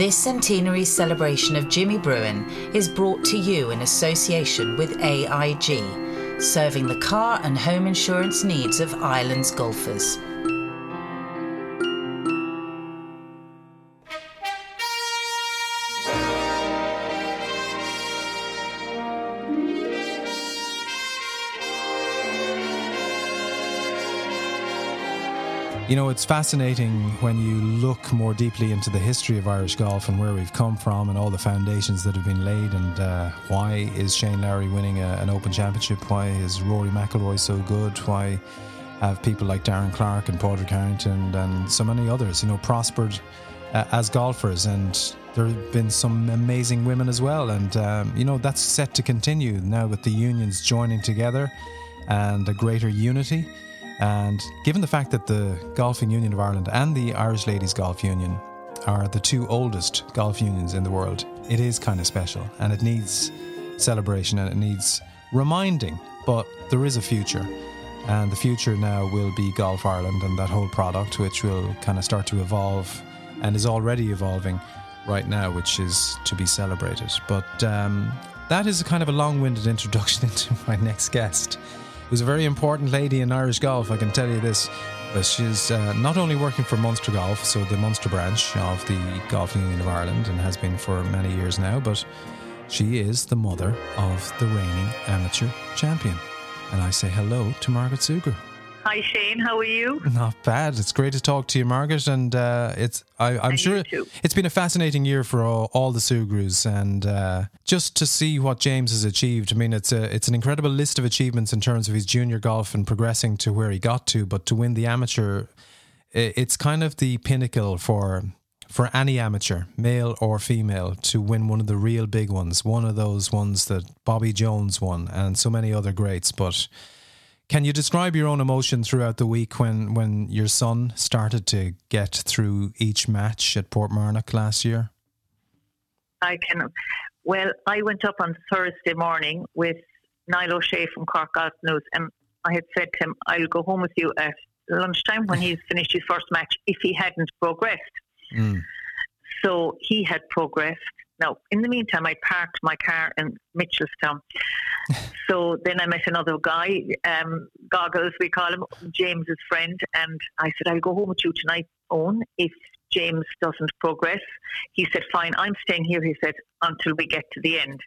This centenary celebration of Jimmy Bruen is brought to you in association with AIG, serving the car and home insurance needs of Ireland's golfers. You know, it's fascinating when you look more deeply into the history of Irish golf and where we've come from and all the foundations that have been laid. And uh, why is Shane Lowry winning a, an Open Championship? Why is Rory McIlroy so good? Why have people like Darren Clarke and Padraig Harrington and so many others, you know, prospered uh, as golfers? And there have been some amazing women as well. And, um, you know, that's set to continue now with the unions joining together and a greater unity. And given the fact that the Golfing Union of Ireland and the Irish Ladies Golf Union are the two oldest golf unions in the world, it is kind of special and it needs celebration and it needs reminding. But there is a future, and the future now will be Golf Ireland and that whole product, which will kind of start to evolve and is already evolving right now, which is to be celebrated. But um, that is a kind of a long winded introduction into my next guest who's a very important lady in Irish golf, I can tell you this. But she's uh, not only working for Munster Golf, so the Munster branch of the Golf Union of Ireland, and has been for many years now, but she is the mother of the reigning amateur champion. And I say hello to Margaret Sugrue. Hi Shane, how are you? Not bad. It's great to talk to you, Margaret, and uh, it's I, am sure it's been a fascinating year for all, all the Sugrues, and uh, just to see what James has achieved. I mean, it's a it's an incredible list of achievements in terms of his junior golf and progressing to where he got to, but to win the amateur, it's kind of the pinnacle for for any amateur, male or female, to win one of the real big ones, one of those ones that Bobby Jones won, and so many other greats, but can you describe your own emotion throughout the week when, when your son started to get through each match at Portmarnock last year? I can. Well, I went up on Thursday morning with Niall O'Shea from Cork Golf News, and I had said to him, I'll go home with you at lunchtime when he's finished his first match if he hadn't progressed. Mm. So he had progressed. Now, in the meantime, I parked my car in Mitchelstown. so then I met another guy, um, Goggles, we call him, James's friend, and I said, I'll go home with you tonight, Owen, if James doesn't progress. He said, Fine, I'm staying here, he said, until we get to the end.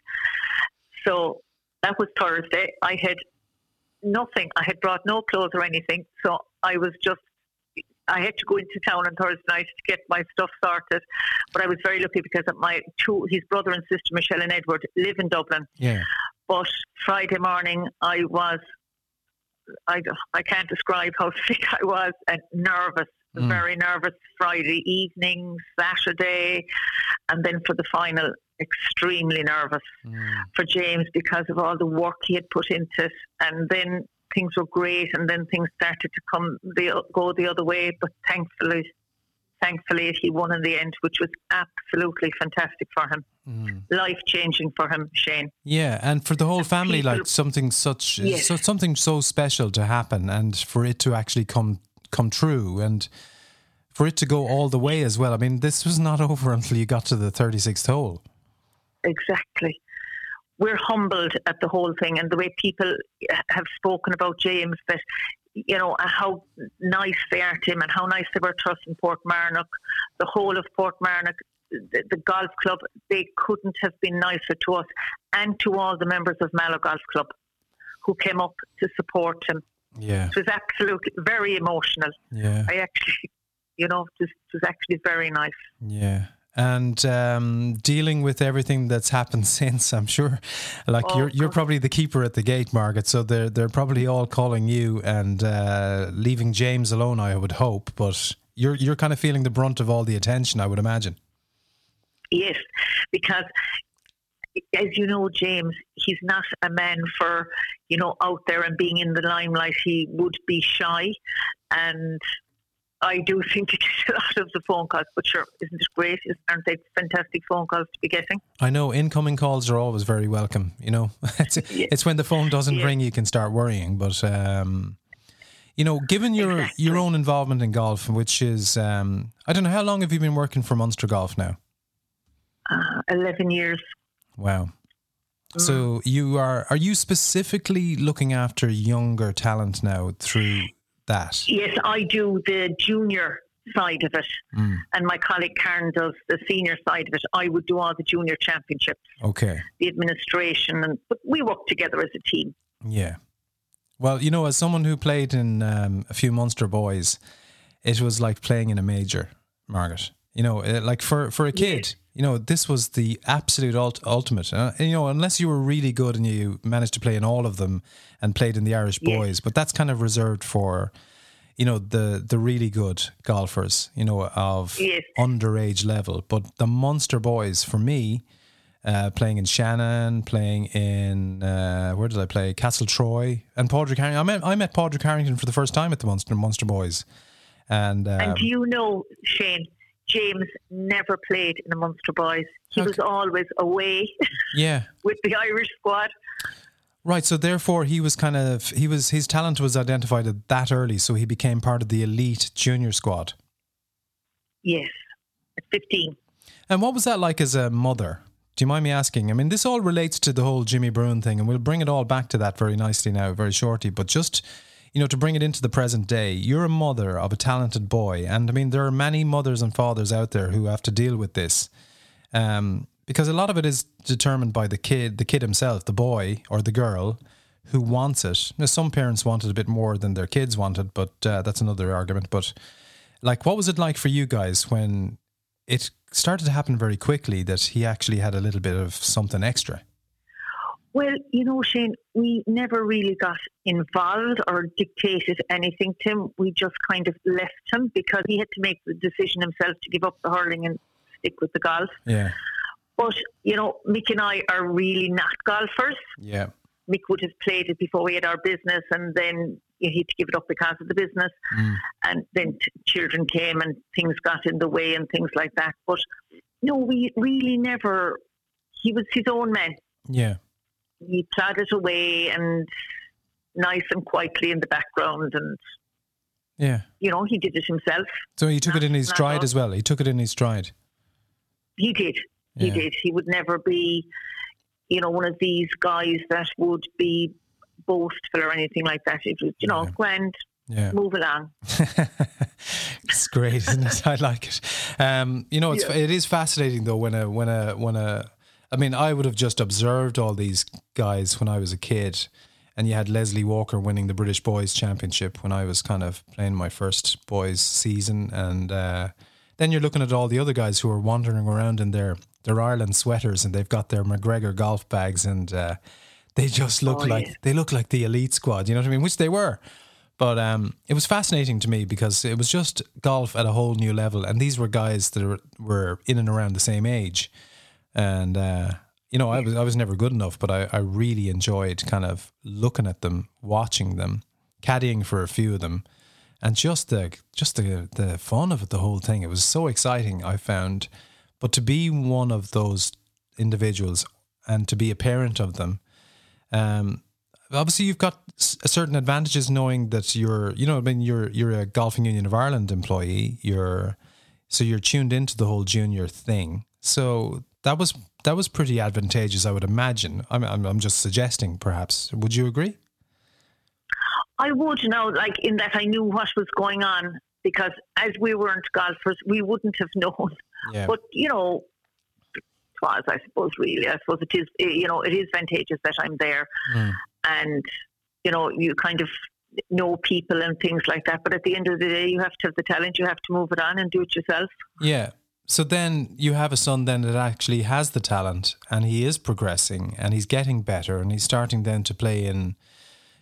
So that was Thursday. I had nothing. I had brought no clothes or anything. So I was just I had to go into town on Thursday night to get my stuff sorted. But I was very lucky because my two, his brother and sister, Michelle and Edward, live in Dublin. Yeah. But Friday morning, I was, I, I can't describe how sick I was and nervous, mm. very nervous Friday evening, Saturday, and then for the final, extremely nervous mm. for James because of all the work he had put into it. And then things were great, and then things started to come the, go the other way. But thankfully, thankfully, he won in the end, which was absolutely fantastic for him, mm. life changing for him, Shane. Yeah, and for the whole family, People, like something such, yes. so, something so special to happen, and for it to actually come come true, and for it to go all the way as well. I mean, this was not over until you got to the thirty sixth hole. Exactly we're humbled at the whole thing and the way people have spoken about James that you know how nice they are to him and how nice they were to us in Portmarnock the whole of Portmarnock the, the golf club they couldn't have been nicer to us and to all the members of Mallow Golf Club who came up to support him. Yeah. It was absolutely very emotional. Yeah. I actually you know it was, it was actually very nice. Yeah and um, dealing with everything that's happened since. I'm sure, like oh, you're you're probably the keeper at the gate, Margaret. So they're they're probably all calling you and uh, leaving James alone. I would hope, but you're you're kind of feeling the brunt of all the attention. I would imagine. Yes, because as you know, James, he's not a man for you know out there and being in the limelight. He would be shy, and I do think you get a lot of the phone calls, but sure, isn't it great? Aren't they fantastic phone calls to be getting? I know incoming calls are always very welcome. You know, it's, yeah. it's when the phone doesn't yeah. ring you can start worrying. But um, you know, given your exactly. your own involvement in golf, which is um, I don't know how long have you been working for Munster Golf now? 11 years. Wow. So you are are you specifically looking after younger talent now through that? Yes, I do the junior side of it, Mm. and my colleague Karen does the senior side of it. I would do all the junior championships, Okay. the administration, and but we work together as a team. Yeah. Well, you know, as someone who played in um, a few Munster boys, it was like playing in a major, Margaret. You know, like for, for a kid, you know, this was the absolute ult- ultimate. Uh, and, you know, unless you were really good and you managed to play in all of them and played in the Irish Yes. boys, but that's kind of reserved for, you know, the the really good golfers, you know, of Yes. underage level. But the Munster boys, for me, uh, playing in Shannon, playing in uh, where did I play? Castle Troy and Padraig Harrington. I met I met Padraig Harrington for the first time at the Monster Munster Boys, and, um, and do you know, Shane? James never played in the Munster Boys. He Okay. was always away yeah, with the Irish squad. right. So therefore, he was kind of he was his talent was identified at that early, so he became part of the elite junior squad. Yes, at 15. And what was that like as a mother? Do you mind me asking? I mean, this all relates to the whole Jimmy Bruen thing, and we'll bring it all back to that very nicely now, very shortly. But just, you know, to bring it into the present day, you're a mother of a talented boy. And I mean, there are many mothers and fathers out there who have to deal with this. Um, because a lot of it is determined by the kid, the kid himself, the boy or the girl who wants it. Now, some parents want it a bit more than their kids wanted, but uh, that's another argument. But like, what was it like for you guys when it started to happen very quickly that he actually had a little bit of something extra? Well, you know, Shane, we never really got involved or dictated anything to him. We just kind of left him because he had to make the decision himself to give up the hurling and stick with the golf. Yeah, But, you know, Mick and I are really not golfers. yeah, Mick would have played it before we had our business and then he had to give it up because of the business. Mm. And then t- children came and things got in the way and things like that. But no, we really never, he was his own man. yeah. He plodded away and nice and quietly in the background. And, Yeah. you know, he did it himself. So he took it in his Not stride as well. He took it in his stride. He did. He did. He would never be, you know, one of these guys that would be boastful or anything like that. It was, you know, Yeah. grand, Yeah. move along. it's great, isn't it? I like it. Um, you know, it's Yeah. it is fascinating though when a when a when a. I mean, I would have just observed all these guys when I was a kid, and you had Leslie Walker winning the British Boys Championship when I was kind of playing my first boys season, and uh, then you're looking at all the other guys who are wandering around in their their Ireland sweaters, and they've got their MacGregor golf bags, and uh, they just look Oh, like yeah. they look like the elite squad. You know what I mean? Which they were. But um, it was fascinating to me because it was just golf at a whole new level, and these were guys that were, were in and around the same age, and uh, you know I was I was never good enough, but I, I really enjoyed kind of looking at them, watching them, caddying for a few of them, and just the just the the fun of it, the whole thing. It was so exciting. I found, but to be one of those individuals and to be a parent of them, um, obviously you've got certain advantages knowing that you're, you know, I mean, you're you're a Golfing Union of Ireland employee. You're so you're tuned into the whole junior thing. So that was that was pretty advantageous, I would imagine. I'm I'm, I'm just suggesting, perhaps. Would you agree? I would now, like in that I knew what was going on because as we weren't golfers, we wouldn't have known. Yeah. But you know, it was I suppose really. I suppose it is. eh, You know, it is advantageous that I'm there, Mm. and you know, you kind of know people and things like that. But at the end of the day, you have to have the talent. You have to move it on and do it yourself. Yeah. So then you have a son then that actually has the talent and he is progressing and he's getting better and he's starting then to play in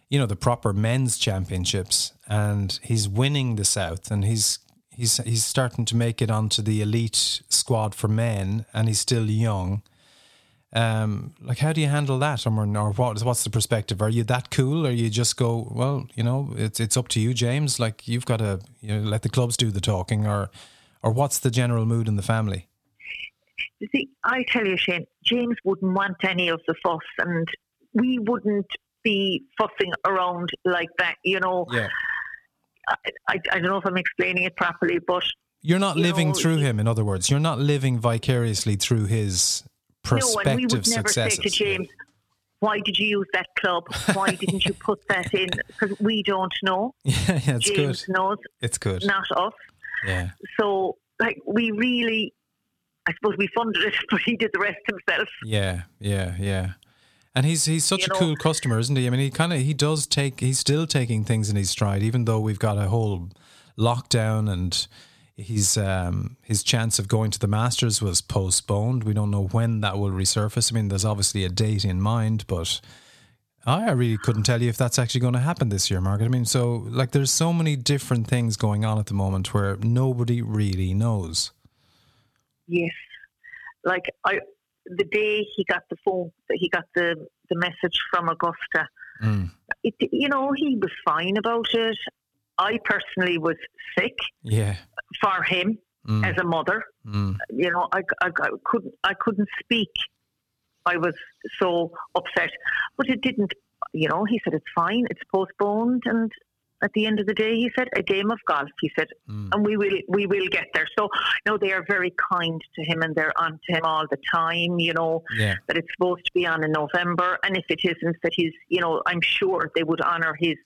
you know the proper men's championships and he's winning the south and he's he's he's starting to make it onto the elite squad for men and he's still young. Um like how do you handle that or, or what what's the perspective? Are you that cool or you just go well you know it's it's up to you James. Like you've got to you know let the clubs do the talking or or what's the general mood in the family You see, I tell you, Shane, James wouldn't want any of the fuss, and we wouldn't be fussing around like that. You know, yeah I, I, I don't know if I'm explaining it properly, but You're not You living know, through him, in other words. You're not living vicariously through his prospective no, and we would never successes. say to James, "Why did you use that club? Why didn't you put that in?" Because we don't know. Yeah, yeah, it's James good. knows, It's good. not us. Yeah. So, like, we really, I suppose we funded it, but he did the rest himself. Yeah, yeah, yeah. And he's he's such You a know- cool customer, isn't he? I mean, he kind of he does take he's still taking things in his stride, even though we've got a whole lockdown and he's um, his chance of going to the Masters was postponed. We don't know when that will resurface. I mean, there's obviously a date in mind, but I I really couldn't tell you if that's actually going to happen this year, Margaret. I mean, so like there's so many different things going on at the moment where nobody really knows. Yes, like I, the day he got the phone, he got the the message from Augusta. Mm. It, you know, he was fine about it. I personally was sick Yeah. for him Mm. as a mother. Mm. You know, I, I, I couldn't I couldn't speak. I was so upset, but it didn't. You know, he said it's fine. It's postponed, and at the end of the day, he said a game of golf. He said, Mm. and we will we will get there. So, no, they are very kind to him, and they're on to him all the time. You know Yeah. that it's supposed to be on in November, and if it isn't, that he's you know I'm sure they would honour his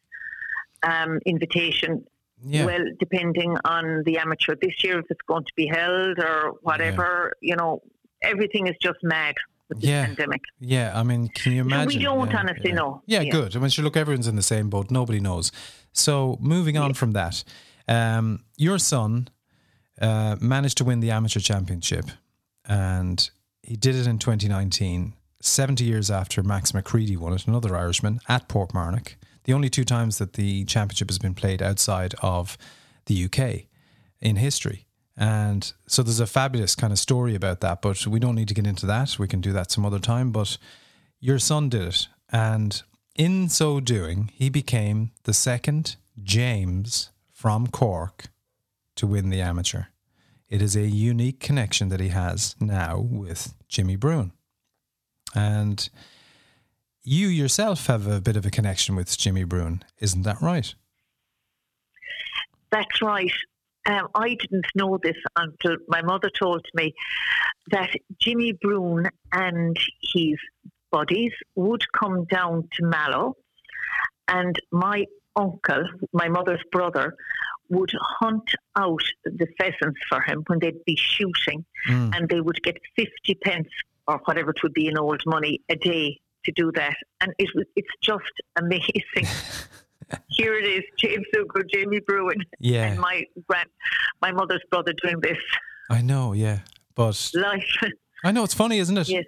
um, invitation Yeah. well, depending on the amateur this year, if it's going to be held or whatever, you know, everything is just mad with this Yeah. pandemic. Yeah, I mean, can you imagine? So we don't yeah, honestly yeah. know. Yeah, Yeah. good. I mean, sure, look, everyone's in the same boat. Nobody knows. So, moving on from that, um, your son uh, managed to win the amateur championship, and he did it in 2019, 70 years after Max McCready won it, another Irishman, at Portmarnock. The only two times that the championship has been played outside of the UK in history. And so there's a fabulous kind of story about that, but we don't need to get into that. We can do that some other time. But your son did it. And in so doing, he became the second James from Cork to win the amateur. It is a unique connection that he has now with Jimmy Bruen. And you yourself have a bit of a connection with Jimmy Bruen, isn't that right? That's right. Um, I didn't know this until my mother told me that Jimmy Bruen and his buddies would come down to Mallow, and my uncle, my mother's brother, would hunt out the pheasants for him when they'd be shooting, Mm. and they would get 50 pence or whatever it would be in old money a day to do that. And it was, it's just amazing. Here it is, James Hugo, Jamie Bruen, Yeah, and my grand, my mother's brother doing this I know, yeah. But life. I know it's funny, isn't it? yes,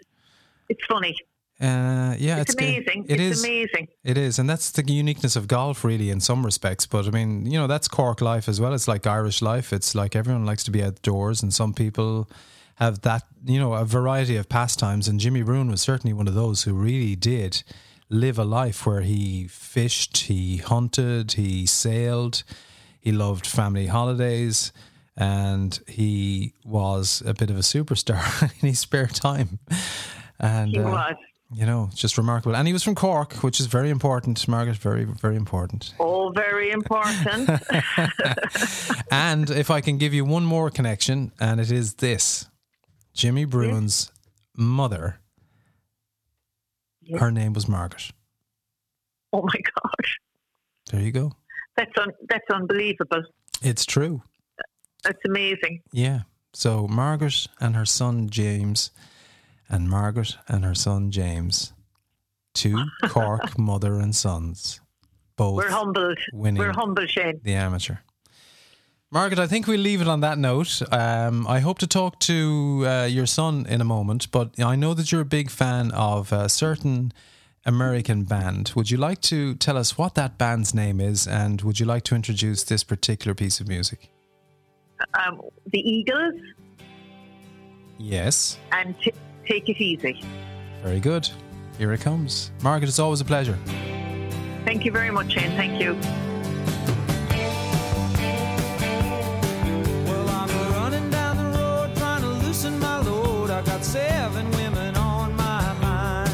it's funny. Uh, yeah, It's, it's, amazing. It it's is. amazing. It is, and that's the uniqueness of golf, really, in some respects. But I mean, you know, that's Cork life as well. It's like Irish life. It's like everyone likes to be outdoors, and some people have that, you know, a variety of pastimes. And Jimmy Bruen was certainly one of those who really did live a life where he fished, he hunted, he sailed, he loved family holidays, and he was a bit of a superstar in his spare time. And He uh, you know, just remarkable. And he was from Cork, which is very important, Margaret, very, very important. All very important. and if I can give you one more connection, and it is this Jimmy Bruen's mother, Her name was Margaret. oh my gosh, There you go. that's un- that's unbelievable. It's true. That's amazing. Yeah. So Margaret and her son James, and Margaret and her son James, two Cork mother and sons, both We're humbled. winning We're humble, Shane. the amateur. Margaret, I think we'll leave it on that note. Um, I hope to talk to uh, your son in a moment, but I know that you're a big fan of a certain American band. Would you like to tell us what that band's name is, and would you like to introduce this particular piece of music? Um, the Eagles Yes, and t- take it easy. very good. Here it comes. Margaret, it's always a pleasure. Thank you very much, Shane. Thank you. Seven women on my mind.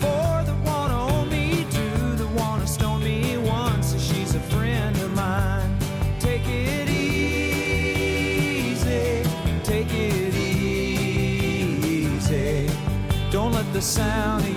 Four that wanna own me, two that wanna stone me, one says she's a friend of mine. Take it easy, take it easy. Don't let the sound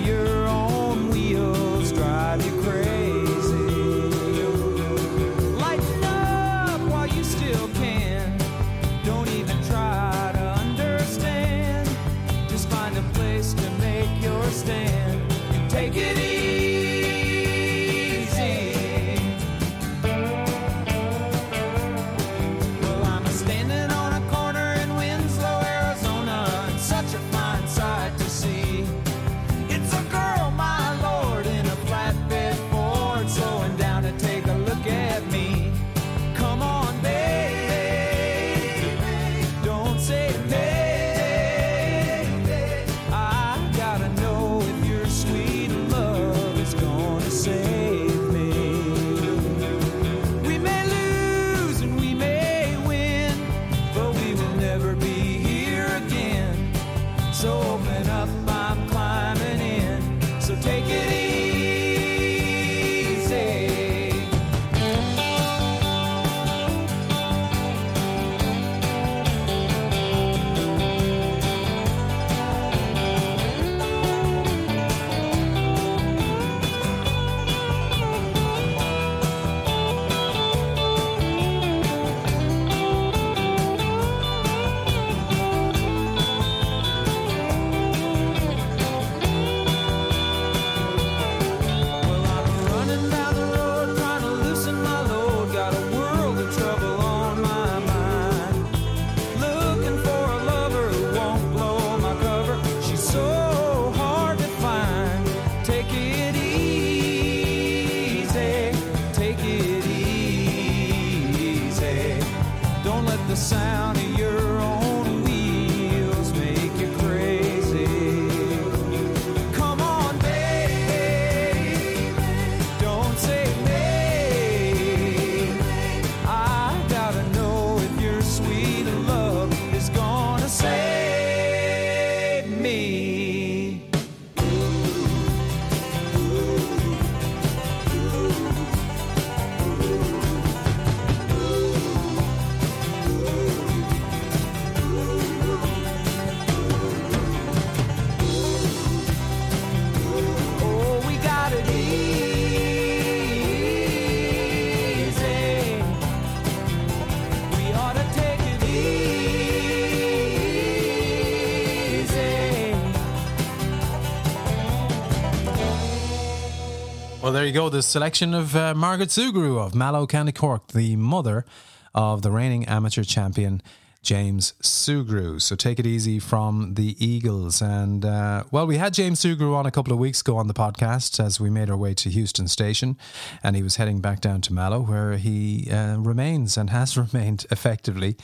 Well, there you go. The selection of uh, Margaret Sugrue of Mallow, County Cork, the mother of the reigning amateur champion James Sugrue. So take it easy from the Eagles. And uh, well, we had James Sugrue on a couple of weeks ago on the podcast as we made our way to Heuston Station, and he was heading back down to Mallow, where he uh, remains and has remained effectively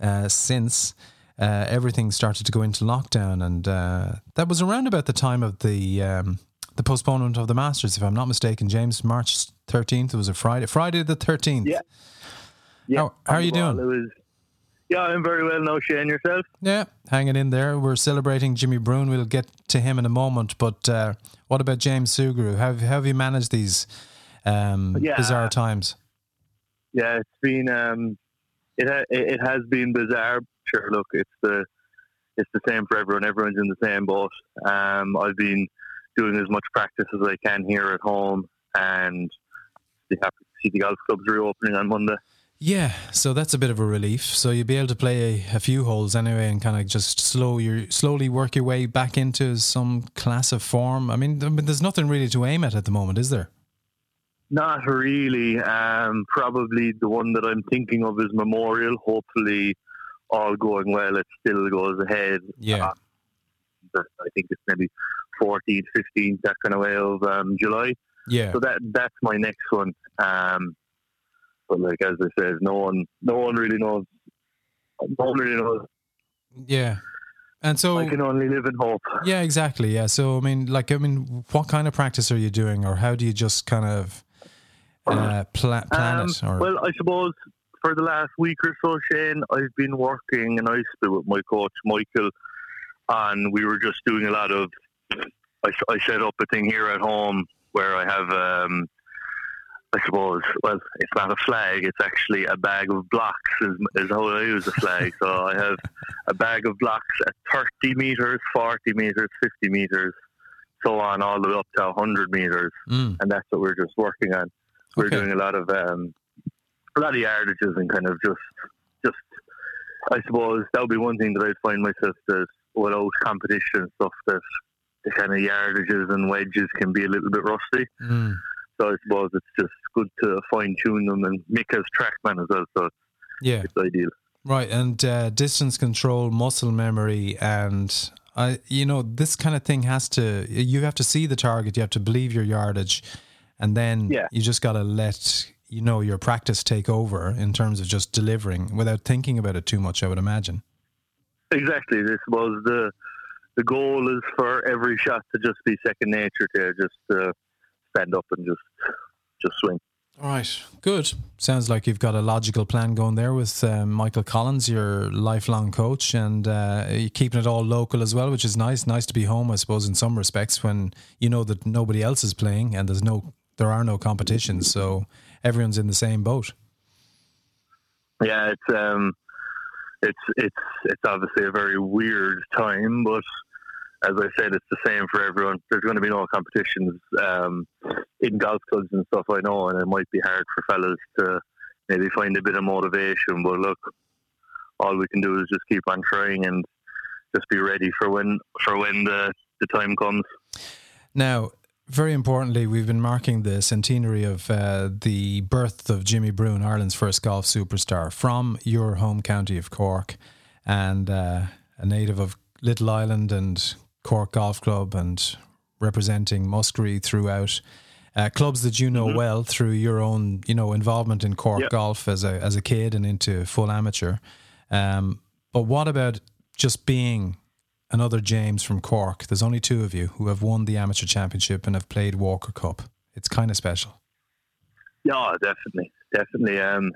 uh, since. Uh, everything started to go into lockdown, and uh, that was around about the time of the um, the postponement of the Masters, if I'm not mistaken. James, March 13th. It was a Friday, Friday the 13th. Yeah. Yeah. How- how are you Well, doing? Was, yeah, I'm very well now, Shane. Yourself? Yeah, hanging in there. We're celebrating Jimmy Bruen. We'll get to him in a moment. But uh, what about James Sugrue? How, how have you managed these um, Yeah. bizarre times? Yeah, it's been um, it ha- it it has been bizarre. Sure, look, it's the it's the same for everyone. Everyone's in the same boat. Um, I've been doing as much practice as I can here at home, and be happy to see the golf clubs reopening on Monday. Yeah, so that's a bit of a relief. So you'll be able to play a, a few holes anyway, and kind of just slow your slowly work your way back into some class of form. I mean, I mean, there's nothing really to aim at at the moment, is there? Not really. Um, probably the one that I'm thinking of is Memorial. Hopefully, all going well, it still goes ahead. Yeah. Uh, I think it's maybe 14th, 15th, that kind of way of um, July. Yeah. So that that's my next one. Um, but like as I said, no one, no one really knows. No one really knows. Yeah. And so I can only live in hope. Yeah, exactly. Yeah. So I mean, like, I mean, what kind of practice are you doing, or how do you just kind of uh, pla- plan Um, it? Or well, I suppose for the last week or so, Shane, I've been working and I split with my coach Michael, and we were just doing a lot of. I, I set up a thing here at home where I have, um, I suppose, well, it's not a flag; it's actually a bag of blocks. Is, is how I use a flag. so I have a bag of blocks at thirty meters, forty meters, fifty meters, so on, all the way up to 100 meters, Mm. and that's what we're just working on. We're Okay. doing a lot of um, a lot of yardages and kind of just just. I suppose that would be one thing that I'd find myself that without competition stuff that the kind of yardages and wedges can be a little bit rusty. Mm. So I suppose it's just good to fine tune them and make as trackman as well, so Yeah. it's ideal. Right, and uh, distance control, muscle memory, and I, you know, this kind of thing has to. You have to see the target. You have to believe your yardage, and then Yeah. you just got to let you know your practice take over in terms of just delivering without thinking about it too much. I would imagine. Exactly. I suppose the the goal is for every shot to just be second nature to just uh, stand up and just just swing. All right, good. Sounds like you've got a logical plan going there with um, Michael Collins, your lifelong coach, and uh, you're keeping it all local as well, which is nice. Nice to be home, I suppose, in some respects when you know that nobody else is playing and there's no, there are no competitions, so everyone's in the same boat. Yeah, it's um, it's it's it's obviously a very weird time, but as I said, it's the same for everyone. There's going to be no competitions um, in golf clubs and stuff. I know, and it might be hard for fellas to maybe find a bit of motivation. But look, all we can do is just keep on trying and just be ready for when for when the the time comes. Now, very importantly, we've been marking the centenary of uh, the birth of Jimmy Bruen, Ireland's first golf superstar, from your home county of Cork, and uh, a native of Little Island and Cork Golf Club, and representing Muskerry throughout. Uh, clubs that you know well through your own, you know, involvement in Cork Yeah. golf as a as a kid and into full amateur. Um, but what about just being another James from Cork. There's only two of you who have won the amateur championship and have played Walker Cup. It's kind of special. Yeah, definitely, definitely. Um,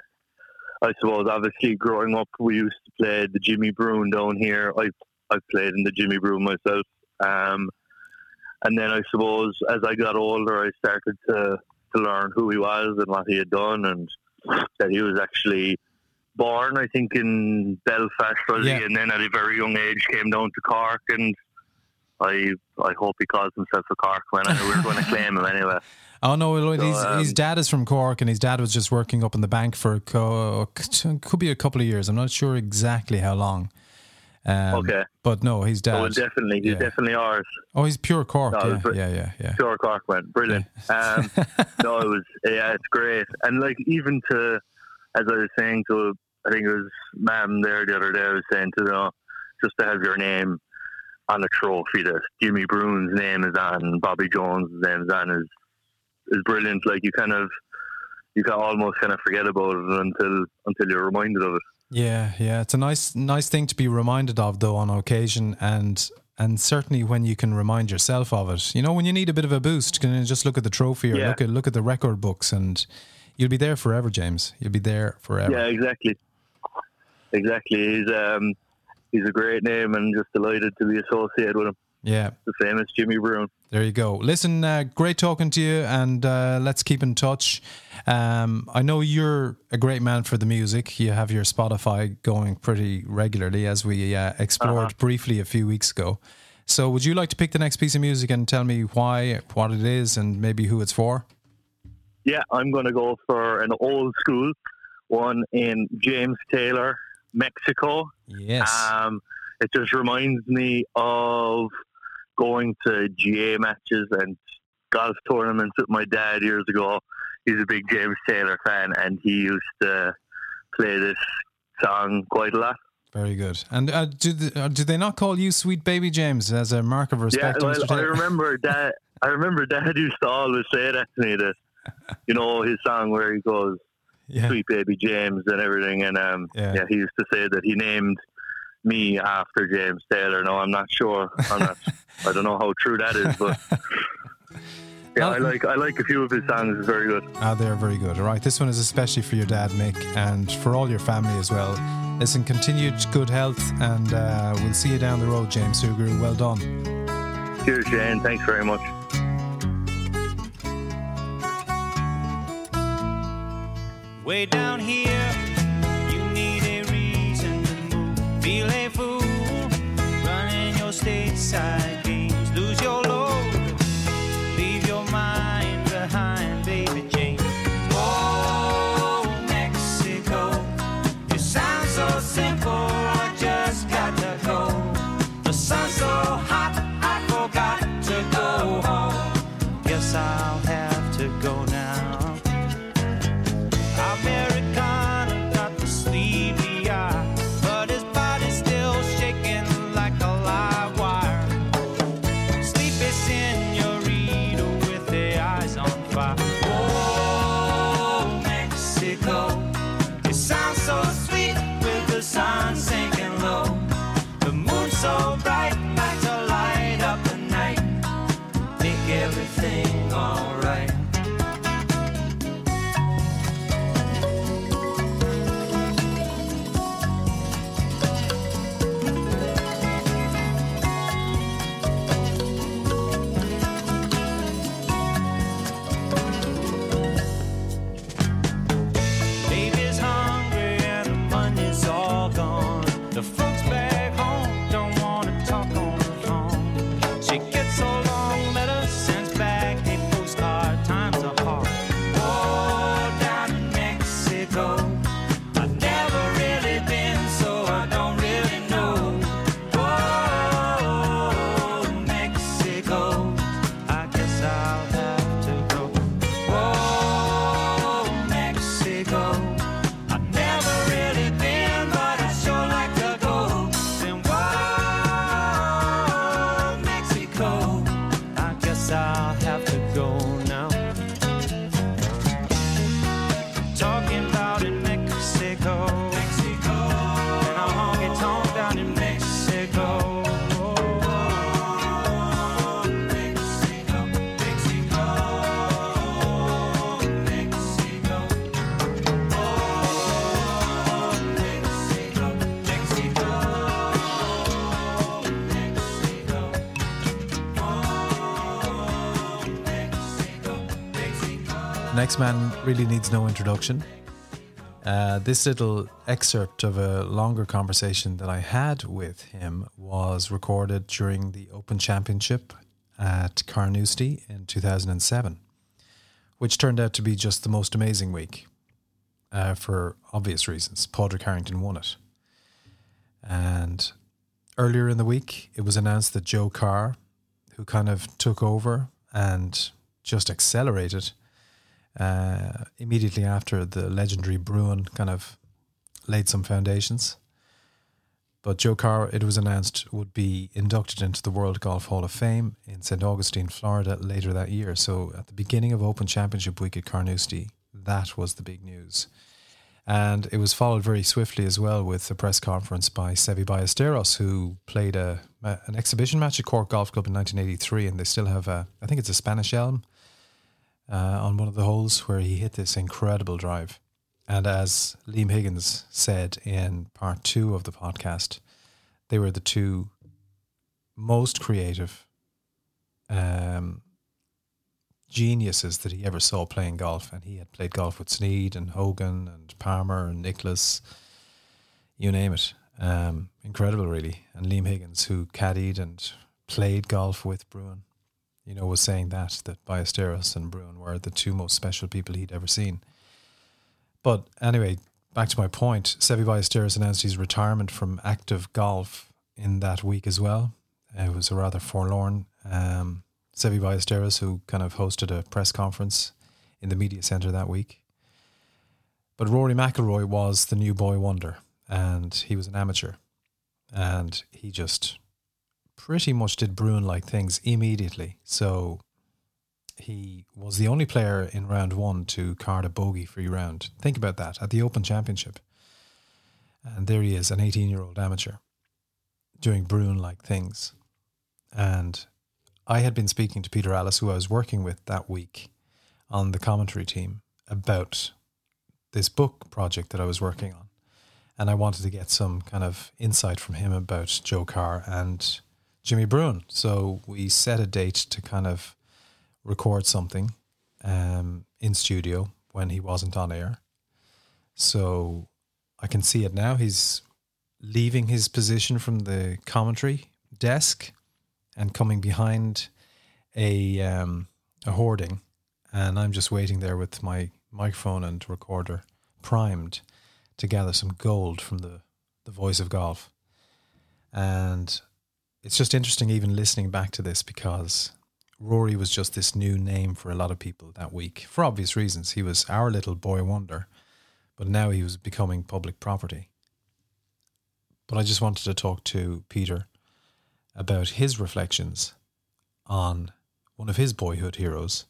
I suppose obviously growing up, we used to play the Jimmy Bruen down here. I I played in the Jimmy Bruen myself. Um, and then I suppose as I got older, I started to to learn who he was and what he had done, and that he was actually born, I think, in Belfast, really, Yeah. And then at a very young age came down to Cork, and I I hope he calls himself a Cork man. We're going to claim him anyway. Oh no, So, his, his um, dad is from Cork, and his dad was just working up in the bank for a co- could be a couple of years. I'm not sure exactly how long. Um, Okay. but no, his dad. Oh, definitely, he's yeah. definitely ours. oh, he's pure Cork. No, yeah, it's- yeah, yeah, yeah. Pure Cork man, brilliant. Um, no, it was yeah, it's great. And like even to, as I was saying to, I think it was Ma'am there the other day. I was saying to the, just to have your name on a trophy that Jimmy Bruen's name is on, Bobby Jones' name is on, is is brilliant. Like you kind of, you can almost kind of forget about it until until you're reminded of it. Yeah, yeah, it's a nice, nice thing to be reminded of, though, on occasion, and and certainly when you can remind yourself of it. You know, when you need a bit of a boost, can you just look at the trophy or Yeah. look at look at the record books, and you'll be there forever, James. You'll be there forever. Yeah, exactly. Exactly. He's um he's a great name and just delighted to be associated with him. Yeah, The famous Jimmy Bruen. there you go. Listen, uh, great talking to you, and uh, let's keep in touch. Um, I know you're a great man for the music. You have your Spotify going pretty regularly, as we uh, explored briefly a few weeks ago. So, would you like to pick the next piece of music and tell me why, what it is, and maybe who it's for? Yeah, I'm gonna go for an old school one in James Taylor, Mexico. Yes. Um it just reminds me of going to GA matches and golf tournaments with my dad years ago. He's a big James Taylor fan and he used to play this song quite a lot. Very good. And uh, do the, uh, do they not call you Sweet Baby James as a mark of respect? Yeah, well, I remember that. I remember Dad used to always say that to me. That you know his song where he goes yeah. "Sweet Baby James" and everything, and um, Yeah. yeah. he used to say that he named me after James Taylor. No, I'm not sure. I'm not. I don't know how true that is, but yeah, I like I like a few of his songs. It's very good. Ah, they're very good. All right, this one is especially for your dad, Mick, and for all your family as well. Listen, continued good health, and uh, we'll see you down the road, James Sugrue. Well done. Cheers, Shane. Thanks very much. Way down here, you need a reason to move. Feel a fool, running your stateside next man really needs no introduction. Uh, this little excerpt of a longer conversation that I had with him was recorded during the Open Championship at Carnoustie in 2007, which turned out to be just the most amazing week uh, for obvious reasons. Padraig Harrington won it. And earlier in the week, it was announced that Joe Carr, who kind of took over and just accelerated uh, immediately after the legendary Bruen kind of laid some foundations. But Joe Carr, it was announced, would be inducted into the World Golf Hall of Fame in St. Augustine, Florida later that year. So at the beginning of Open Championship week at Carnoustie, that was the big news. And it was followed very swiftly as well with a press conference by Seve Ballesteros, who played a, an exhibition match at Cork Golf Club in 1983. And they still have a, I think it's a Spanish Elm uh, on one of the holes where he hit this incredible drive. And as Liam Higgins said in part two of the podcast, they were the two most creative um, geniuses that he ever saw playing golf. And he had played golf with Snead and Hogan and Palmer and Nicklaus, you name it. Um, incredible, really. And Liam Higgins, who caddied and played golf with Bruen, you know, was saying that, that Ballesteros and Bruen were the two most special people he'd ever seen. But anyway, back to my point, Seve Ballesteros announced his retirement from active golf in that week as well. It was a rather forlorn um, Seve Ballesteros, who kind of hosted a press conference in the media centre that week. But Rory McIlroy was the new boy wonder, and he was an amateur, and he just pretty much did Bruen like things immediately. So he was the only player in round one to card a bogey free round. Think about that at the Open Championship. And there he is, an 18 year old amateur, doing Bruen like things. And I had been speaking to Peter Alliss, who I was working with that week on the commentary team, about this book project that I was working on. And I wanted to get some kind of insight from him about Joe Carr and Jimmy Bruen. So we set a date to kind of record something um, in studio when he wasn't on air. So I can see it now. He's leaving his position from the commentary desk and coming behind a um, a hoarding, and I'm just waiting there with my microphone and recorder primed to gather some gold from the the voice of golf. And it's just interesting even listening back to this because Rory was just this new name for a lot of people that week for obvious reasons. He was our little boy wonder, but now he was becoming public property. But I just wanted to talk to Peter about his reflections on one of his boyhood heroes,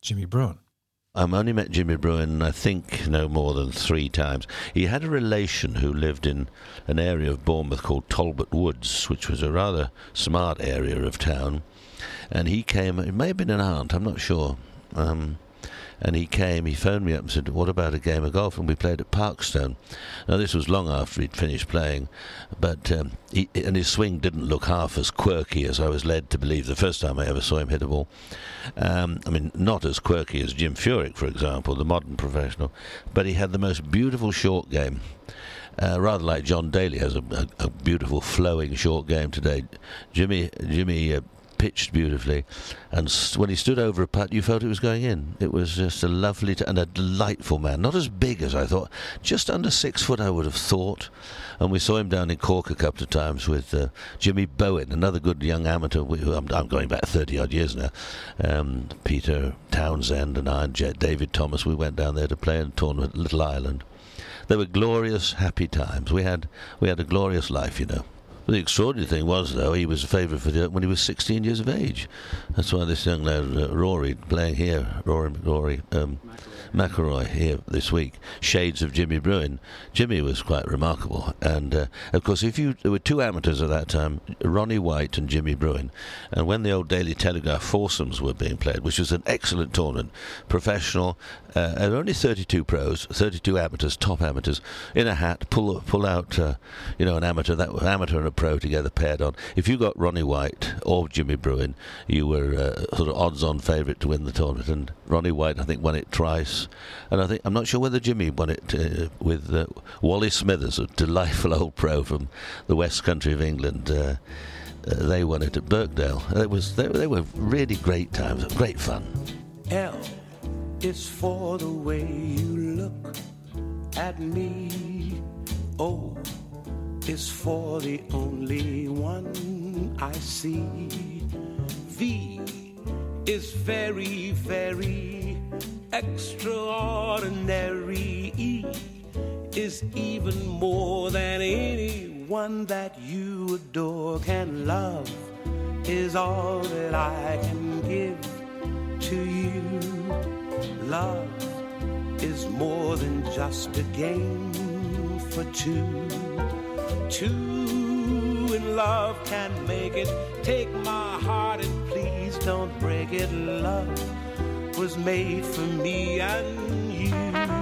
Jimmy Bruen. I've only met Jimmy Bruen, I think, no more than three times. He had a relation who lived in an area of Bournemouth called Talbot Woods, which was a rather smart area of town. And he came, it may have been an aunt, I'm not sure. Um, and he came, he phoned me up and said, What about a game of golf? And we played at Parkstone. Now, this was long after he'd finished playing, but um, he, and his swing didn't look half as quirky as I was led to believe the first time I ever saw him hit a ball. Um, I mean, not as quirky as Jim Furyk, for example, the modern professional, but he had the most beautiful short game. Uh, rather like John Daly has a, a, a, beautiful flowing short game today. Jimmy Jimmy uh, pitched beautifully, and when he stood over a putt, you felt it was going in. It was just a lovely t- and a delightful man. Not as big as I thought, just under six foot, I would have thought. And we saw him down in Cork a couple of times with uh, Jimmy Bowen, another good young amateur. I'm, I'm, going back 30 odd years now. Um, Peter Townsend and I and David Thomas, we went down there to play in a tournament Little Island. They were glorious, happy times. We had we had a glorious life, you know. The extraordinary thing was, though, he was a favourite for the when he was 16 years of age. That's why this young lad, uh, Rory, playing here, Rory, Rory um, McIlroy here this week, shades of Jimmy Bruen. Jimmy was quite remarkable, and uh, of course, if you there were two amateurs at that time, Ronnie White and Jimmy Bruen. and when the old Daily Telegraph foursomes were being played, which was an excellent tournament, professional, uh, and only 32 pros, 32 amateurs, top amateurs, in a hat, pull pull out, uh, you know, an amateur that amateur and a pro together, paired on. If you got Ronnie White or Jimmy Bruen, you were uh, sort of odds-on favourite to win the tournament. And Ronnie White, I think, won it twice. And I think I'm not sure whether Jimmy won it uh, with uh, Wally Smithers, a delightful old pro from the West Country of England. Uh, uh, they won it at Birkdale. It was they, they were really great times, great fun. L is for the way you look at me. O is for the only one I see. V is very, very extraordinary. Is even more than anyone that you adore can love is all that I can give to you. Love is more than just a game for two. Two in love can make it. Take my heart and please don't break it. Love was made for me and you.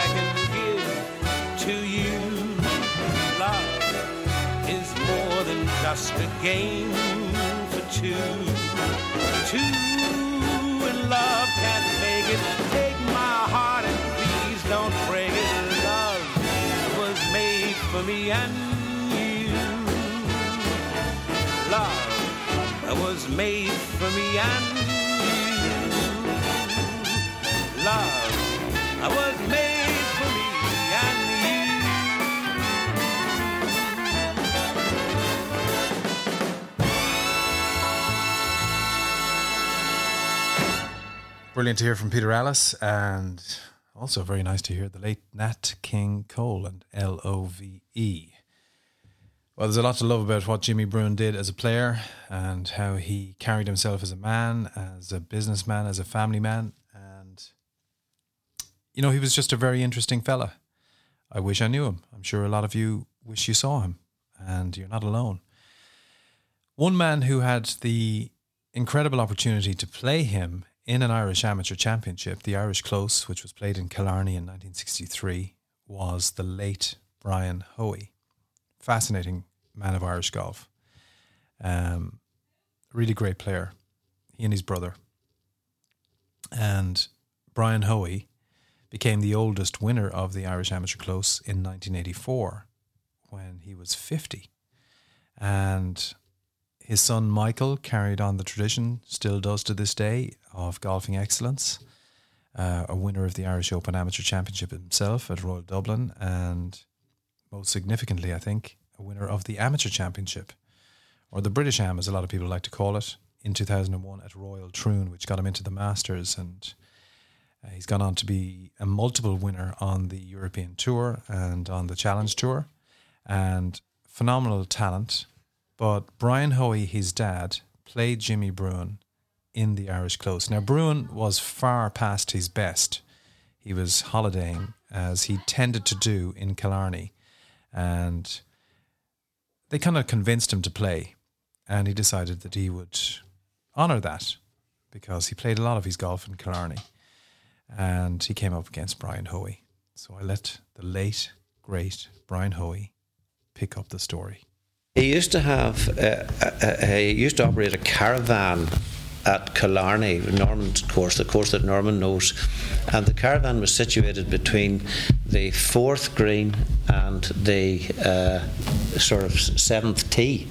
just a game for two. Two in love can make it. Take my heart and please don't break it. Love was made for me and you. Love was made for me and you. Love was made Brilliant to hear from Peter Alliss, and also very nice to hear the late Nat King Cole and L O V E. Well, there's a lot to love about what Jimmy Bruen did as a player and how he carried himself as a man, as a businessman, as a family man. And, you know, he was just a very interesting fella. I wish I knew him. I'm sure a lot of you wish you saw him, and you're not alone. One man who had the incredible opportunity to play him in an Irish Amateur Championship, the Irish Close, which was played in Killarney in 1963, was the late Brian Hoey. Fascinating man of Irish golf. Um, really great player. He and his brother. And Brian Hoey became the oldest winner of the Irish Amateur Close in 1984 when he was 50. And his son Michael carried on the tradition, still does to this day, of golfing excellence. Uh, a winner of the Irish Open Amateur Championship himself at Royal Dublin, and most significantly, I think, a winner of the Amateur Championship, or the British Am, as a lot of people like to call it, in 2001 at Royal Troon, which got him into the Masters. And uh, he's gone on to be a multiple winner on the European Tour and on the Challenge Tour, and phenomenal talent. But Brian Hoey, his dad, played Jimmy Bruen in the Irish Close. Now, Bruen was far past his best. He was holidaying, as he tended to do in Killarney. And they kind of convinced him to play. And he decided that he would honour that because he played a lot of his golf in Killarney. And he came up against Brian Hoey. So I let the late, great Brian Hoey pick up the story. He used to have, uh, uh, he used to operate a caravan at Killarney, Norman's course, the course that Norman knows. And the caravan was situated between the fourth green and the uh, sort of seventh tee.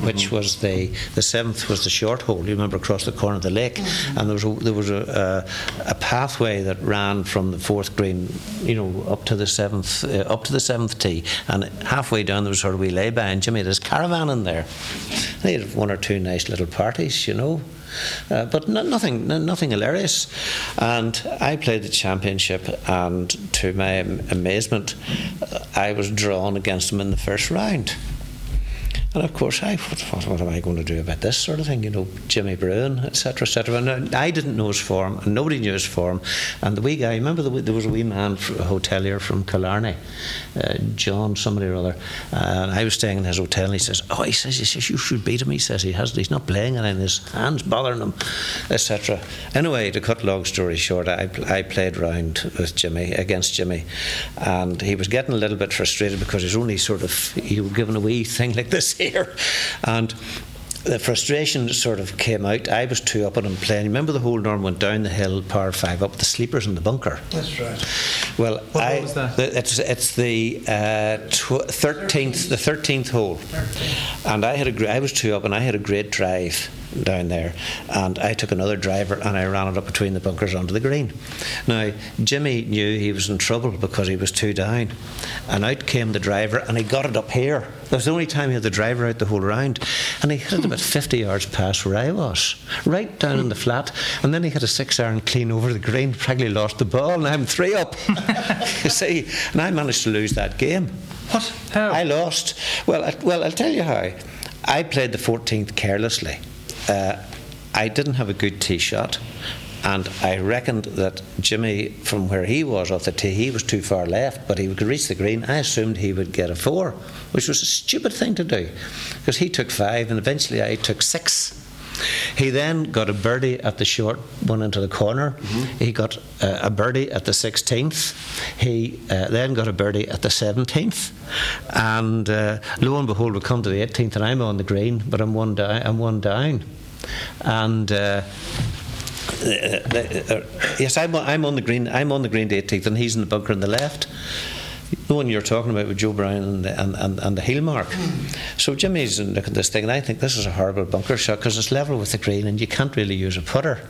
which was the the seventh was the short hole. You remember across the corner of the lake, and there was a, there was a, a, a pathway that ran from the fourth green, you know, up to the seventh uh, up to the seventh tee, and halfway down there was sort of we lay by, and Jimmy had his caravan in there. They had one or two nice little parties, you know. Uh, but no, nothing, no, nothing hilarious. And I played the championship, and to my amazement, uh, I was drawn against him in the first round. And of course, I what, am I going to do about this sort of thing? You know, Jimmy Bruen, etc., etc. And I didn't know his form, and nobody knew his form. And the wee guy, remember the, there was a wee man, a hotelier from Killarney, uh, John somebody or other. And I was staying in his hotel, and he says, "Oh, he says, he says you should beat him." He says he has, he's not playing, and his hands bothering him, etc. Anyway, to cut long story short, I, I played round with Jimmy against Jimmy, and he was getting a little bit frustrated because he's only sort of was given a wee thing like this here, and the frustration sort of came out. I was two up on him playing. Remember the whole Norm went down the hill, par five, up the sleepers in the bunker. That's right. Well, What I, was that? the- it's it's the uh, thirteenth the thirteenth hole, and I had a I was two up and I had a great drive down there, and I took another driver and I ran it up between the bunkers onto the green. Now Jimmy knew he was in trouble because he was two down, and out came the driver and he got it up here. That was the only time he had the driver out the whole round, and he hit it about 50 yards past where I was, right down in the flat, and then he hit a six iron clean over the green, practically lost the ball, and I'm three up. you see, and I managed to lose that game. What? How? I lost. Well, I, well, I'll tell you how. I played the 14th carelessly. Uh, I didn't have a good tee shot, and I reckoned that Jimmy, from where he was off the tee, he was too far left, but he could reach the green. I assumed he would get a four, which was a stupid thing to do, because he took five, and eventually I took six. He then got a birdie at the short one into the corner. He got uh, a birdie at the 16th. He uh, then got a birdie at the 17th. And uh, lo and behold, we come to the 18th, and I'm on the green, but I'm one down. I'm one down. And uh, uh, uh, yes, I'm, on- I'm on the green. I'm on the green to 18th, and he's in the bunker on the left. The one you're talking about with Joe Brown and the, and, and, and the heel mark. So Jimmy's looking at this thing, and I think this is a horrible bunker shot because it's level with the green, and you can't really use a putter.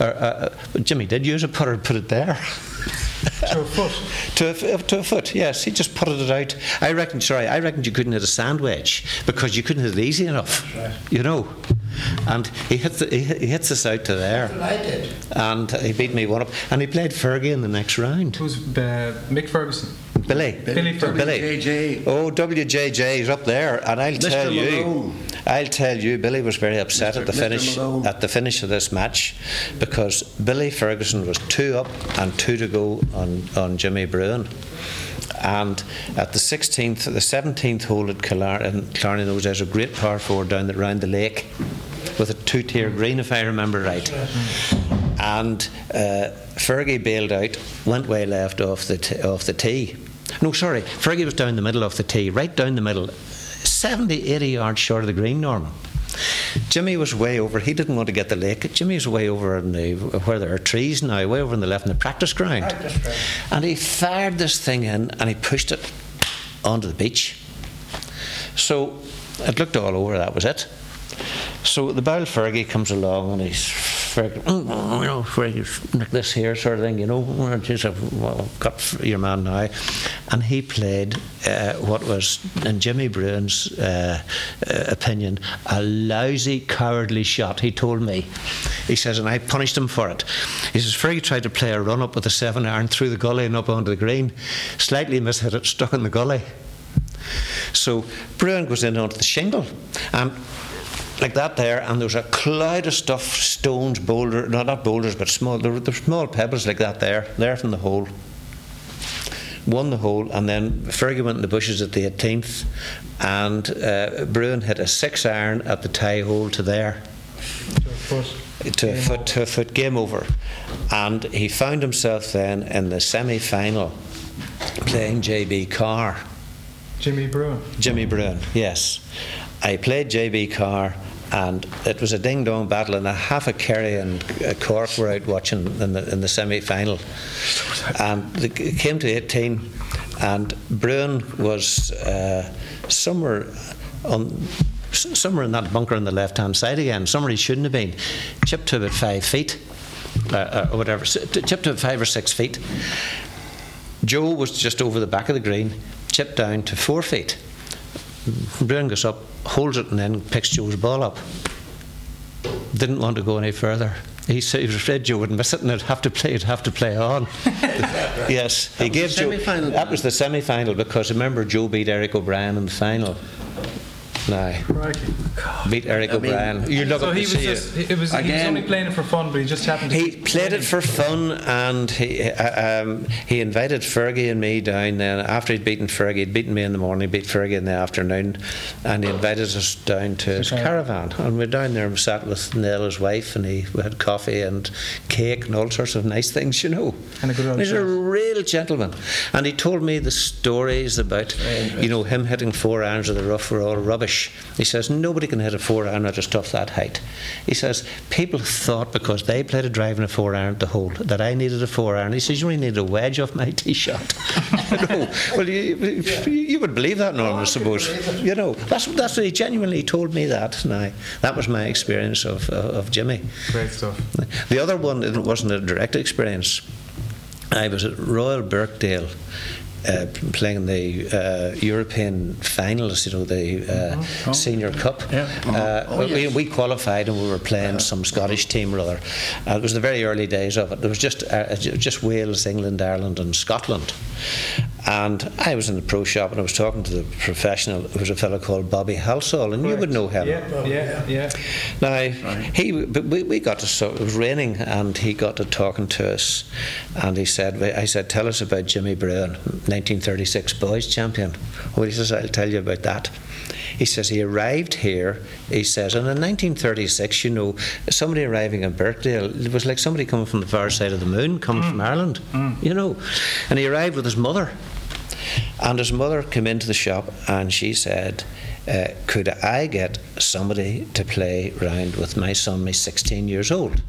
Or, uh, uh, Jimmy did use a putter, put it there. To a foot. to, a, f- to a foot, yes. He just putted it out. I reckon, sorry, I reckon you couldn't hit a sand wedge because you couldn't hit it easy enough, you know. And he hits, the, he, he hits us out to there. I did. And he beat me one up. And he played Fergie in the next round. Who's uh, Mick Ferguson? Billy. Billy Ferguson. Billy. WJJ. Oh, WJJ is up there, and I'll Mr. tell you, Malone. I'll tell you, Billy was very upset Mr. at the Mr. finish Malone. at the finish of this match because Billy Ferguson was two up and two to go on on Jimmy Bruen. And at the 16th, the 17th hole at Killarney, those days, a great par four down the, round the lake with a two tier green, if I remember right. And uh, Fergie bailed out, went way left off the, t- off the tee. No, sorry, Fergie was down the middle of the tee, right down the middle, 70, 80 yards short of the green, Norman. Jimmy was way over. He didn't want to get the lake. Jimmy was way over in the where there are trees now, way over in the left in the practice ground. And he fired this thing in and he pushed it onto the beach. So it looked all over. That was it. So the Bowl Fergie comes along and he's Fergie, "Mm, you know, Fergie, like this here sort of thing, you know, "Oh, geez, I've well, got your man now. And he played uh, what was, in Jimmy Bruen's uh, uh, opinion, a lousy, cowardly shot, he told me. He says, and I punished him for it. He says, Fergie tried to play a run up with a seven iron through the gully and up onto the green, slightly mishit it, stuck in the gully. So Bruen goes in onto the shingle and like that there, and there was a cloud of stuff, stones, boulders, no, not boulders, but small, there were, there were small pebbles like that there, there from the hole. Won the hole, and then Fergie went in the bushes at the 18th, and uh, Bruen hit a six iron at the tie hole to there To a foot. to a foot to a foot game over, and he found himself then in the semi final playing JB Carr. Jimmy Bruen. Jimmy Bruen, yes. I played JB Carr, and it was a ding dong battle, and a half a Kerry and a Cork were out watching in the, in the semi final. And it came to 18, and Bruen was uh, somewhere on somewhere in that bunker on the left hand side again, somewhere he shouldn't have been, chipped to about five feet, uh, uh, or whatever, chipped to five or six feet. Joe was just over the back of the green, chipped down to four feet. Bruen goes up, holds it, and then picks Joe's ball up. Didn't want to go any further. He said he was afraid Joe would miss it and it'd have to play, it'd have to play on. yes, he was gave the Joe. That was the semi-final because remember Joe beat Eric O'Brien in the final. Now beat Eric I mean- O'Brien. You look So up he to was see just, it. it was, he was Again- only playing it for fun, but he just happened to. He played it for fun, and he uh, um, he invited Fergie and me down. Then after he'd beaten Fergie, he'd beaten me in the morning, beat Fergie in the afternoon, and he invited us down to his caravan. And we're down there and we sat with Nell, his wife, and he we had coffee and cake and all sorts of nice things, you know. And a good old He's a chat. real gentleman, and he told me the stories about you know him hitting four irons of the rough were all rubbish. He says nobody can hit a four iron at a stuff that height. He says people thought because they played a drive in a four iron at the hole that I needed a four iron. He says you only need a wedge off my tee shot. know, well you, you, you would believe that, Norman, I suppose. You know, that's that's what he genuinely told me that. Now that was my experience of uh, of Jimmy. Great stuff. The other one it wasn't a direct experience. I was at Royal Birkdale. Uh, playing in the uh, European finals, you know, the uh, Senior Cup. Yeah. Uh, we, we qualified and we were playing some Scottish team or other. Uh, it was the very early days of it. There was just uh, just Wales, England, Ireland, and Scotland. And I was in the pro shop and I was talking to the professional. It was a fellow called Bobby Halsall, and you would know him. Yeah, yeah, yeah. Now he, but we, we got to so it was raining, and he got to talking to us, and he said, I said, tell us about Jimmy Bruen, 1936 boys champion. Well, he says, I'll tell you about that. He says he arrived here. He says, and in 1936, you know, somebody arriving in Birkdale, it was like somebody coming from the far side of the moon, coming mm. from Ireland, mm. you know, and he arrived with his mother. And his mother came into the shop and she said, uh, Could I get somebody to play round with my son? He's 16 years old.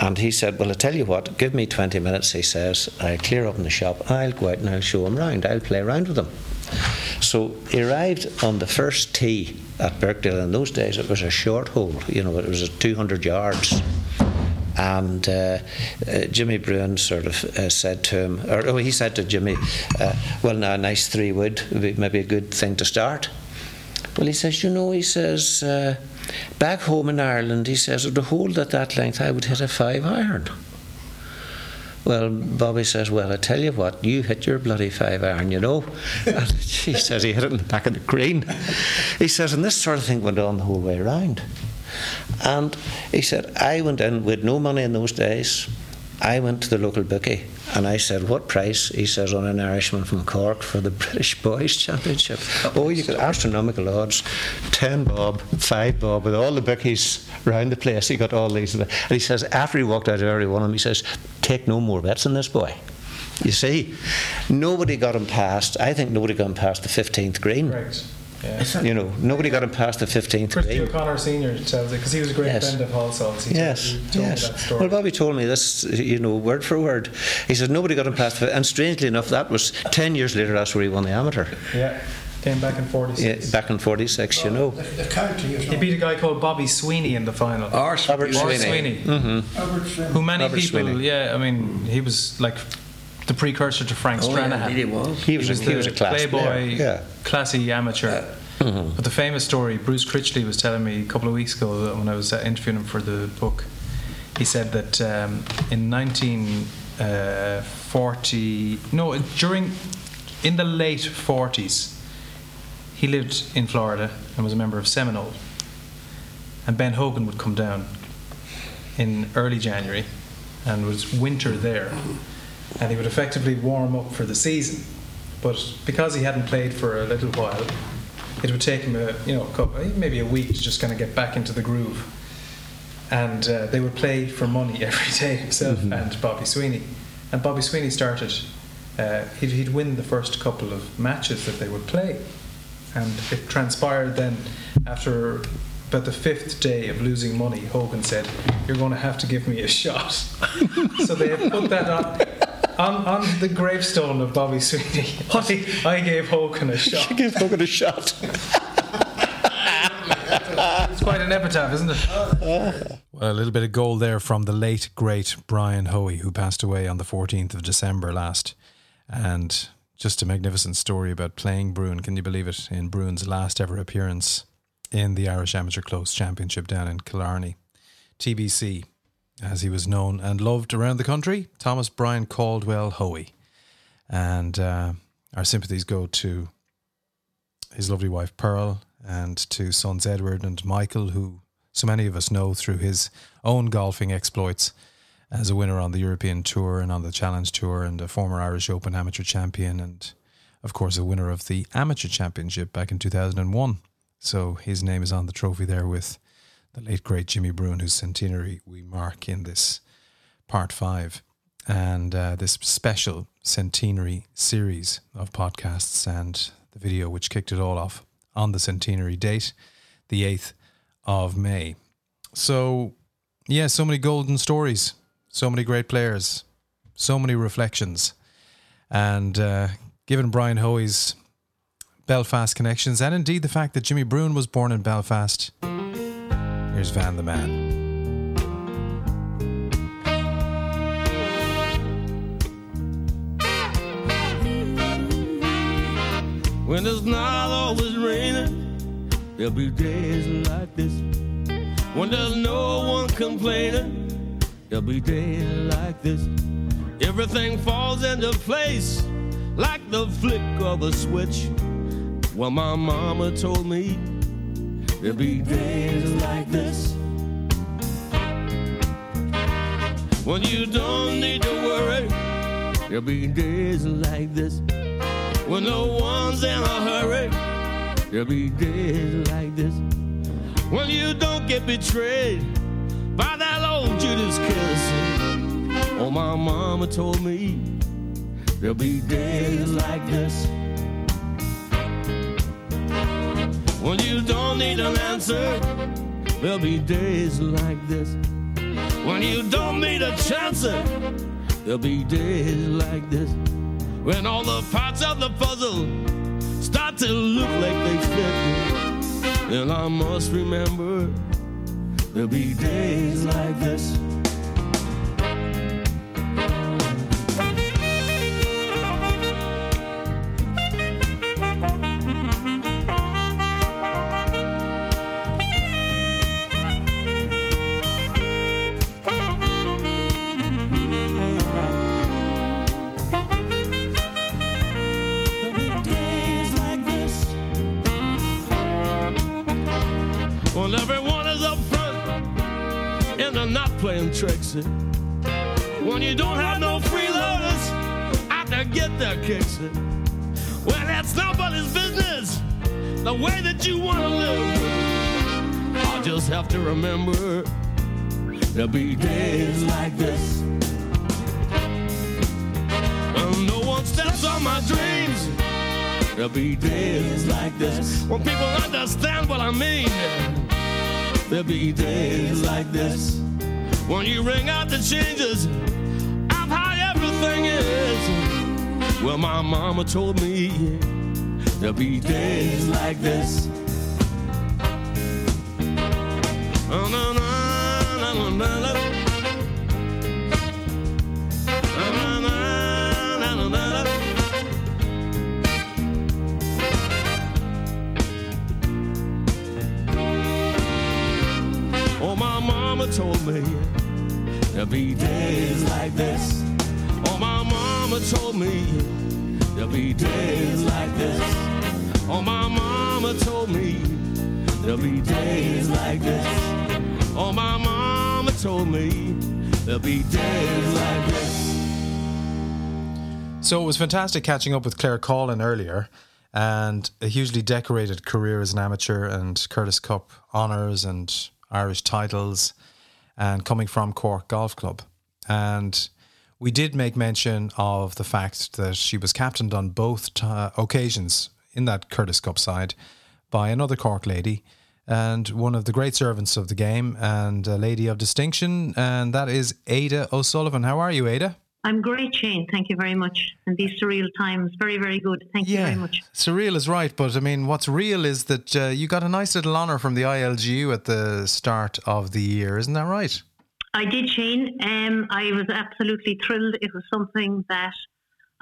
And he said, Well, I tell you what, give me 20 minutes. He says, I'll clear up in the shop, I'll go out and I'll show him round, I'll play around with him. So he arrived on the first tee at Birkdale. In those days, it was a short hole, you know, it was at 200 yards. And uh, uh, Jimmy Bruen sort of uh, said to him, or oh, he said to Jimmy, uh, "Well, now a nice three would be maybe a good thing to start." Well, he says, you know, he says, uh, back home in Ireland, he says, at a hole at that length, I would hit a five iron. Well, Bobby says, Well, I tell you what, you hit your bloody five iron, you know. And he says he hit it in the back of the green. He says, and this sort of thing went on the whole way around. And he said, I went in with no money in those days. I went to the local bookie and I said, What price? He says, On an Irishman from Cork for the British Boys Championship. Oh, you got astronomical odds 10 bob, 5 bob, with all the bookies round the place. He got all these. And he says, After he walked out of every one of them, he says, Take no more bets on this boy. You see, nobody got him past, I think nobody got him past the 15th green. Correct. Yeah. You know, nobody got him past the 15th Christy green. O'Connor Senior tells it because he was a great Yes. friend of Halsall's. He Yes, told, he that yes. story. Well, Bobby told me this, you know, word for word. He said nobody got him past, fi- and strangely enough, that was ten years later. That's where he won the amateur, yeah, came back in 46. yeah, '46. back in '46. You know, The, the county is he beat a guy called Bobby Sweeney in the final. Arse, Robert Boris Sweeney. Sweeney, Albert Swim. who many Robert people, Sweeney. yeah, I mean, he was like the precursor to Frank Oh, yeah, Stranahan. he was. he was, a, he was a class playboy, player. Yeah. classy amateur. But the famous story, Bruce Critchley was telling me a couple of weeks ago when I was uh, interviewing him for the book. He said that um, in 1940, no, during in the late 40s, he lived in Florida and was a member of Seminole. And Ben Hogan would come down in early January, and it was winter there, and he would effectively warm up for the season. But because he hadn't played for a little while, it would take him a you know a couple, maybe a week to just kind of get back into the groove. And uh, they would play for money every day himself and Bobby Sweeney. And Bobby Sweeney started. Uh, he'd, he'd win the first couple of matches that they would play, and it transpired then after about the fifth day of losing money, Hogan said, "You're going to have to give me a shot." so they put that on. On, on the gravestone of Bobby Sweeney, I, I gave Hogan a shot. Give Hogan a shot. It's quite an epitaph, isn't it? well, a little bit of gold there from the late, great Brian Hoey, who passed away on the 14th of December last. And just a magnificent story about playing Bruen. Can you believe it? In Bruen's last ever appearance in the Irish Amateur Close Championship down in Killarney. TBC, as he was known and loved around the country, Thomas Brian Caldwell Hoey. And uh, our sympathies go to his lovely wife Pearl and to sons Edward and Michael, who so many of us know through his own golfing exploits as a winner on the European Tour and on the Challenge Tour, and a former Irish Open amateur champion, and of course a winner of the Amateur Championship back in 2001. So his name is on the trophy there with the late great Jimmy Bruen, whose centenary we mark in this part five. And uh, this special centenary series of podcasts and the video which kicked it all off on the centenary date, the 8th of May. So, yeah, so many golden stories, so many great players, so many reflections. And uh, given Brian Hoey's Belfast connections, and indeed the fact that Jimmy Bruen was born in Belfast, here's Van the Man. When it's not always raining, there'll be days like this. When there's no one complaining, there'll be days like this. Everything falls into place like the flick of a switch. Well, my mama told me there'll be days like this. When you don't need to worry, there'll be days like this. When no one's in a hurry, there'll be days like this. When you don't get betrayed by that old Judas kiss. Oh, my mama told me there'll be days like this. When you don't need an answer, there'll be days like this. When you don't need a chance, there'll be days like this. When all the parts of the puzzle start to look like they fit, then I must remember there'll be days like this. To remember there'll be days like this. When no one steps on my dreams. There'll be days like this when people understand what I mean. There'll be days like this when you ring out the changes of how everything is. Well, my mama told me there'll be days like this. There'll be days like this. Oh, my mama told me there'll be days like this. Oh, my mama told me there'll be days like this. Oh, my mama told me there'll be days like this. So it was fantastic catching up with Claire Collin earlier and a hugely decorated career as an amateur and Curtis Cup honours and Irish titles and coming from Cork Golf Club. And we did make mention of the fact that she was captained on both t- occasions in that Curtis Cup side by another Cork lady and one of the great servants of the game and a lady of distinction, and that is Ada O'Sullivan. How are you, Ada? I'm great, Shane. Thank you very much. And these surreal times, very, very good. Thank you very much. Surreal is right, but I mean, what's real is that uh, you got a nice little honour from the ILGU at the start of the year, isn't that right? I did, Shane. Um, I was absolutely thrilled. It was something that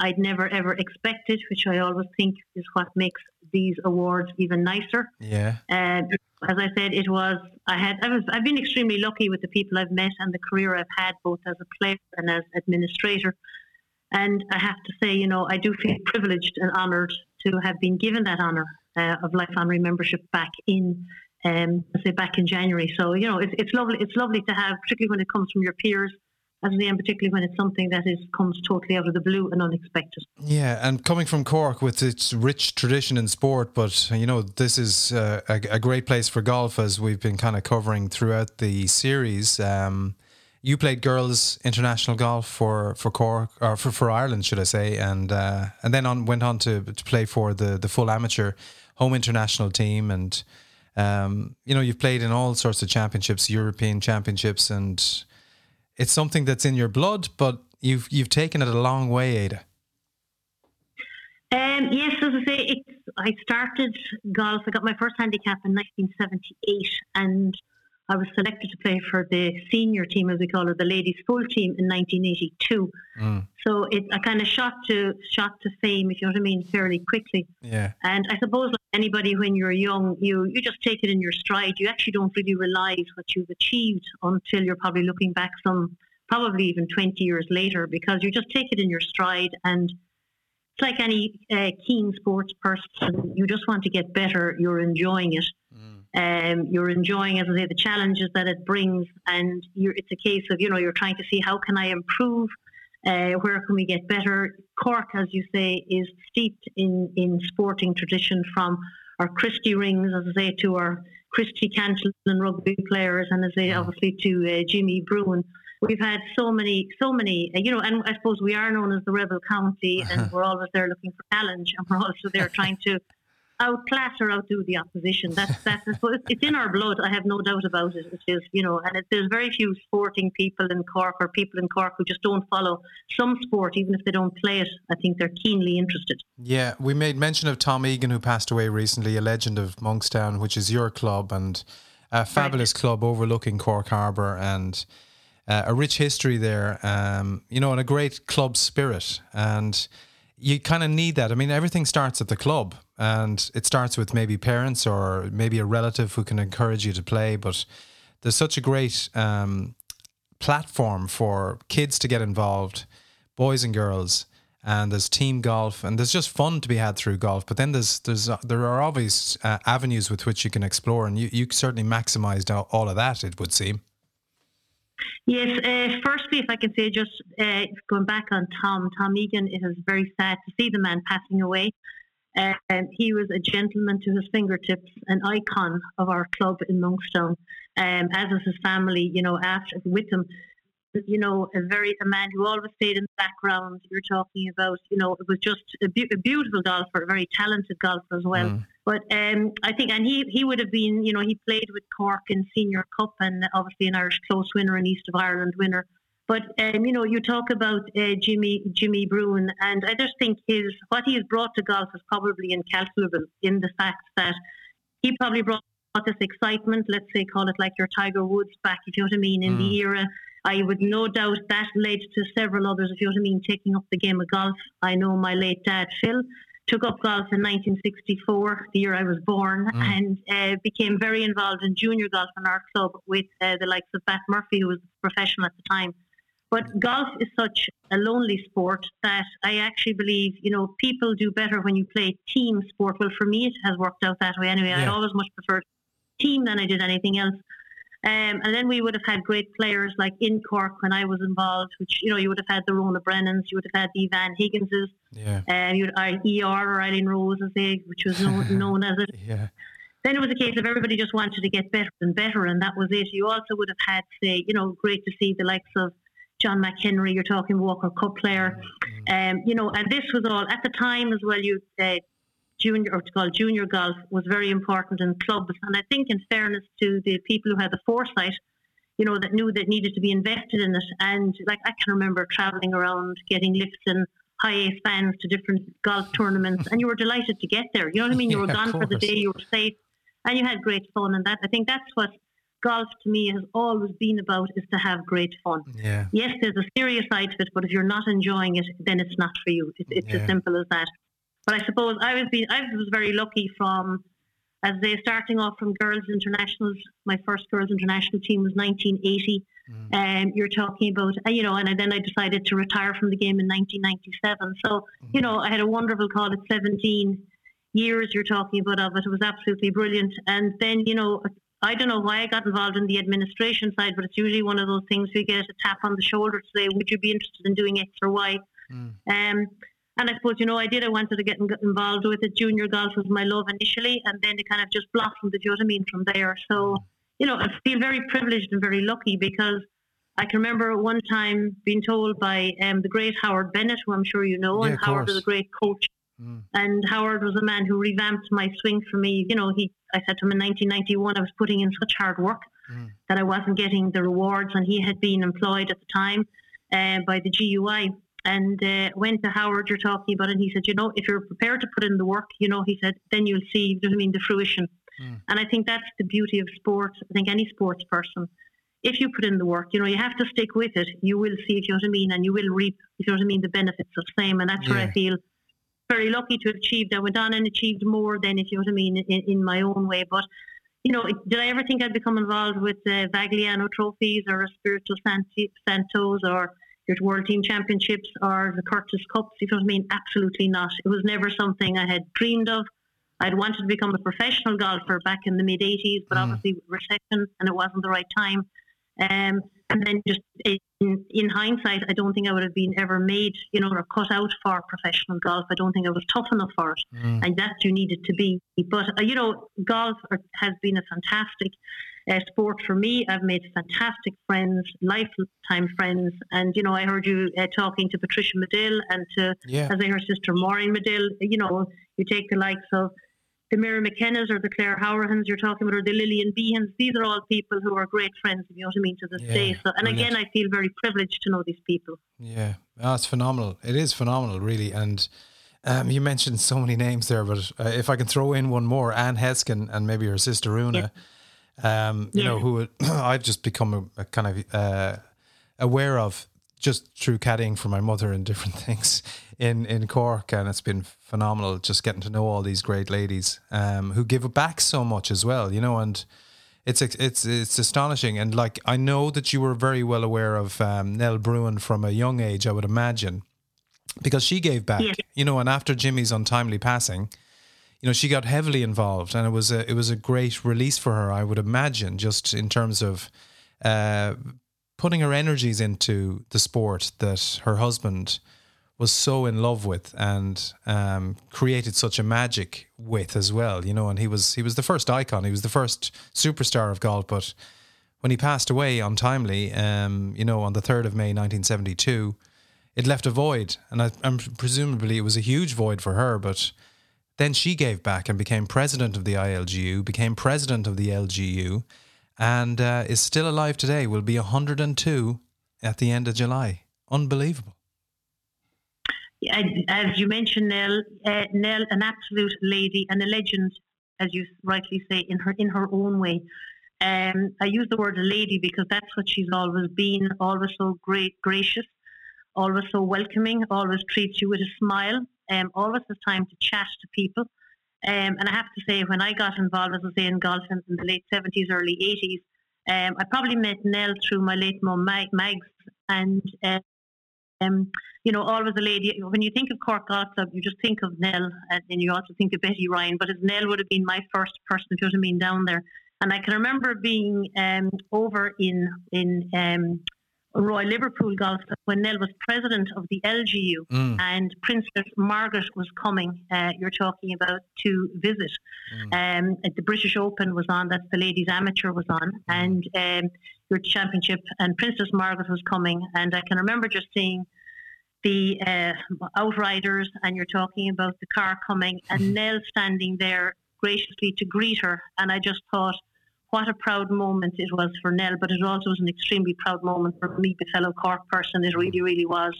I'd never ever expected, which I always think is what makes these awards even nicer. Yeah. Um, as I said, it was I had I was I've been extremely lucky with the people I've met and the career I've had both as a player and as administrator. And I have to say, you know, I do feel privileged and honoured to have been given that honour uh, of honorary membership back in, um, say back in January. So you know, it's, it's lovely. It's lovely to have, particularly when it comes from your peers, as I am, particularly when it's something that is comes totally out of the blue and unexpected. Yeah, and coming from Cork with its rich tradition in sport, but you know this is uh, a, a, great place for golf, as we've been kind of covering throughout the series. Um, you played girls international golf for, for Cork or for, for Ireland, should I say, and uh, and then on went on to, to play for the the full amateur home international team, and um, you know you've played in all sorts of championships, European championships, and it's something that's in your blood, but you've you've taken it a long way, Ada. Um, yes, as I say, I started golf. I got my first handicap in 1978, and I was selected to play for the senior team, as we call it, the ladies' full team in 1982. Mm. So it I kind of shot to shot to fame, if you know what I mean, fairly quickly. Yeah. And I suppose like anybody, when you're young, you you just take it in your stride. You actually don't really realize what you've achieved until you're probably looking back some, probably even 20 years later, because you just take it in your stride and. It's like any uh, keen sports person. You just want to get better. You're enjoying it. Um, you're enjoying, as I say, the challenges that it brings, and it's a case of you know you're trying to see how can I improve, uh, where can we get better. Cork, as you say, is steeped in in sporting tradition from our Christy rings, as I say, to our Christy Cantillon rugby players, and as I say, obviously to uh, Jimmy Bruen. We've had so many, so many, uh, you know, and I suppose we are known as the Rebel County, and we're always there looking for challenge, and we're also there trying to outclass or outdo the opposition. That's that's it's in our blood. I have no doubt about it. It is, you know, and it, there's very few sporting people in Cork or people in Cork who just don't follow some sport, even if they don't play it. I think they're keenly interested. Yeah, we made mention of Tom Egan, who passed away recently, a legend of Monkstown, which is your club and a fabulous right. club overlooking Cork Harbour and. Uh, a rich history there, um, you know, and a great club spirit. And you kind of need that. I mean, everything starts at the club, and it starts with maybe parents or maybe a relative who can encourage you to play. But there's such a great um, platform for kids to get involved, boys and girls, and there's team golf, and there's just fun to be had through golf. But then there's there's uh, there are obvious uh, avenues with which you can explore, and you you certainly maximised all of that. It would seem. Yes, uh, firstly, if I can say just uh, going back on Tom, Tom Egan, it is very sad to see the man passing away. Uh, he was a gentleman to his fingertips, an icon of our club in Monkstown, um, as was his family, you know, after with him you know, a very a man who always stayed in the background. You're talking about, you know, it was just a, be- a beautiful golfer, a very talented golfer as well. Mm. But um, I think, and he he would have been, you know, he played with Cork in Senior Cup and obviously an Irish close winner and East of Ireland winner. But um, you know, you talk about uh, Jimmy Jimmy Bruen, and I just think his what he has brought to golf is probably incalculable in the fact that he probably brought this excitement. Let's say, call it like your Tiger Woods back, if you know what I mean, in mm. the era I would no doubt that led to several others, if you know what I mean, taking up the game of golf. I know my late dad, Phil, took up golf in 1964, the year I was born, mm. and uh, became very involved in junior golf in our club with uh, the likes of Pat Murphy, who was a professional at the time. But golf is such a lonely sport that I actually believe, you know, people do better when you play team sport. Well, for me, it has worked out that way anyway. Yeah. I always much preferred team than I did anything else. Um, and then we would have had great players like in Cork when I was involved, which, you know, you would have had the Rona Brennans, you would have had the Van Higginses, yeah. um, you would, uh, ER or Eileen Rose, as they, which was known, known as it. Yeah. Then it was a case of everybody just wanted to get better and better, and that was it. You also would have had, say, you know, great to see the likes of John McHenry, you're talking Walker Cup player. Mm-hmm. Um, you know, and this was all at the time as well. You uh, junior or to call junior golf was very important in clubs. And I think, in fairness to the people who had the foresight, you know, that knew that needed to be invested in it. And like I can remember traveling around, getting lifts and high ace fans to different golf tournaments, and you were delighted to get there. You know what I mean? You were Yeah, gone for the day, you were safe, and you had great fun. And that I think that's what golf to me has always been about: is to have great fun. Yeah. Yes, there's a serious side to it, but if you're not enjoying it, then it's not for you. It's, it's Yeah. as simple as that. But I suppose I was being, I was very lucky from as they starting off from girls internationals. My first girls international team was 1980. Mm. And you're talking about, uh, you know, and I, then I decided to retire from the game in 1997. So, you know, I had a wonderful call at 17 years. You're talking about of it. It was absolutely brilliant. And then, you know, I don't know why I got involved in the administration side, but it's usually one of those things we get a tap on the shoulder to say, would you be interested in doing X or Y? Mm. Um, and I suppose, you know, I did. I wanted to get involved with it. Junior golf was my love initially, and then it kind of just blossomed, do you know what I mean, from there. So, you know, I feel very privileged and very lucky because I can remember one time being told by um, the great Howard Bennett, who I'm sure you know, Yeah, and Howard was a great coach. Mm. And Howard was a man who revamped my swing for me. You know, he I said to him in 1991, I was putting in such hard work Mm. that I wasn't getting the rewards, and he had been employed at the time uh, by the GUI. And uh, went to Howard, you're talking about, and he said, you know, if you're prepared to put in the work, you know, he said, then you'll see, you know what I mean, the fruition. Mm. And I think that's the beauty of sports. I think any sports person, if you put in the work, you know, you have to stick with it. You will see, if you know what I mean, and you will reap, if you know what I mean, the benefits of same. And that's where I feel very lucky to have achieved. I went on and achieved more than, if you know what I mean, in, in my own way. But you know, did I ever think I'd become involved with uh, Vagliano trophies or Espirito Santos or your World Team Championships or the Curtis Cups? You know what I mean? Absolutely not. It was never something I had dreamed of. I'd wanted to become a professional golfer back in the mid 80s, but Mm. obviously recession and it wasn't the right time. Um, and then just in, in hindsight, I don't think I would have been ever made, you know, or cut out for professional golf. I don't think I was tough enough for it Mm. and that you needed to be. But uh, you know, golf has been a fantastic uh, sport for me. I've made fantastic friends, lifetime friends, and you know, I heard you uh, talking to Patricia Madill and to Yeah. as I heard sister Maureen Madill. You know, you take the likes of the Mary McKennas or the Claire Hourihanes you're talking about, or the Lillian Behans. These are all people who are great friends. You know what I mean to this Yeah, day. So, and brilliant. again, I feel very privileged to know these people. Yeah, oh, it's phenomenal. It is phenomenal, really. And um, you mentioned so many names there, but uh, if I can throw in one more, Anne Heskin and maybe her sister Una, um, you know, who I've just become a, a kind of uh, aware of just through caddying for my mother and different things in, in Cork. And it's been phenomenal just getting to know all these great ladies um, who give back so much as well, you know, and it's it's it's astonishing, and like I know that you were very well aware of um, Nell Bruen from a young age, I would imagine, because she gave back, Yes. you know, and after Jimmy's untimely passing, you know, she got heavily involved, and it was a it was a great release for her, I would imagine, just in terms of uh, putting her energies into the sport that her husband was so in love with and um, created such a magic with as well, you know. And he was he was the first icon. He was the first superstar of golf. But when he passed away untimely, um, you know, on the third of May, nineteen seventy two, it left a void, and I, I'm presumably it was a huge void for her. But then she gave back and became president of the ILGU, became president of the LGU, and uh, is still alive today. Will be hundred and two at the end of July. Unbelievable. As you mentioned, Nell, uh, Nell, an absolute lady and a legend, as you rightly say, in her in her own way. Um, I use the word lady because that's what she's always been. Always so great, gracious, always so welcoming. Always treats you with a smile. Um, always has time to chat to people. Um, and I have to say, when I got involved, as I say, in golf in, the late seventies, early eighties, um, I probably met Nell through my late mum, Mag, Mags, and. Um, you know, always a lady. When you think of Cork Golf Club, you just think of Nell, and, and you also think of Betty Ryan. But as Nell would have been my first person, you know what I mean, down there. And I can remember being um, over in in um, Royal Liverpool Golf Club when Nell was president of the LGU, Mm. and Princess Margaret was coming. Uh, you're talking about to visit. Um, at the British Open was on. That's the ladies amateur was on, and um, your championship. And Princess Margaret was coming, and I can remember just seeing the uh, outriders, and you're talking about the car coming, and Nell standing there graciously to greet her. And I just thought, what a proud moment it was for Nell, but it also was an extremely proud moment for me, the fellow Cork person. It really, really was.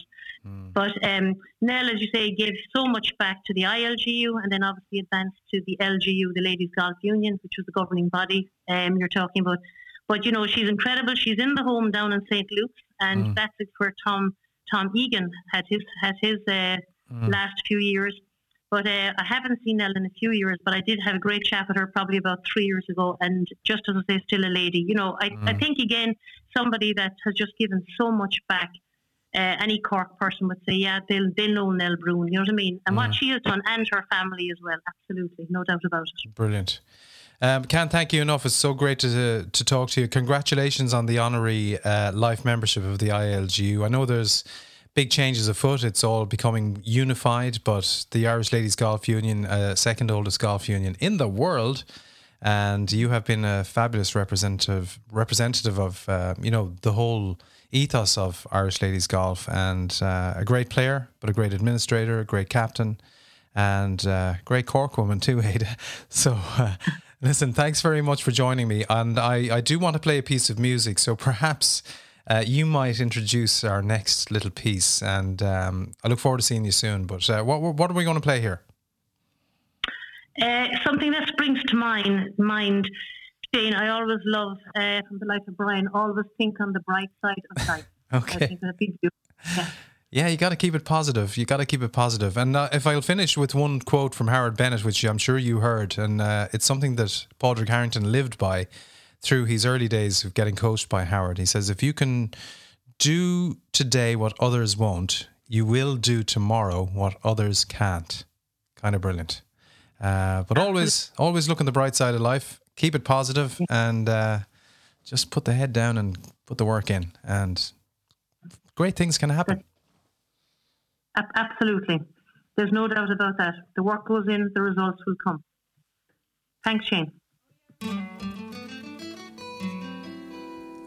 But um, Nell, as you say, gave so much back to the ILGU and then obviously advanced to the LGU, the Ladies Golf Union, which was the governing body um, you're talking about. But, you know, she's incredible. She's in the home down in St. Luke's, and Mm. that's where Tom Tom Egan had his, had his uh, Mm. last few years. But uh, I haven't seen Nell in a few years, but I did have a great chat with her probably about three years ago. And just as I say, still a lady. You know, I, I Mm. think, again, somebody that has just given so much back. Uh, any Cork person would say, yeah, they'll, they'll know Nell Bruen. You know what I mean? And Mm. what she has done, and her family as well. Absolutely. No doubt about it. Brilliant. Um, can't thank you enough. It's so great to to talk to you. Congratulations on the honorary uh, life membership of the ILGU. I know there's big changes afoot. It's all becoming unified, but the Irish Ladies Golf Union, uh, second oldest golf union in the world, and you have been a fabulous representative representative of uh, you know the whole ethos of Irish Ladies Golf, and uh, a great player, but a great administrator, a great captain and uh, great Cork woman too, Ada. So, uh, listen, thanks very much for joining me. And I, I do want to play a piece of music, so perhaps uh, you might introduce our next little piece. And um, I look forward to seeing you soon. But uh, what what are we going to play here? Uh, something that springs to mind, mind, Jane, I always love uh, from the life of Brian, always think on the bright side of life. Okay. think that people do. Yeah. Yeah, you got to keep it positive. You got to keep it positive. And uh, if I'll finish with one quote from Howard Bennett, which I'm sure you heard, and uh, it's something that Padraig Harrington lived by through his early days of getting coached by Howard. He says, "If you can do today what others won't, you will do tomorrow what others can't." Kind of brilliant. Uh, but always, always look on the bright side of life. Keep it positive, and uh, just put the head down and put the work in, and great things can happen. Absolutely. There's no doubt about that. The work goes in, the results will come. Thanks, Shane.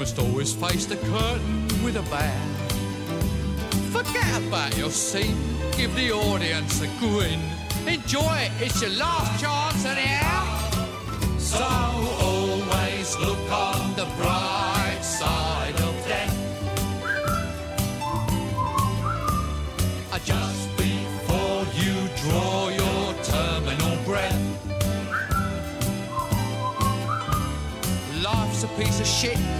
must always face the curtain with a bow. Forget about your scene, give the audience a grin. Enjoy it, it's your last chance anyhow. So always look on the bright side of death. Uh, Just before you draw your terminal breath. Life's a piece of shit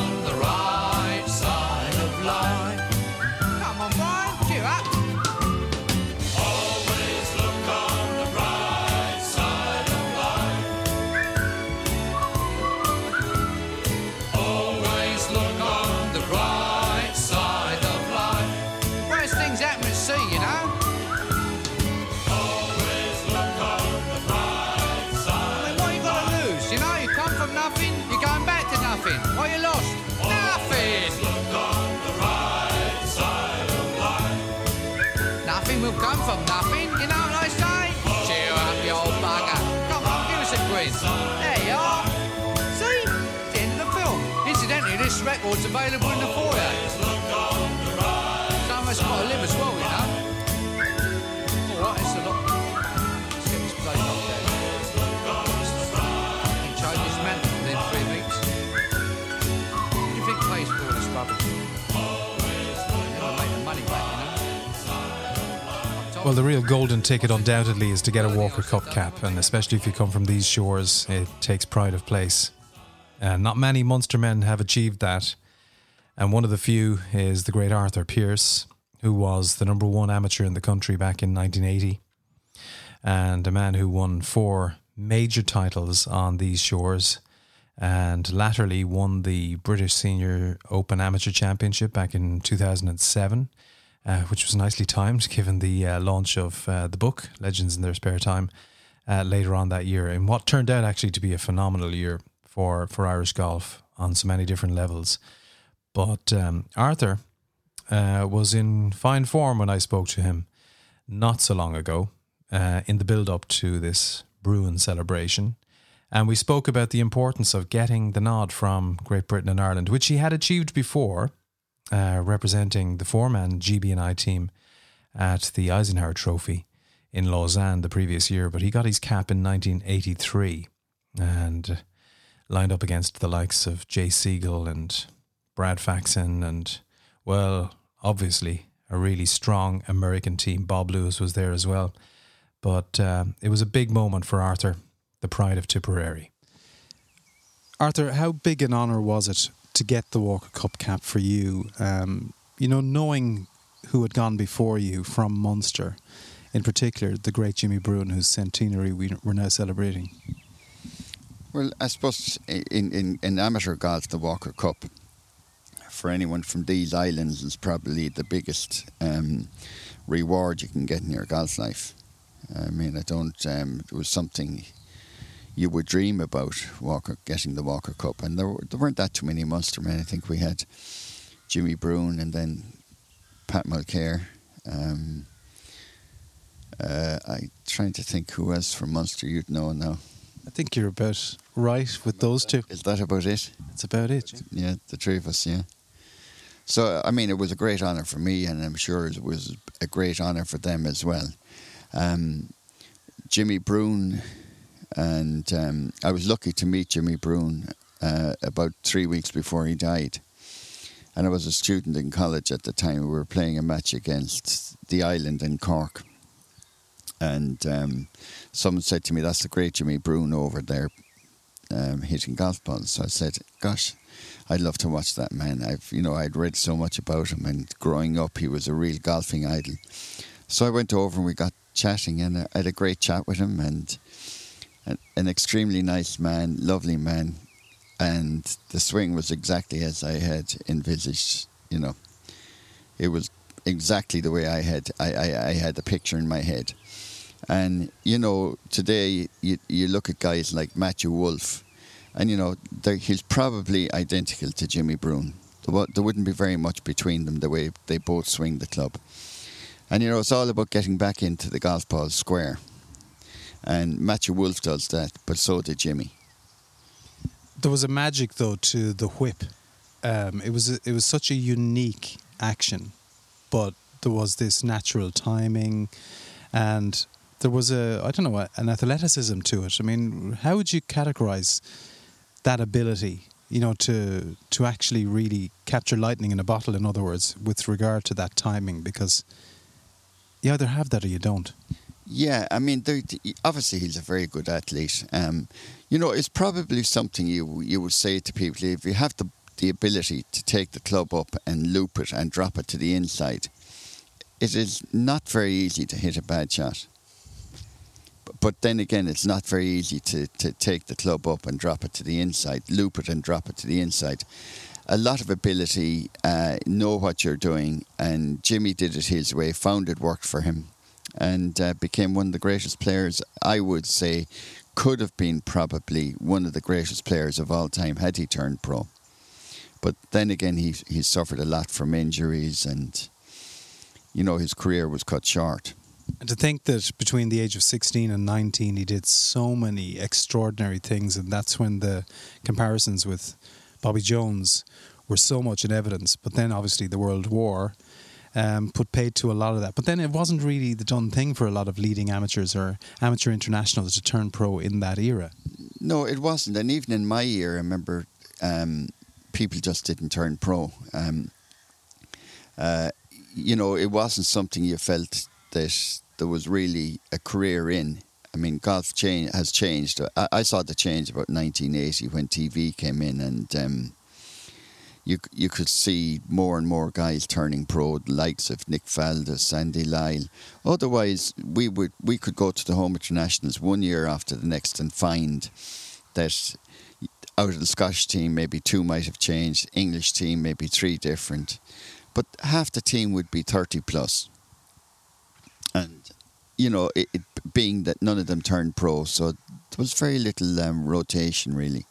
available in the foyer. As well, you know. All right, it's a lot. Let's get this place changed his mantle within three weeks. What do you think for this rubbish? The. Well, the real golden ticket, undoubtedly, is to get a Walker Cup cap, and especially if you come from these shores, it takes pride of place. Uh, not many Munster men have achieved that, and one of the few is the great Arthur Pierse, who was the number one amateur in the country back in 1980, and a man who won four major titles on these shores, and latterly won the British Senior Open Amateur Championship back in 2007 uh, which was nicely timed given the uh, launch of uh, the book, Legends in Their Spare Time, uh, later on that year, in what turned out actually to be a phenomenal year for, for Irish golf on so many different levels. But um, Arthur uh, was in fine form when I spoke to him not so long ago uh, in the build up to this Bruen celebration. And we spoke about the importance of getting the nod from Great Britain and Ireland, which he had achieved before uh, representing the four-man GB&I team at the Eisenhower Trophy in Lausanne the previous year, but he got his cap in 1983 and uh, lined up against the likes of Jay Sigel and Brad Faxon and, well, obviously a really strong American team. Bob Lewis was there as well. But uh, it was a big moment for Arthur, the pride of Tipperary. Arthur, how big an honour was it to get the Walker Cup cap for you? Um, you know, knowing who had gone before you from Munster, in particular the great Jimmy Bruen, whose centenary we, we're now celebrating. Well, I suppose in, in, in amateur golf, the Walker Cup, for anyone from these islands, is probably the biggest um, reward you can get in your golf life. I mean, I don't. Um, it was something you would dream about Walker getting the Walker Cup, and there, were, there weren't that too many Munster men. I think we had Jimmy Bruen and then Pat Mulcare. Um, uh, I'm trying to think who else from Munster you'd know now. I think you're about right with those two. Is that about it? That's about it. Yeah, the three of us, yeah. So, I mean, it was a great honour for me, and I'm sure it was a great honour for them as well. Um, Jimmy Bruen, and um, I was lucky to meet Jimmy Bruen uh, about three weeks before he died. And I was a student in college at the time. We were playing a match against the island in Cork. And um, someone said to me, That's the great Jimmy Bruen over there um, hitting golf balls. So I said, Gosh, I'd love to watch that man. I've, you know, I'd read so much about him, and growing up, he was a real golfing idol. So I went over and we got chatting, and I had a great chat with him, and an, an extremely nice man, lovely man, and the swing was exactly as I had envisaged. You know, it was exactly the way I had I, I, I had the picture in my head. And you know, today you you look at guys like Matthew Wolff, and you know he's probably identical to Jimmy. There, there wouldn't be very much between them the way they both swing the club. And you know, it's all about getting back into the golf ball square. And Matthew Wolff does that, but so did Jimmy. There was a magic though to the whip. Um, it was a, it was such a unique action, but there was this natural timing, and there was a I don't know an athleticism to it. I mean, how would you categorize that ability? You know, to to actually really capture lightning in a bottle. In other words, with regard to that timing, because you either have that or you don't. Yeah, I mean, obviously he's a very good athlete. Um, you know, it's probably something you you would say to people if you have the the ability to take the club up and loop it and drop it to the inside. It is not very easy to hit a bad shot. But- then again, it's not very easy to, to take the club up and drop it to the inside, loop it and drop it to the inside. A lot of ability, uh, know what you're doing, and Jimmy did it his way, found it worked for him, and uh, became one of the greatest players. I would say, could have been probably one of the greatest players of all time had he turned pro. But then again, he he suffered a lot from injuries, and you know his career was cut short. And to think that between the age of 16 and 19, he did so many extraordinary things, and that's when the comparisons with Bobby Jones were so much in evidence. But then, obviously, the World War um, put paid to a lot of that. But then it wasn't really the done thing for a lot of leading amateurs or amateur internationals to turn pro in that era. No, it wasn't. And even in my year, I remember um, people just didn't turn pro. Um, uh, you know, it wasn't something you felt that there was really a career in. I mean, golf change, has changed. I, I, saw the change about 1980 when TV came in, and um, you you could see more and more guys turning pro, likes of Nick Faldo, Sandy Lyle. Otherwise, we would we could go to the home internationals one year after the next and find that out of the Scottish team, maybe two might have changed. English team, maybe three different, but half the team would be thirty plus. You know, it, it being that none of them turned pro, so there was very little um, rotation really.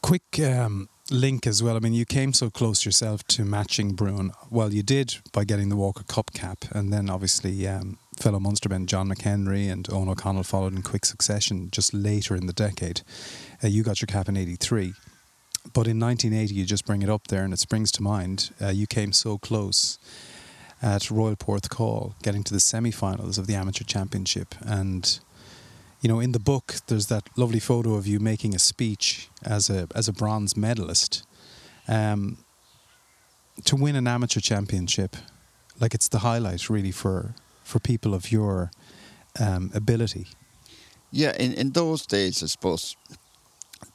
Quick um, link as well. I mean, you came so close yourself to matching Bruen. Well, you did by getting the Walker Cup cap, and then obviously um, fellow Munstermen John McHenry and Eoghan O'Connell followed in quick succession just later in the decade. Uh, you got your cap in '83, but in 1980, you just bring it up there, and it springs to mind. Uh, you came so close at Royal Porthcawl, getting to the semi-finals of the Amateur Championship, and you know, in the book, there's that lovely photo of you making a speech as a as a bronze medalist. Um, to win an amateur championship, like it's the highlight really for for people of your um, ability. Yeah, in in those days, I suppose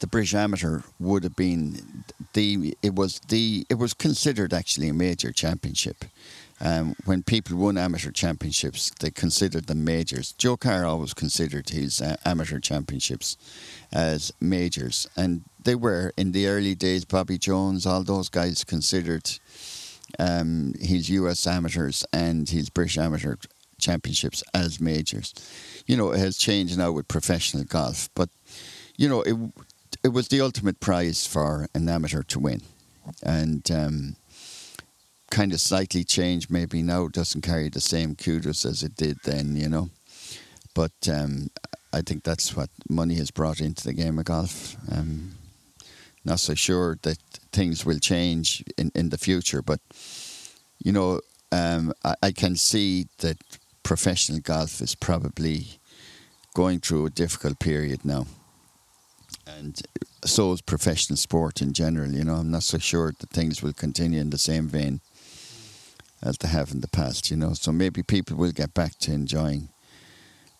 the British Amateur would have been the it was the it was considered actually a major championship. Um, when people won amateur championships, they considered them majors. Joe Carr always considered his uh, amateur championships as majors, and they were in the early days. Bobby Jones, all those guys considered um, his US amateurs and his British amateur championships as majors. You know, it has changed now with professional golf, but you know, it it was the ultimate prize for an amateur to win, and. Um, kind of slightly changed maybe now doesn't carry the same kudos as it did then you know? But um, I think that's what money has brought into the game of golf. Um, not so sure that things will change in, in the future but you know um, I, I can see that professional golf is probably going through a difficult period now. And so is professional sport in general. You know, I'm not so sure that things will continue in the same vein as they have in the past, you know. So maybe people will get back to enjoying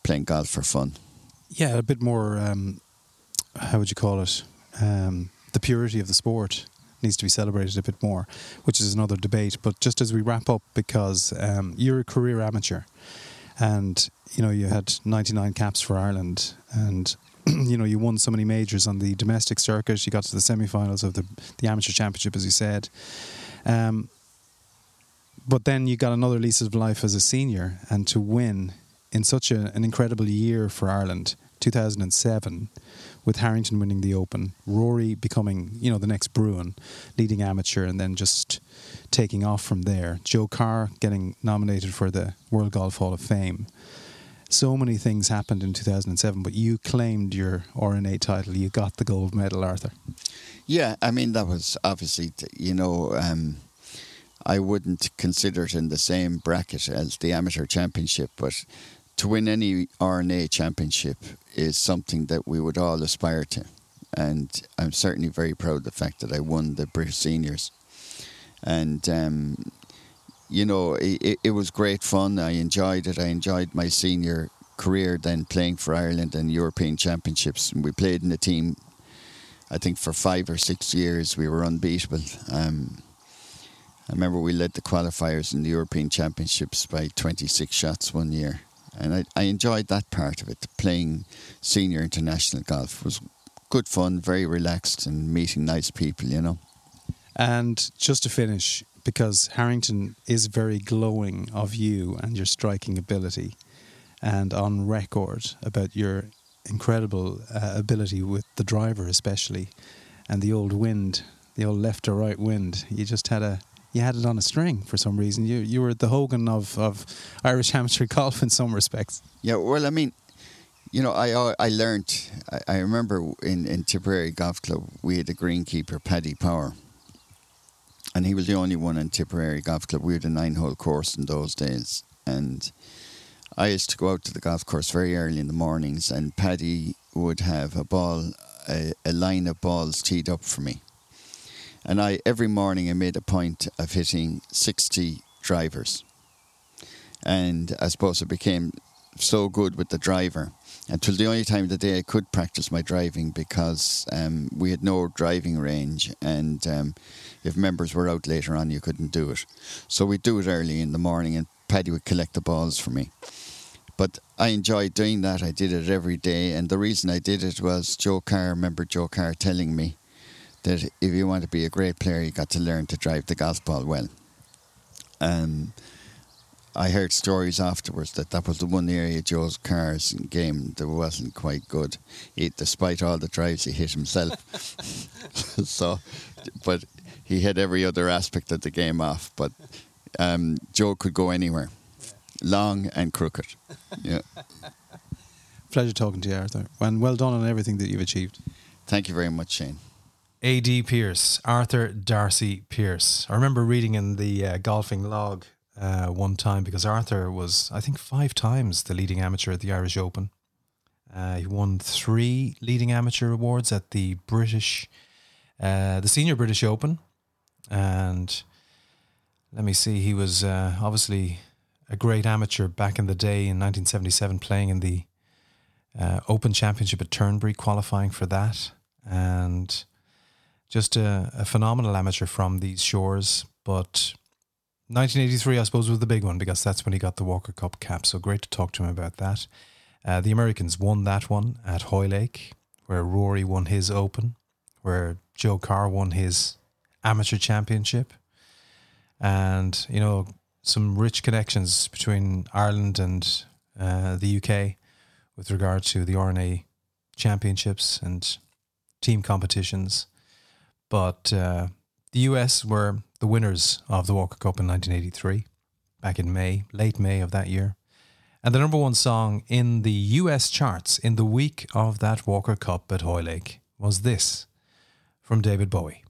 playing golf for fun. Yeah, a bit more, um, how would you call it? Um, the purity of the sport needs to be celebrated a bit more, which is another debate. But just as we wrap up, because um, you're a career amateur and, you know, you had 99 caps for Ireland and you know, you won so many majors on the domestic circuit. You got to the semi-finals of the the amateur championship, as you said. Um, but then you got another lease of life as a senior, and to win in such a, an incredible year for Ireland, 2007, with Harrington winning the Open, Rory becoming you know the next Bruen, leading amateur, and then just taking off from there. Joe Carr getting nominated for the World Golf Hall of Fame. So many things happened in 2007, but you claimed your R&A title. You got the gold medal, Arthur. Yeah, I mean that was obviously you know. Um, I wouldn't consider it in the same bracket as the amateur championship, but to win any R&A championship is something that we would all aspire to. And I'm certainly very proud of the fact that I won the British Seniors. And, um, you know, it, it was great fun. I enjoyed it. I enjoyed my senior career then playing for Ireland and European Championships. And we played in a team, I think, for five or six years. We were unbeatable. Um, I remember we led the qualifiers in the European Championships by 26 shots one year. And I, I enjoyed that part of it. Playing senior international golf was good fun, very relaxed, and meeting nice people, you know. And just to finish, because Harrington is very glowing of you and your striking ability, and on record about your incredible uh, ability with the driver, especially, and the old wind, the old left or right wind. You just had a you had it on a string for some reason. You you were the Hogan of, of Irish amateur golf in some respects. Yeah, well, I mean, you know, I I learned. I, I remember in in Tipperary Golf Club we had a greenkeeper, Paddy Power, and he was the only one in Tipperary Golf Club. We had a nine hole course in those days, and I used to go out to the golf course very early in the mornings, and Paddy would have a ball, a, a line of balls teed up for me, and I every morning I made a point of hitting sixty drivers, and I suppose it became so good with the driver until the only time of the day I could practice my driving because um, we had no driving range and um, if members were out later on you couldn't do it. So we'd do it early in the morning and Paddy would collect the balls for me. But I enjoyed doing that. I did it every day and the reason I did it was Joe Carr, I remember Joe Carr telling me that if you want to be a great player you got to learn to drive the golf ball well. Um, I heard stories afterwards that that was the one area Joe's Carr's game that wasn't quite good, he, despite all the drives he hit himself. so, but he had every other aspect of the game off. But um, Joe could go anywhere, long and crooked. Yeah. Pleasure talking to you, Arthur, and well done on everything that you've achieved. Thank you very much, Shane. A.D. Pierse, Arthur Darcy Pierse. I remember reading in the uh, golfing log uh, one time because Arthur was, I think, five times the leading amateur at the Irish Open. Uh, he won three leading amateur awards at the British, uh, the Senior British Open, and let me see, he was uh, obviously a great amateur back in the day in 1977, playing in the uh, Open Championship at Turnberry, qualifying for that, and just a, a phenomenal amateur from these shores, but 1983, I suppose, was the big one because that's when he got the Walker Cup cap. So great to talk to him about that. Uh, the Americans won that one at Hoylake, where Rory won his Open, where Joe Carr won his amateur championship, and you know some rich connections between Ireland and uh, the UK with regard to the R&A championships and team competitions. But uh, the US were the winners of the Walker Cup in 1983, back in May, late May of that year. And the number one song in the US charts in the week of that Walker Cup at Hoylake was this from David Bowie.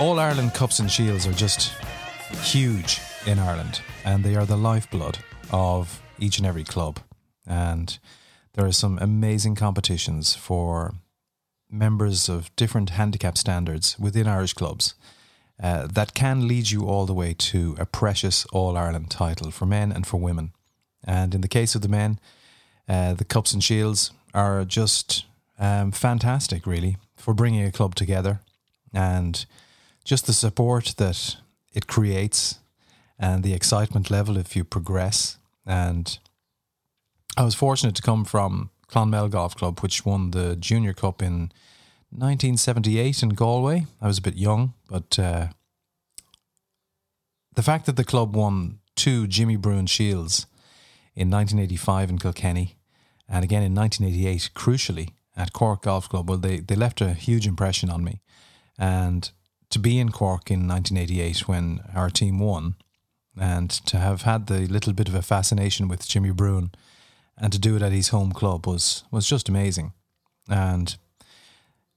All Ireland Cups and Shields are just huge in Ireland, and they are the lifeblood of each and every club. And there are some amazing competitions for members of different handicap standards within Irish clubs uh, that can lead you all the way to a precious All Ireland title for men and for women. And in the case of the men, uh, the Cups and Shields are just um, fantastic, really, for bringing a club together and just the support that it creates and the excitement level if you progress. And I was fortunate to come from Clonmel Golf Club, which won the Junior Cup in 1978 in Galway. I was a bit young, but uh, the fact that the club won two Jimmy Bruen Shields in 1985 in Kilkenny and again in 1988, crucially, at Cork Golf Club, well, they, they left a huge impression on me. And to be in Cork in 1988 when our team won, and to have had the little bit of a fascination with Jimmy Bruen, and to do it at his home club was was just amazing. And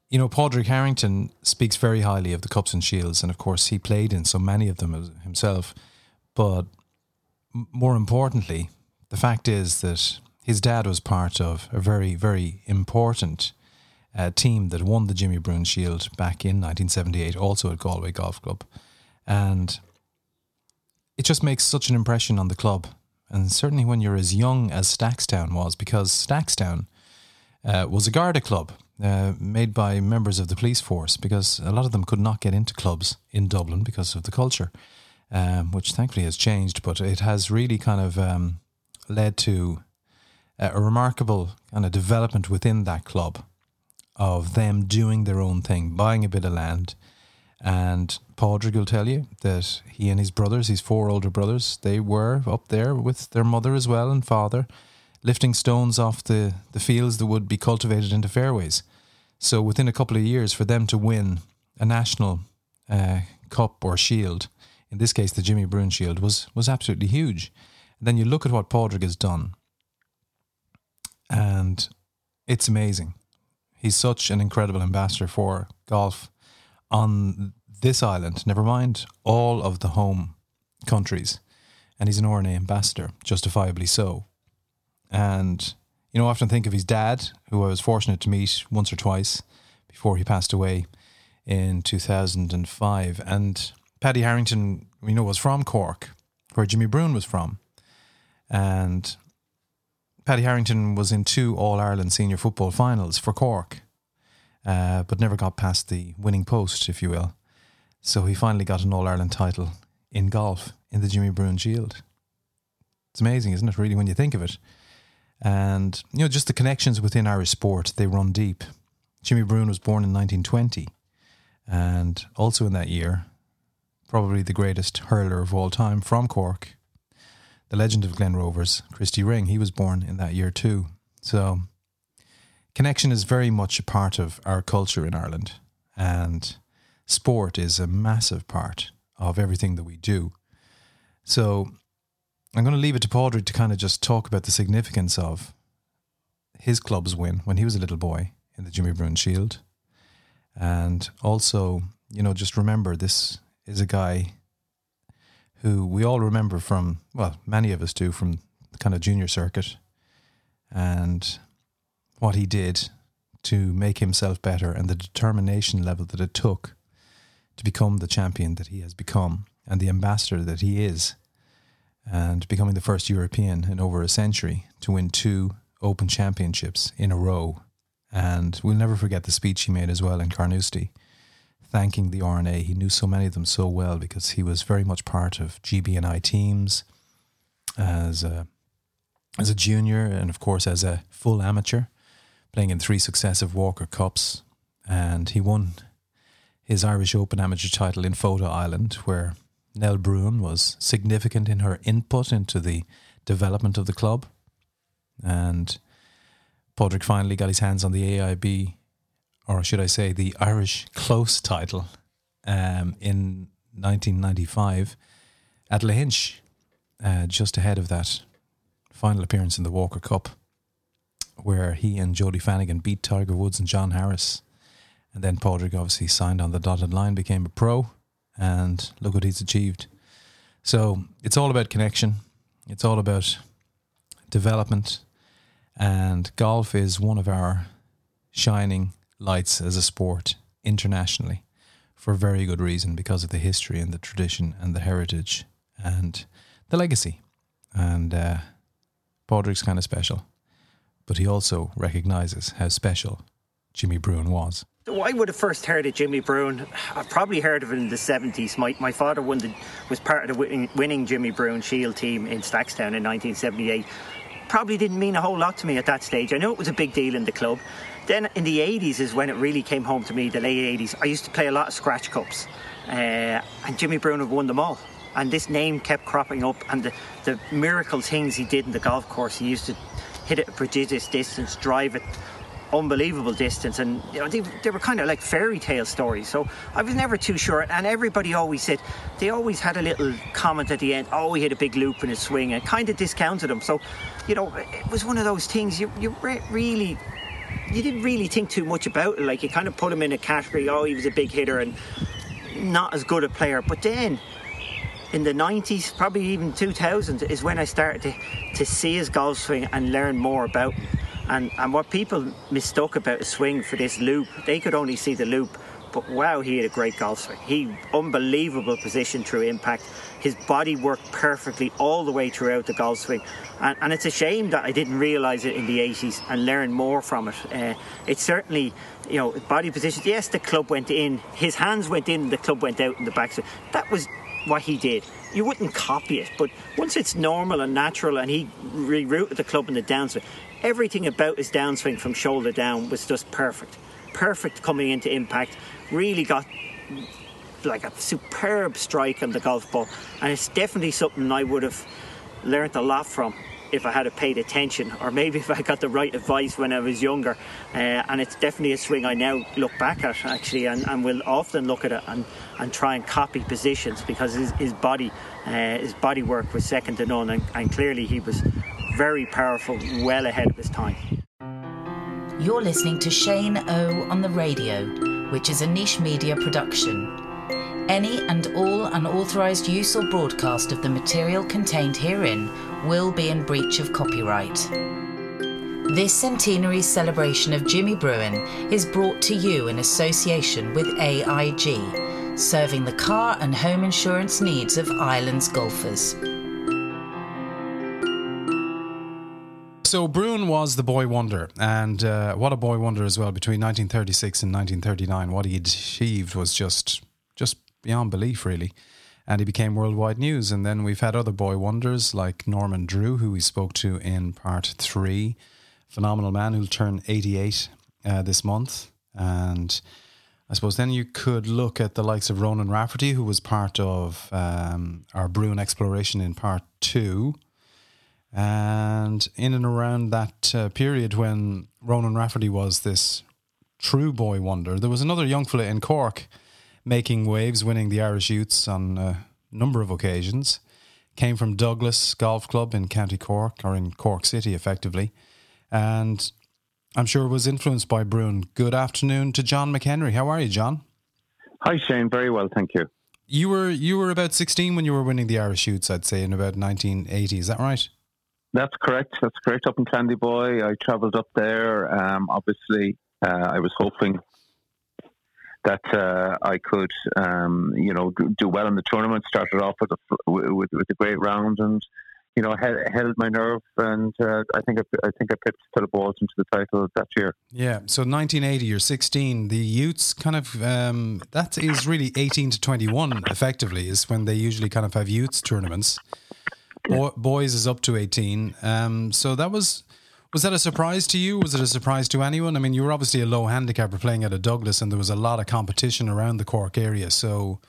you know, Padraig Harrington speaks very highly of the Cups and Shields, and of course, he played in so many of them himself. But more importantly, the fact is that his dad was part of a very, very important uh, team that won the Jimmy Bruen Shield back in 1978, also at Galway Golf Club. And it just makes such an impression on the club. And certainly when you're as young as Stackstown was, because Stackstown uh, was a Garda club uh, made by members of the police force, because a lot of them could not get into clubs in Dublin because of the culture, um, which thankfully has changed. But it has really kind of um, led to a remarkable kind of development within that club of them doing their own thing, buying a bit of land. And Padraig will tell you that he and his brothers, his four older brothers, they were up there with their mother as well and father, lifting stones off the, the fields that would be cultivated into fairways. So within a couple of years, for them to win a national uh, cup or shield, in this case the Jimmy Bruen Shield, was was absolutely huge. And then you look at what Padraig has done, and it's amazing. He's such an incredible ambassador for golf on this island, never mind all of the home countries. And he's an R&A ambassador, justifiably so. And, you know, I often think of his dad, who I was fortunate to meet once or twice before he passed away in 2005. And Paddy Harrington, you know, was from Cork, where Jimmy Bruen was from. And Paddy Harrington was in two All Ireland senior football finals for Cork, uh, but never got past the winning post, if you will. So he finally got an All Ireland title in golf in the Jimmy Bruen Shield. It's amazing, isn't it, really, when you think of it? And, you know, just the connections within Irish sport, they run deep. Jimmy Bruen was born in 1920, and also in that year, probably the greatest hurler of all time from Cork, the legend of Glen Rovers, Christy Ring, he was born in that year too. So connection is very much a part of our culture in Ireland, and sport is a massive part of everything that we do. So I'm going to leave it to Padraig to kind of just talk about the significance of his club's win when he was a little boy in the Jimmy Bruen Shield. And also, you know, just remember this is a guy who we all remember from, well, many of us do from the kind of junior circuit and what he did to make himself better and the determination level that it took to become the champion that he has become and the ambassador that he is and becoming the first European in over a century to win two open championships in a row. And we'll never forget the speech he made as well in Carnoustie thanking the R&A. He knew so many of them so well because he was very much part of GB&I teams as a, as a junior and, of course, as a full amateur, playing in three successive Walker Cups. And he won his Irish Open amateur title in Fota Island, where Nell Bruen was significant in her input into the development of the club. And Padraig finally got his hands on the AIB or should I say, the Irish Close title um, in 1995 at Lahinch, uh, just ahead of that final appearance in the Walker Cup, where he and Jody Fanagan beat Tiger Woods and John Harris And then Padraig obviously signed on the dotted line, became a pro, and look what he's achieved. So it's all about connection. It's all about development. And golf is one of our shining lights as a sport internationally for very good reason because of the history and the tradition and the heritage and the legacy. And uh, kind of special, but he also recognises how special Jimmy Bruen was. So I would have first heard of Jimmy Bruen. I've probably heard of him in the 70s. My, my father the, was part of the winning, winning Jimmy Bruen Shield team in Stackstown in 1978. Probably didn't mean a whole lot to me at that stage. I know it was a big deal in the club. Then in the 80s is when it really came home to me, the late 80s. I used to play a lot of scratch cups, uh, and Jimmy Bruen had won them all. And this name kept cropping up, and the, the miracle things he did in the golf course. He used to hit it a prodigious distance, drive it unbelievable distance and you know they, they were kind of like fairy tale stories so i was never too sure and everybody always said they always had a little comment at the end oh he had a big loop in his swing and kind of discounted him so you know it was one of those things you, you re- really you didn't really think too much about it like you kind of put him in a category oh he was a big hitter and not as good a player but then in the 90s, probably even 2000, is when I started to, to see his golf swing and learn more about him. And, and what people mistook about a swing for this loop, they could only see the loop. But wow, he had a great golf swing. He unbelievable position through impact. His body worked perfectly all the way throughout the golf swing, and, and it's a shame that I didn't realise it in the 80s and learn more from it. Uh, it's certainly, you know, body position. Yes, the club went in, his hands went in, the club went out in the backswing. That was what he did. You wouldn't copy it, but once it's normal and natural, and he rerouted the club in the downswing, everything about his downswing from shoulder down was just perfect. Perfect coming into impact. Really got like a superb strike on the golf ball, and it's definitely something I would have learnt a lot from if I had paid attention, or maybe if I got the right advice when I was younger. Uh, and it's definitely a swing I now look back at actually, and, and will often look at it and, and try and copy positions because his, his body, uh, his body work was second to none, and, and clearly he was very powerful, well ahead of his time. You're listening to Shane O on the radio, which is a niche media production. Any and all unauthorized use or broadcast of the material contained herein will be in breach of copyright. This centenary celebration of Jimmy Bruen is brought to you in association with AIG, serving the car and home insurance needs of Ireland's golfers. So Bruen was the boy wonder, and uh, what a boy wonder as well. Between 1936 and 1939, what he achieved was just just beyond belief, really. And he became worldwide news. And then we've had other boy wonders like Norman Drew, who we spoke to in part three. Phenomenal man who'll turn 88 uh, this month. And I suppose then you could look at the likes of Ronan Rafferty, who was part of um, our Bruen exploration in part two. And in and around that uh, period when Ronan Rafferty was this true boy wonder, there was another young fella in Cork making waves, winning the Irish Youths on a number of occasions. Came from Douglas Golf Club in County Cork, or in Cork City, effectively. And I'm sure was influenced by Bruen. Good afternoon to John McHenry. How are you, John? Hi, Shane. Very well, thank you. You were you were about 16 when you were winning the Irish Youths, I'd say, in about 1980. Is that right? That's correct. That's correct. Up in Clandeboye, I travelled up there. Um, obviously, uh, I was hoping that uh, I could, um, you know, do, do, well in the tournament. Started off with a with, with a great round, and you know, held, held my nerve, and uh, I think I, I think I pipped to the balls into the title that year. Yeah. So 1980, you're 16. The youths kind of um, that is really 18 to 21. Effectively, is when they usually kind of have youths tournaments. Bo- boys is up to 18. Um, so that was was that a surprise to you? Was it a surprise to anyone? I mean, you were obviously a low handicapper playing at a Douglas, and there was a lot of competition around the Cork area, so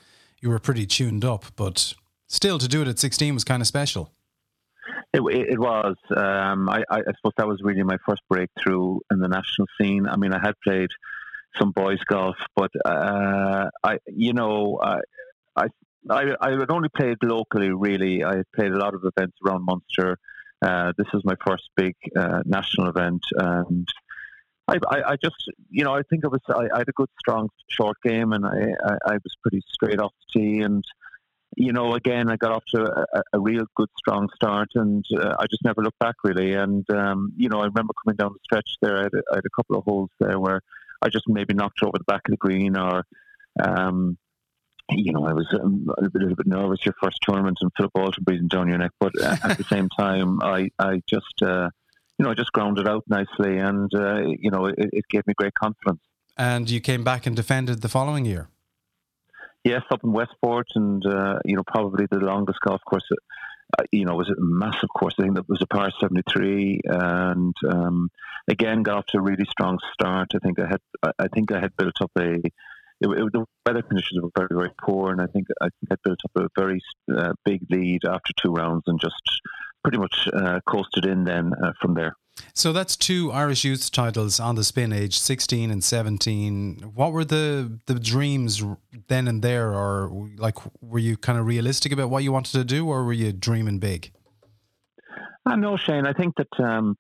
you were pretty tuned up. But still, to do it at 16 was kind of special. It, it was. Um, I, I, suppose that was really my first breakthrough in the national scene. I mean, I had played some boys golf, but uh, I, you know, I, I, I I had only played locally. Really, I had played a lot of events around Munster uh, this was my first big uh, national event, and I, I, I just, you know, I think it was, I, I had a good, strong, short game, and I, I, I was pretty straight off the tee, and you know, again, I got off to a, a real good, strong start, and uh, I just never looked back really. And um, you know, I remember coming down the stretch there. I had, a, I had a couple of holes there where I just maybe knocked over the back of the green, or um, you know, I was um, a little bit nervous your first tournament and Philip Walton breathing down your neck. But uh, at the same time, I, I just, uh, you know, I just grounded out nicely, and uh, you know, it, it gave me great confidence. And you came back and defended the following year. Yes, up in Westport, and uh, you know, probably the longest golf course. Uh, you know, it was a massive course. I think that was a par seventy three, and um, again got off to a really strong start. I think I had, I think I had built up a. It, it, the weather conditions were very, very poor, and I think I think I built up a very uh, big lead after two rounds, and just pretty much uh, coasted in then uh, from there. So that's two Irish youth titles on the spin, age sixteen and seventeen. What were the the dreams then and there, or like were you kind of realistic about what you wanted to do, or were you dreaming big? I know, Shane. I think that um,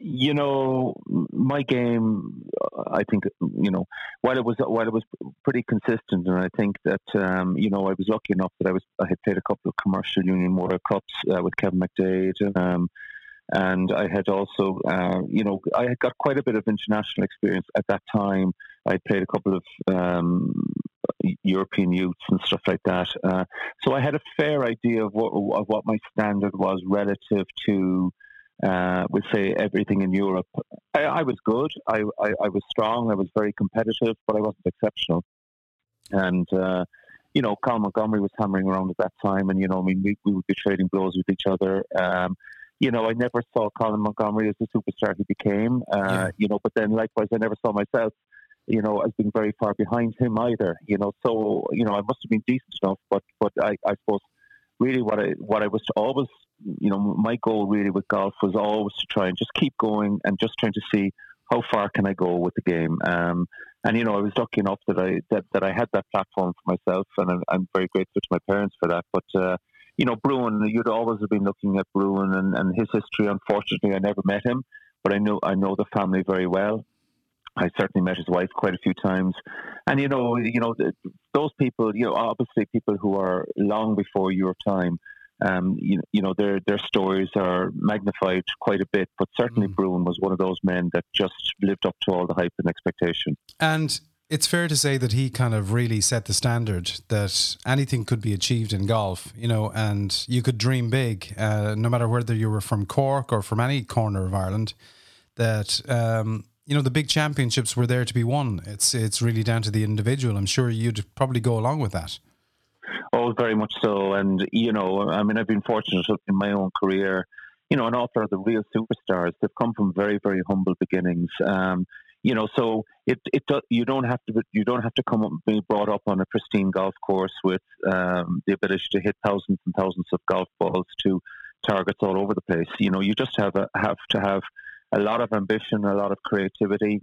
you know my game. I think you know while it was while it was pretty consistent, and I think that um, you know I was lucky enough that I was I had played a couple of commercial union World Cups uh, with Kevin McDade. Um, and I had also, uh, you know, I had got quite a bit of international experience at that time. I played a couple of um, European youths and stuff like that. Uh, so I had a fair idea of what, of what my standard was relative to, uh, we say, everything in Europe. I, I was good. I, I, I, was strong. I was very competitive, but I wasn't exceptional. And, uh, you know, Colin Montgomerie was hammering around at that time, and you know, I mean, we, we would be trading blows with each other. Um, you know, I never saw Colin Montgomerie as the superstar he became. Uh, yeah. You know, but then likewise, I never saw myself, you know, as being very far behind him either. You know, so you know, I must have been decent enough, but but I, I suppose really what I what I was always, you know, my goal really with golf was always to try and just keep going and just trying to see how far can I go with the game. Um, and you know, I was lucky enough that I that, that I had that platform for myself, and I'm, I'm very grateful to my parents for that. But uh, you know, Bruen, you'd always have been looking at Bruen and, and his history. Unfortunately, I never met him, but I know I know the family very well. I certainly met his wife quite a few times, and you know, you know, those people, you know, obviously people who are long before your time. Um, you, you know, their their stories are magnified quite a bit, but certainly mm. Bruen was one of those men that just lived up to all the hype and expectation. And it's fair to say that he kind of really set the standard that anything could be achieved in golf, you know, and you could dream big, uh, no matter whether you were from Cork or from any corner of Ireland. That um, you know the big championships were there to be won. It's it's really down to the individual. I'm sure you'd probably go along with that. Oh, very much so. And you know, I mean, I've been fortunate in my own career. You know, an lot of the real superstars. They've come from very, very humble beginnings. Um, you know, so it it you don't have to you don't have to come up, be brought up on a pristine golf course with um, the ability to hit thousands and thousands of golf balls to targets all over the place. You know, you just have a, have to have a lot of ambition, a lot of creativity,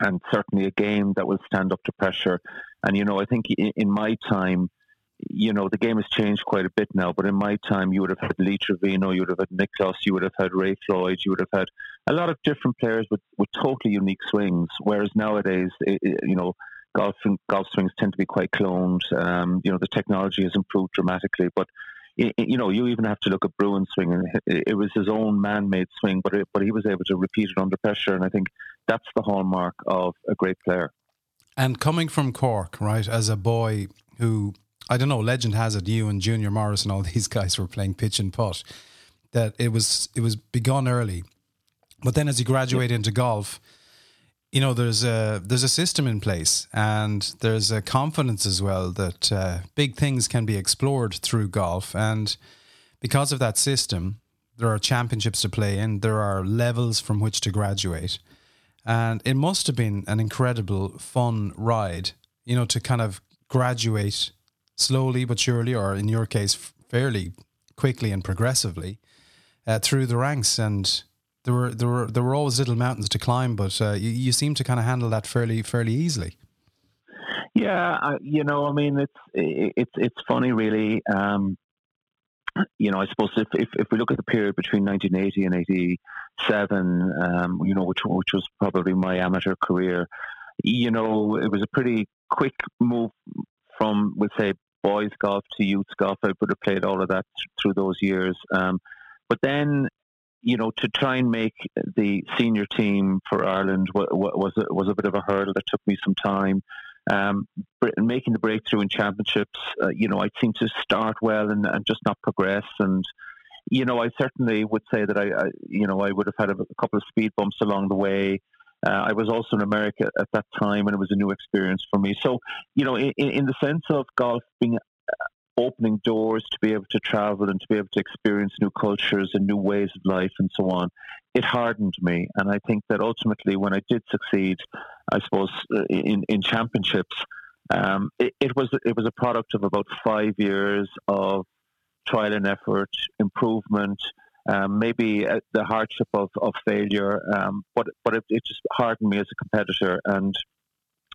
and certainly a game that will stand up to pressure. And you know, I think in, in my time, you know, the game has changed quite a bit now, but in my time, you would have had Lee Trevino, you would have had Nicklaus, you would have had Ray Floyd, you would have had a lot of different players with, with totally unique swings. Whereas nowadays, it, it, you know, golf golf swings tend to be quite cloned. Um, you know, the technology has improved dramatically, but you know, you even have to look at Bruen's swing, and it was his own man-made swing, but it, but he was able to repeat it under pressure, and I think that's the hallmark of a great player. And coming from Cork, right, as a boy who I don't know. Legend has it you and Junior Morris and all these guys were playing pitch and putt. That it was it was begun early, but then as you graduate into golf, you know there's a there's a system in place and there's a confidence as well that uh, big things can be explored through golf and because of that system there are championships to play in there are levels from which to graduate and it must have been an incredible fun ride you know to kind of graduate slowly but surely, or in your case, fairly quickly and progressively uh, through the ranks. And there were there were there were always little mountains to climb, but uh, you, you seem to kind of handle that fairly fairly easily. Yeah, you know, I mean, it's it's it's funny, really. Um, you know, I suppose if, if, if we look at the period between 1980 and 87, um, you know, which which was probably my amateur career, you know, it was a pretty quick move from, we'll say, boys golf to youth golf. I would have played all of that th- through those years. Um, but then, you know, to try and make the senior team for Ireland wa- wa- was a, was a bit of a hurdle that took me some time. Um, making the breakthrough in championships, uh, you know, I seemed to start well and, and just not progress. And you know, I certainly would say that I, I you know, I would have had a, a couple of speed bumps along the way. Uh, I was also in America at that time, and it was a new experience for me. So, you know, in, in the sense of golf being uh, opening doors to be able to travel and to be able to experience new cultures and new ways of life and so on, it hardened me. And I think that ultimately, when I did succeed, I suppose uh, in in championships, um, it, it was it was a product of about five years of trial and effort, improvement, um, maybe uh, the hardship of, of failure, um, but but it, it just hardened me as a competitor. And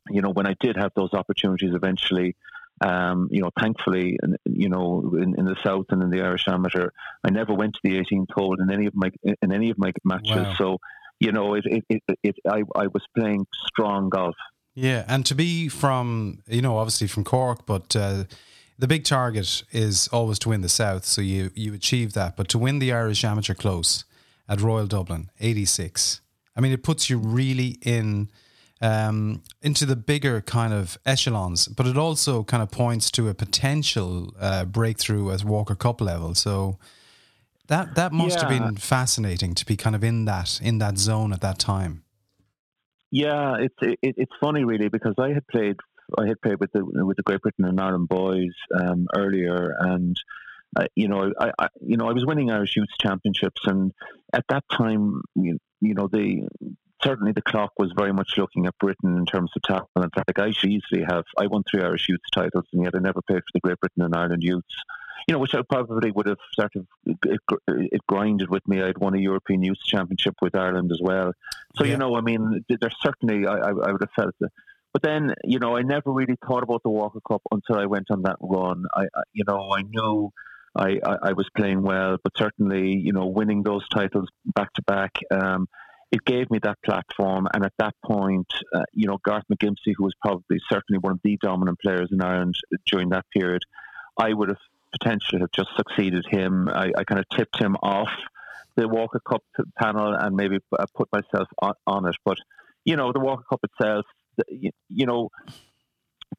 you know, when I did have those opportunities, eventually, um, you know, thankfully, you know, in, in the south and in the Irish amateur, I never went to the 18th hole in any of my in any of my matches. Wow. So, you know, it, it, it, it I, I was playing strong golf. Yeah, and to be from you know obviously from Cork, but uh, the big target is always to win the South. So you you achieve that, but to win the Irish Amateur Close at Royal Dublin, eighty six. I mean, it puts you really in um, into the bigger kind of echelons, but it also kind of points to a potential uh, breakthrough at Walker Cup level. So that that must have been fascinating to be kind of in that in that zone at that time. Yeah, it's it, it's funny really because I had played I had played with the with the Great Britain and Ireland boys um, earlier, and uh, you know I, I you know I was winning Irish Youth Championships, and at that time you, you know the certainly the clock was very much looking at Britain in terms of talent. Like I should easily have I won three Irish Youth titles, and yet I never played for the Great Britain and Ireland Youths. You know, which I probably would have sort of it, it grinded with me. I'd won a European Youth Championship with Ireland as well. So you know, I mean, th- there's certainly I, I would have felt that. But then, you know, I never really thought about the Walker Cup until I went on that run. I, I you know, I knew I, I, I was playing well, but certainly, you know, winning those titles back to back, um, it gave me that platform. And at that point, uh, you know, Garth McGimpsey, who was probably certainly one of the dominant players in Ireland during that period, I would have potentially have just succeeded him. I, I kind of tipped him off the Walker Cup panel and maybe put myself on, on it. But you know, the Walker Cup itself, you, know,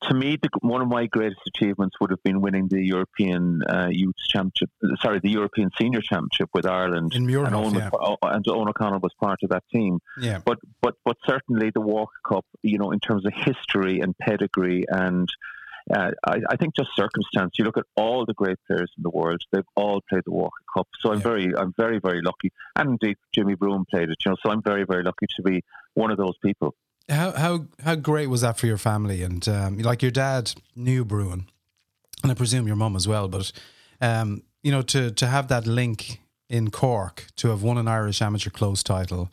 to me, the, one of my greatest achievements would have been winning the European uh, Youth Championship. Sorry, the European Senior Championship with Ireland. In and Owen, yeah. was- and Eoghan O'Connell was part of that team. Yeah. But but but certainly the Walker Cup, you know, in terms of history and pedigree and. Uh, I, I think just circumstance. You look at all the great players in the world; they've all played the Walker Cup. So I'm very, I'm very, very lucky. And indeed, Jimmy Bruen played it. You know, so I'm very, very lucky to be one of those people. How how how great was that for your family? And um, like your dad knew Bruen, and I presume your mum as well. But um, you know, to to have that link in Cork, to have won an Irish amateur close title,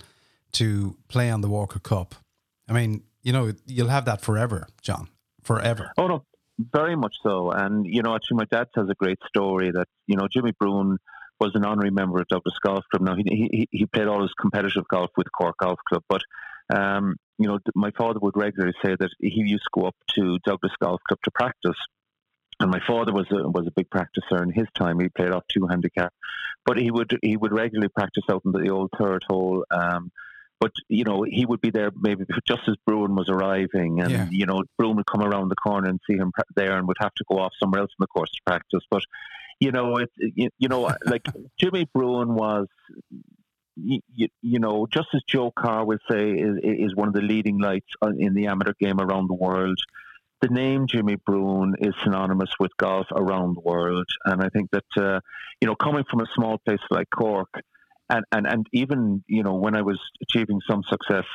to play on the Walker Cup. I mean, you know, you'll have that forever, John, forever. Oh no, very much so. And you know, actually, my dad tells a great story that you know Jimmy Bruen was an honorary member of Douglas Golf Club. Now he he, he played all his competitive golf with Cork Golf Club, but um, you know, my father would regularly say that he used to go up to Douglas Golf Club to practice. And my father was a, was a big practicer in his time. He played off two handicap, but he would he would regularly practice out in the old third hole. Um, but you know he would be there maybe just as Bruen was arriving, and Yeah. you know Bruen would come around the corner and see him there, and would have to go off somewhere else in the course to practice. But you know, it, you, you know, like Jimmy Bruen was you, you know, just as Joe Carr would say, is, is one of the leading lights in the amateur game around the world. The name Jimmy Bruen is synonymous with golf around the world, and I think that uh, you know, coming from a small place like Cork, and, and and even you know, when I was achieving some success,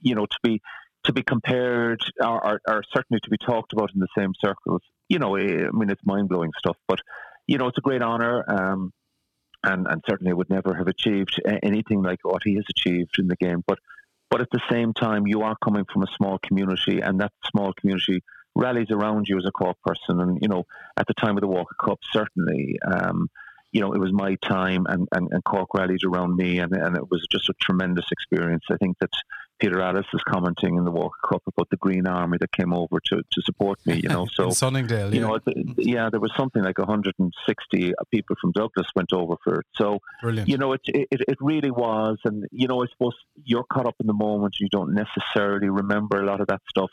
you know, to be to be compared or, or, or certainly to be talked about in the same circles, you know, I mean, it's mind blowing stuff, but you know, it's a great honor. Um, and, and certainly would never have achieved anything like what he has achieved in the game. But but at the same time, you are coming from a small community, and that small community rallies around you as a Cork person. And you know, at the time of the Walker Cup, certainly, um, you know, it was my time, and, and, and Cork rallied around me, and, and it was just a tremendous experience. I think that Peter Alliss is commenting in the Walker Cup about the Green Army that came over to, to support me, you know. So, In Sunningdale, you know, yeah, there was something like 160 people from Douglas went over for it. So, Brilliant. you know, it, it, it really was. And, you know, I suppose you're caught up in the moment. You don't necessarily remember a lot of that stuff.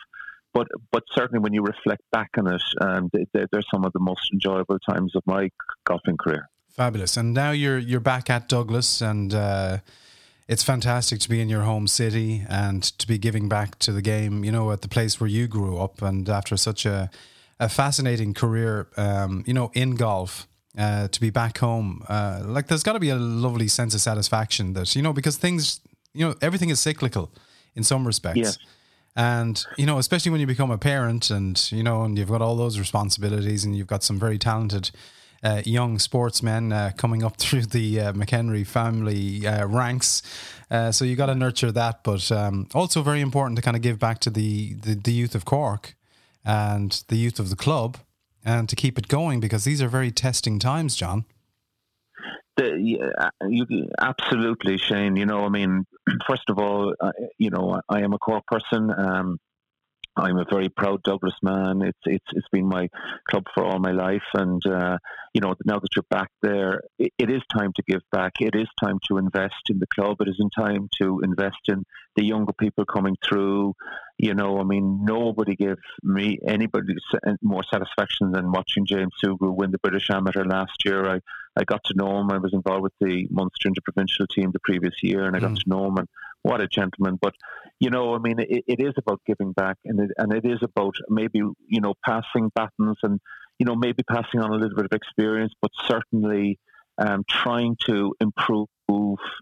But, but certainly when you reflect back on it, um, they, they, they're some of the most enjoyable times of my golfing career. Fabulous. And now you're you're back at Douglas, and uh, it's fantastic to be in your home city and to be giving back to the game. You know, at the place where you grew up, and after such a a fascinating career, um, you know, in golf. Uh, to be back home, uh, like there's got to be a lovely sense of satisfaction that you know because things, you know, everything is cyclical in some respects. And you know, especially when you become a parent, and you know, and you've got all those responsibilities, and you've got some very talented uh, young sportsmen uh, coming up through the uh, McHenry family uh, ranks. Uh, so you got to nurture that, but um, also very important to kind of give back to the, the the youth of Cork and the youth of the club, and to keep it going because these are very testing times, John. The, yeah, you, absolutely, Shane. You know, I mean, first of all, uh, you know, I am a Cork person. Um, I'm a very proud Douglas man. It's it's it's been my club for all my life, and uh, you know now that you're back there, it, it is time to give back. It is time to invest in the club. It is in time to invest in the younger people coming through. You know, I mean, nobody gave me anybody more satisfaction than watching James Sugrue win the British Amateur last year. I I got to know him. I was involved with the Munster interprovincial team the previous year, and I got to know him. And what a gentleman! But you know, I mean, it, it is about giving back, and it, and it is about maybe you know passing batons, and you know maybe passing on a little bit of experience, but certainly um, trying to improve.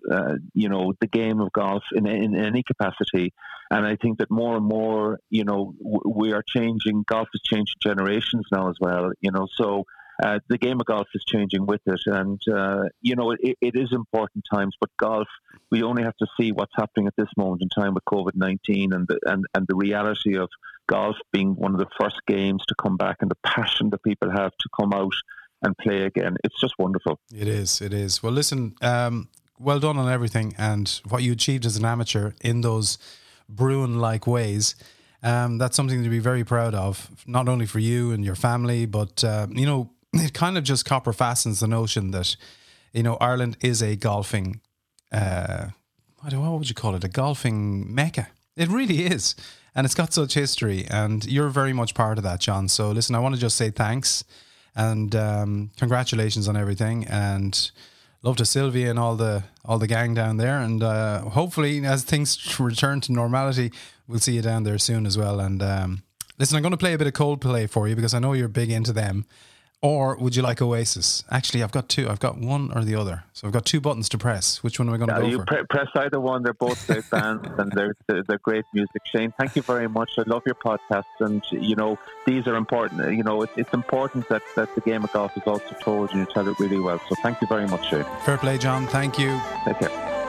Uh, you know the game of golf in, in any capacity, and I think that more and more, you know, w- we are changing. Golf is changing generations now as well. You know, so uh, the game of golf is changing with it, and uh, you know it, it is important times. But golf, we only have to see what's happening at this moment in time with COVID nineteen, and the and, and the reality of golf being one of the first games to come back, and the passion that people have to come out and play again. It's just wonderful. It is. It is. Well, listen. Um, well done on everything and what you achieved as an amateur in those Bruen-like ways. Um, that's something to be very proud of, not only for you and your family, but uh, you know, it kind of just copper fastens the notion that you know Ireland is a golfing. Uh, what what would you call it? A golfing mecca. It really is, and it's got such history, and you're very much part of that, John. So listen, I want to just say thanks and um, congratulations on everything, and love to Sylvia and all the all the gang down there, and uh, hopefully as things return to normality, we'll see you down there soon as well. And um, listen, I'm going to play a bit of Coldplay for you because I know you're big into them. Or would you like Oasis? Actually, I've got two. I've got one or the other. So I've got two buttons to press. Which one am I going to Yeah, go you for? pre- press either one. They're both great bands, and they're, they're they're great music. Shane, thank you very much. I love your podcast, and you know these are important. You know, it's, it's important that, that the game of golf is also told, and you tell it really well. So thank you very much, Shane. Fair play, John. Thank you. Take care.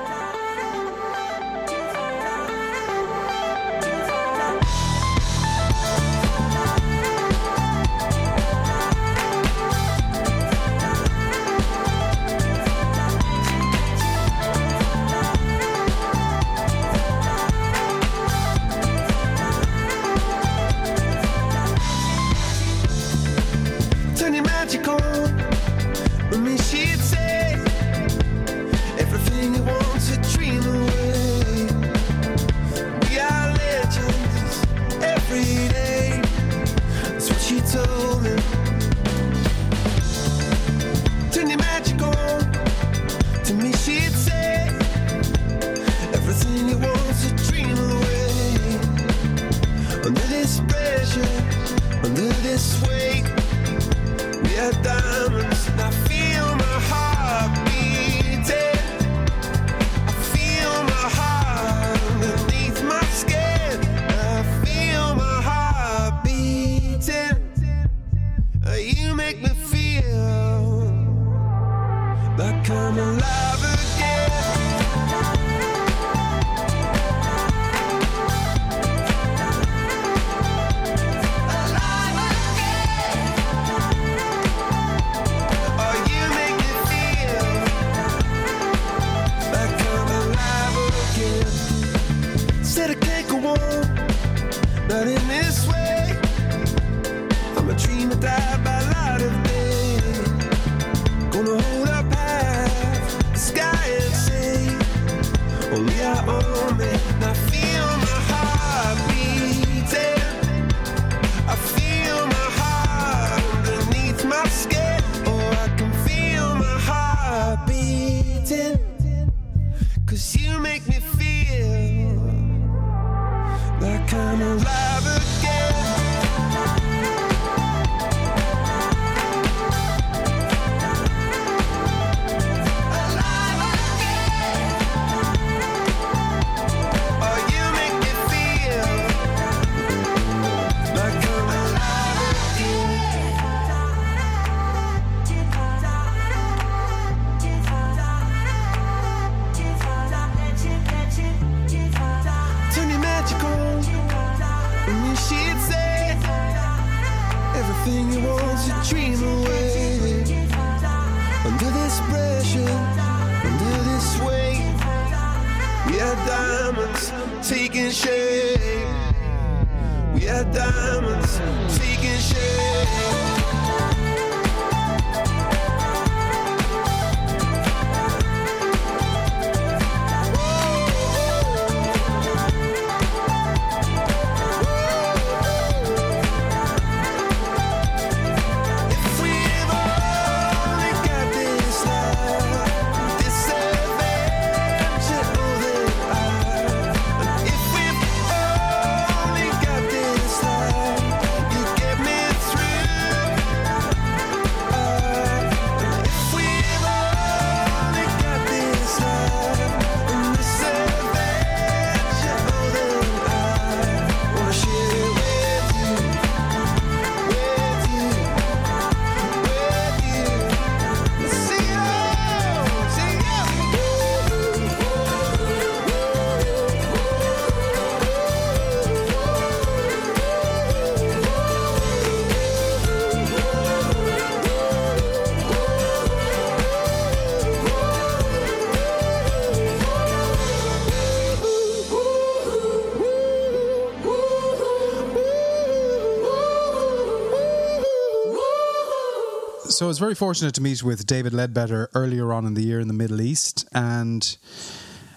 So I was very fortunate to meet with David Leadbetter earlier on in the year in the Middle East, and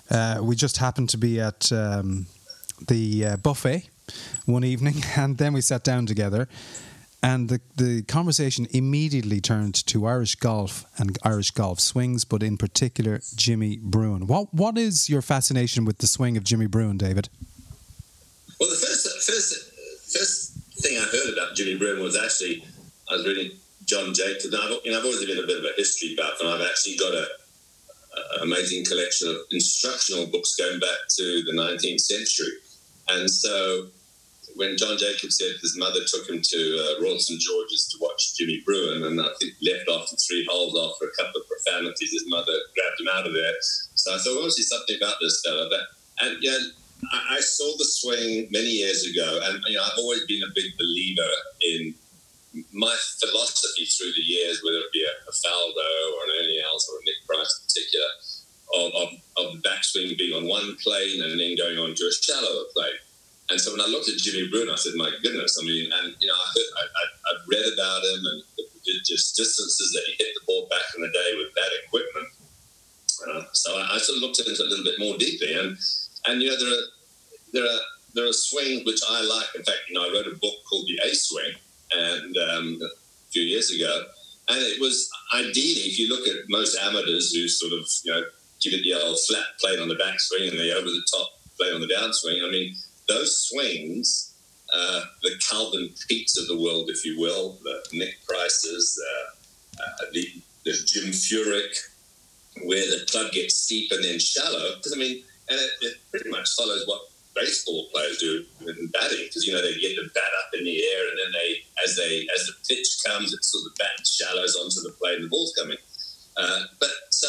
uh, we just happened to be at um, the uh, buffet one evening, and then we sat down together. And the, the conversation immediately turned to Irish golf and Irish golf swings, but in particular Jimmy Bruen. What what is your fascination with the swing of Jimmy Bruen, David? Well, the first first first thing I heard about Jimmy Bruen was actually I was reading John Jacob. And I've, you know, I've always been a bit of a history buff, and I've actually got a, a amazing collection of instructional books going back to the 19th century. And so, when John Jacob said his mother took him to uh, Royal St George's to watch Jimmy Bruen, and I think left after three holes after a couple of profanities, his mother grabbed him out of there. So I thought, well, see something about this fella. But and know, I, I saw the swing many years ago, and you know, I've always been a big believer in my philosophy through the years, whether it be a, a Faldo or an Ernie Els or a Nick Price in particular, of, of, of backswing being on one plane and then going on to a shallower plane. And so when I looked at Jimmy Bruen, I said, "My goodness!" I mean, and you know, I heard, I, I, I've read about him and the just distances that he hit the ball back in the day with that equipment. Uh, so I, I sort of looked into it a little bit more deeply, and and you know, there are there are there are swings which I like. In fact, you know, I wrote a book called The A Swing, and um, a few years ago, and it was ideally, if you look at most amateurs who sort of you know give it the old flat plane on the backswing and the over the top plane on the downswing. I mean, those swings, uh, the Calvin Peetes of the world, if you will, the Nick Prices, uh, uh, the, the Jim Furyk, where the club gets steep and then shallow. Because I mean, and it, it pretty much follows what baseball players do in batting, because you know they get the bat up in the air and then they, as they as the pitch comes, it sort of bat shallows onto the plate and the ball's coming. Uh, but so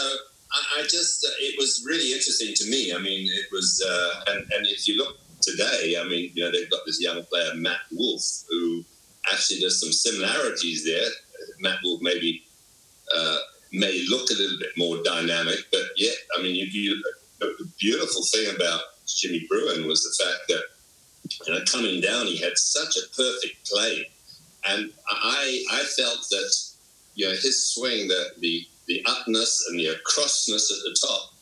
I, I just uh, it was really interesting to me. I mean, it was, uh, and and if you look today, I mean, you know, they've got this young player Matt Wolff who actually there's some similarities there. Matt Wolff maybe uh, may look a little bit more dynamic, but yet, I mean, if you the beautiful thing about Jimmy Bruen was the fact that you know coming down, he had such a perfect play, and I I felt that you know his swing, the the the upness and the acrossness at the top,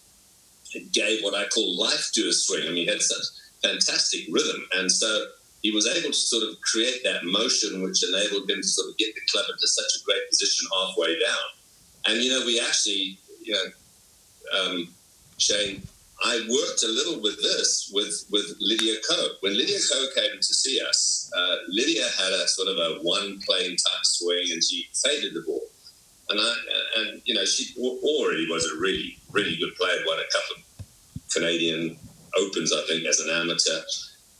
gave what I call life to his swing. I mean, he had such fantastic rhythm, and so he was able to sort of create that motion, which enabled him to sort of get the club into such a great position halfway down. And you know, we actually, you know, um, Shane, I worked a little with this with with Lydia Ko. When Lydia Ko came to see us, uh, Lydia had a sort of a one plane type swing, and she faded the ball. And I and you know she already was a really really good player. Won a couple of Canadian Opens, I think, as an amateur.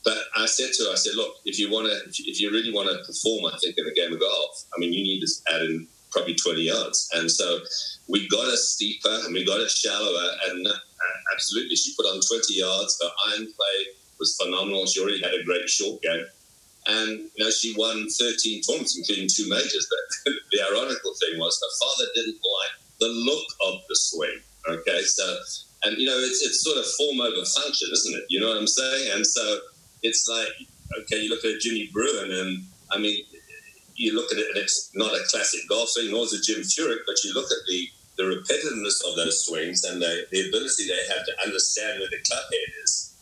But I said to her, I said, look, if you want to, if you really want to perform, I think in a game of golf, I mean, you need to add in probably 20 yards. And so we got her steeper and we got it shallower, and uh, absolutely, she put on 20 yards. Her iron play was phenomenal. She already had a great short game. And you know she won 13 tournaments, including two majors. But the ironical thing was her father didn't like the look of the swing. Okay, so and you know it's it's sort of form over function, isn't it? You know what I'm saying? And so it's like okay, you look at Jimmy Bruen, and I mean, you look at it, and it's not a classic golf swing, nor is it Jim Furyk, but you look at the the repetitiveness of those swings and the, the ability they have to understand where the club head is.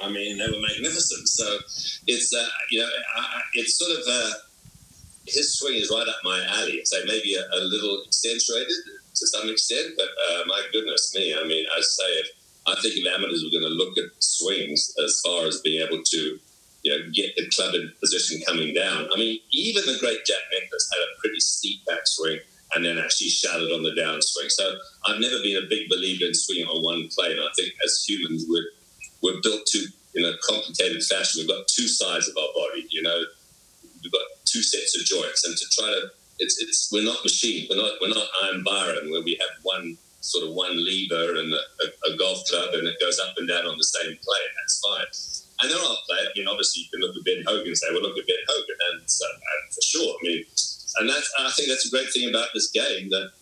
I mean, they were magnificent. So it's uh, you know I, it's sort of uh, his swing is right up my alley. So maybe a, a little accentuated to some extent, but uh, my goodness me, I mean, I say if I think if amateurs were going to look at swings as far as being able to you know get the club in position coming down. I mean, even the great Jack Nicklaus had a pretty steep backswing and then actually shattered on the downswing. So I've never been a big believer in swinging on one plane. I think as humans, we're we're built to in a complicated fashion. We've got two sides of our body. You know, we've got two sets of joints, and to try to it's it's we're not machine. We're not we're not Iron Byron where we have one sort of one lever and a, a, a golf club and it goes up and down on the same plane. That's fine. And there are players. You know, obviously you can look at Ben Hogan and say, "Well, look at Ben Hogan," and, so, and for sure. I mean, and that's I think that's a great thing about this game that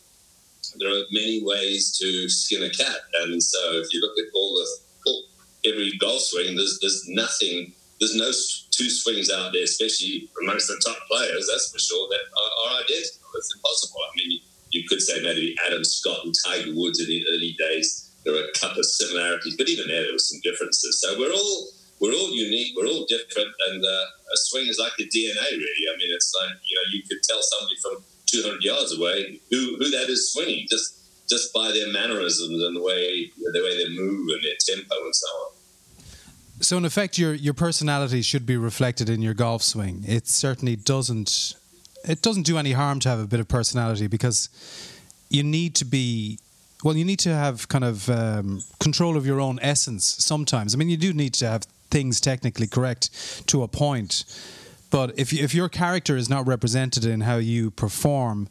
there are many ways to skin a cat. And so if you look at all the all, every golf swing, there's there's nothing. There's no two swings out there, especially amongst the top players, that's for sure, that are, are identical. It's impossible. I mean, you, could say maybe Adam Scott and Tiger Woods in the early days, there were a couple of similarities, but even there, there were some differences. So we're all we're all unique, we're all different, and uh, a swing is like a DNA, really. I mean, it's like you know, you could tell somebody from 200 yards away who, who that is swinging just just by their mannerisms and the way the way they move and their tempo and so on. So in effect, your your personality should be reflected in your golf swing. It certainly doesn't. It doesn't do any harm to have a bit of personality because you need to be. Well, you need to have kind of um, control of your own essence sometimes. I mean, you do need to have things technically correct to a point. But if, if your character is not represented in how you perform,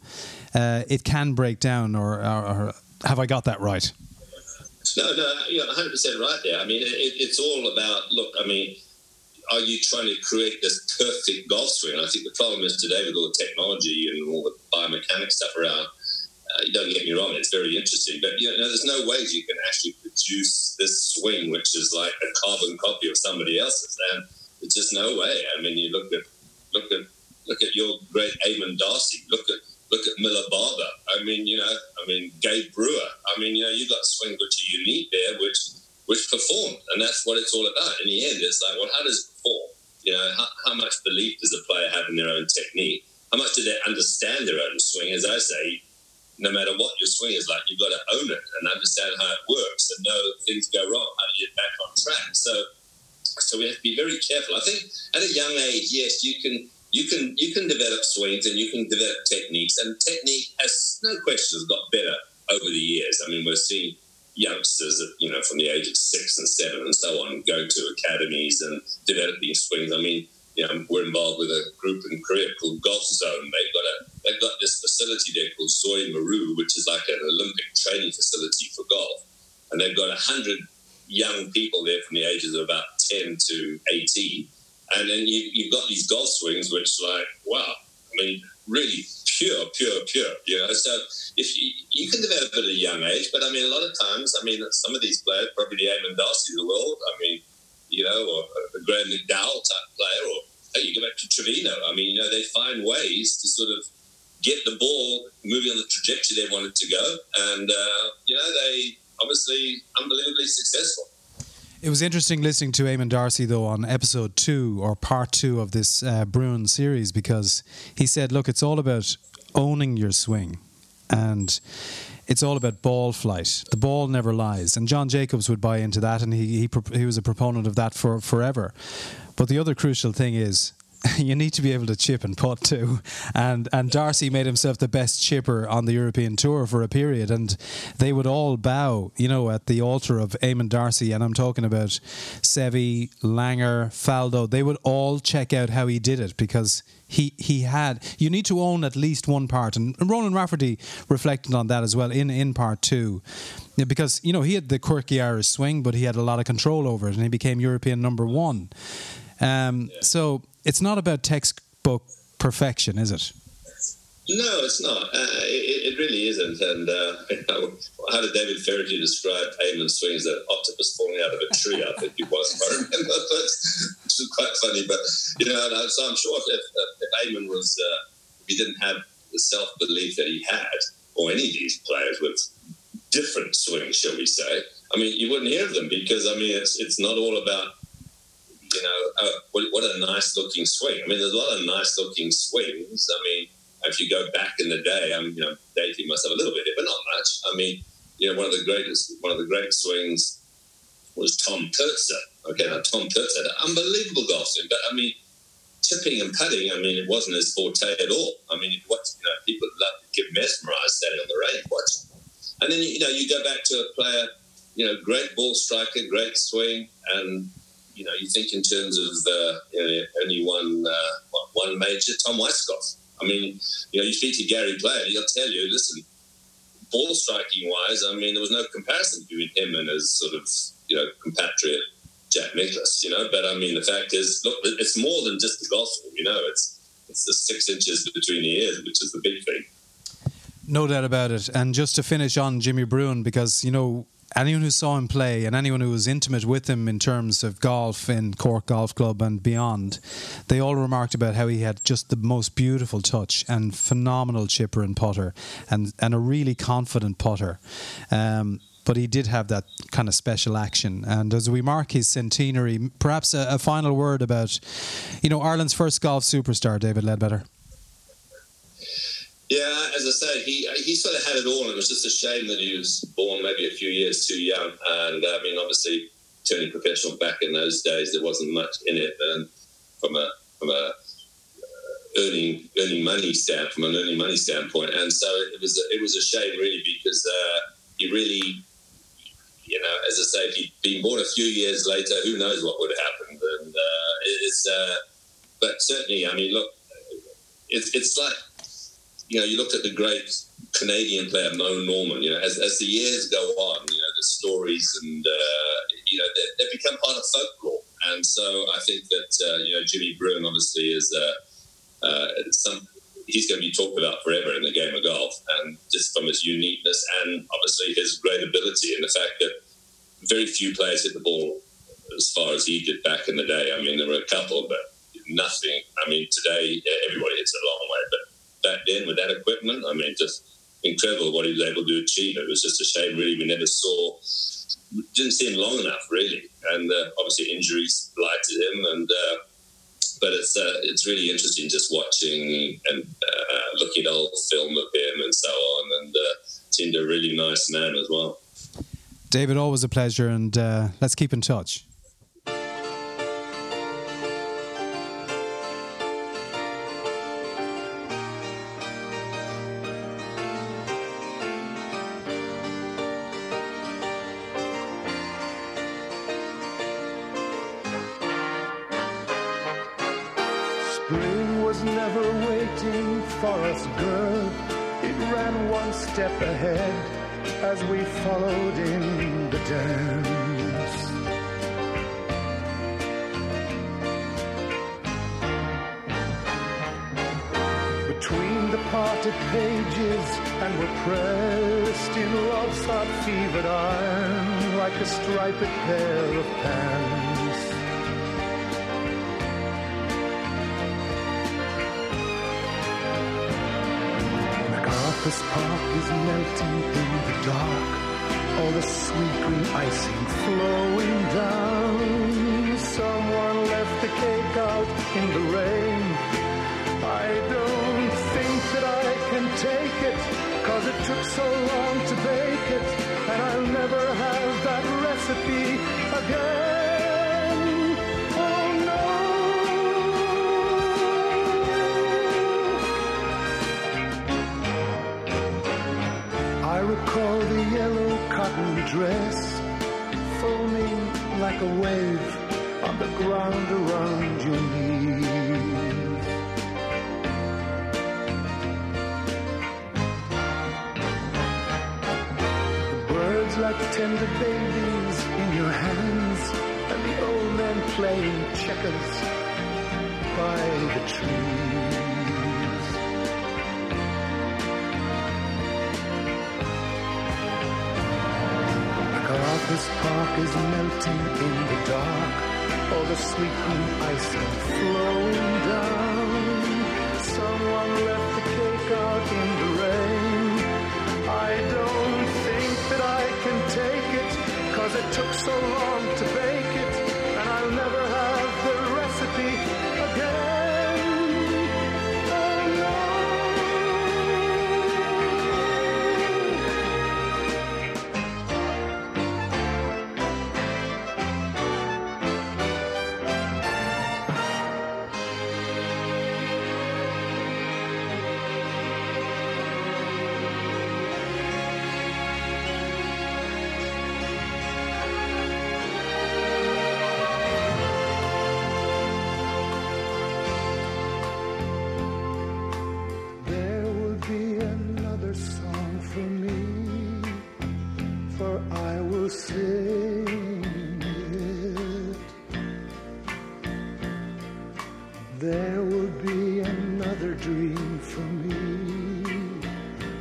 uh, it can break down. Or, or, or have I got that right? No, no, you're 100 percent right there. I mean, it, it's all about look. I mean, are you trying to create this perfect golf swing? I think the problem is today with all the technology and all the biomechanics stuff around. Uh, don't get me wrong; it's very interesting, but you know, there's no ways you can actually produce this swing, which is like a carbon copy of somebody else's. And there's just no way. I mean, you look at look at look at your great Eamonn Darcy. Look at look at Miller Barber. I mean, you know, I mean, Gay Brewer. I mean, you know, you've got swings which are unique there, which which performed, and that's what it's all about. In the end, it's like, well, how does it perform? You know, how, how much belief does a player have in their own technique? How much do they understand their own swing? As I say, no matter what your swing is like, you've got to own it and understand how it works and know things go wrong, how to get back on track. So, so we have to be very careful. I think at a young age, yes, you can you can you can develop swings and you can develop techniques, and technique has no question has got better over the years. I mean, we're seeing youngsters, you know, from the age of six and seven and so on, go to academies and developing swings. I mean, you know, we're involved with a group in Korea called Golfzon. They've got a they've got this facility there called Zoe Maru, which is like an Olympic training facility for golf, and they've got hundred young people there from the ages of about ten to eighteen and then you, you've got these golf swings, which like, wow, I mean, really pure, pure, pure, you know. So if you, you can develop at a young age, but I mean, a lot of times, I mean, some of these players, probably the Eamonn Darcy of the world, I mean, you know, or a Graeme McDowell type player, or hey, you go back to Trevino. I mean, you know, they find ways to sort of get the ball moving on the trajectory they wanted to go, and uh, you know, they obviously unbelievably successful. It was interesting listening to Eamonn Darcy, though, on episode two or part two of this uh, Bruen series because he said, look, it's all about owning your swing and it's all about ball flight. The ball never lies. And John Jacobs would buy into that and he, he, he was a proponent of that for forever. But the other crucial thing is you need to be able to chip and putt too. And and Darcy made himself the best chipper on the European tour for a period, and they would all bow, you know, at the altar of Eamonn Darcy. And I'm talking about Seve, Langer, Faldo. They would all check out how he did it because he he had. You need to own at least one part, and Ronan Rafferty reflected on that as well in in part two. Because you know he had the quirky Irish swing, but he had a lot of control over it, and he became European number one. Um, So it's not about textbook perfection, is it? No, it's not. Uh, it, it really isn't. And uh, how did David Feherty describe Eamonn's swing as an octopus falling out of a tree? I think it was. I remember. It's quite funny, but you know. and So I'm sure if, if was, uh, if he didn't have the self belief that he had, or any of these players with different swings, shall we say? I mean, you wouldn't hear of them because I mean, it's it's not all about you know, uh, what, what a nice looking swing. I mean, there's a lot of nice looking swings. I mean, if you go back in the day, I'm you know dating myself a little bit, but not much. I mean, you know, one of the greatest, one of the great swings was Tom Purtzer. Okay, now Tom Purtzer had an unbelievable golf swing, but I mean, tipping and putting, I mean, it wasn't his forte at all. I mean, what you know, people love to get mesmerised standing on the range watching. And then you know, you go back to a player, you know, great ball striker, great swing, and you know, you think in terms of uh, you know, only one uh, one major, Tom Weiskopf. I mean, you know, you speak to Gary Player, he'll tell you, listen, ball striking wise, I mean, there was no comparison between him and his sort of you know compatriot Jack Nicklaus. You know, but I mean, the fact is, look, it's more than just the golf. You know, it's it's the six inches between the ears, which is the big thing. No doubt about it. And just to finish on Jimmy Bruen, because, you know, anyone who saw him play and anyone who was intimate with him in terms of golf in Cork Golf Club and beyond, they all remarked about how he had just the most beautiful touch and phenomenal chipper and putter and, and a really confident putter. Um, but he did have that kind of special action. And as we mark his centenary, perhaps a, a final word about, you know, Ireland's first golf superstar, David Leadbetter. Yeah, as I say, he he sort of had it all. and It was just a shame that he was born maybe a few years too young. And I mean, obviously, turning professional back in those days, there wasn't much in it. And from a from a uh, earning earning money stand from an earning money standpoint, and so it was it was a shame really because uh, he really, you know, as I say, if he'd been born a few years later, who knows what would have happened. And uh, it's, uh, but certainly, I mean, look, it's it's like you know, you looked at the great Canadian player Moe Norman. You know, as, as the years go on, you know, the stories and uh, you know they, they become part of folklore. And so I think that uh, you know Jimmy Bruen obviously is uh, uh, some he's going to be talked about forever in the game of golf, and just from his uniqueness and obviously his great ability and the fact that very few players hit the ball as far as he did back in the day. I mean, there were a couple, but nothing. I mean, today everybody hits it a long way, but back then with that equipment. I mean, just incredible what he was able to achieve. It was just a shame, really. We never saw, didn't see him long enough, really. And uh, obviously, injuries blighted him. And uh, but it's uh, it's really interesting just watching and uh, looking at old film of him and so on. And uh, seemed a really nice man as well. David, always a pleasure, and uh, let's keep in touch. There will be another dream for me.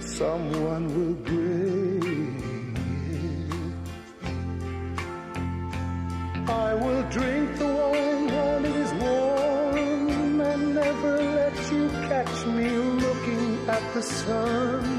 Someone will bring it. I will drink the wine while it is warm and never let you catch me looking at the sun.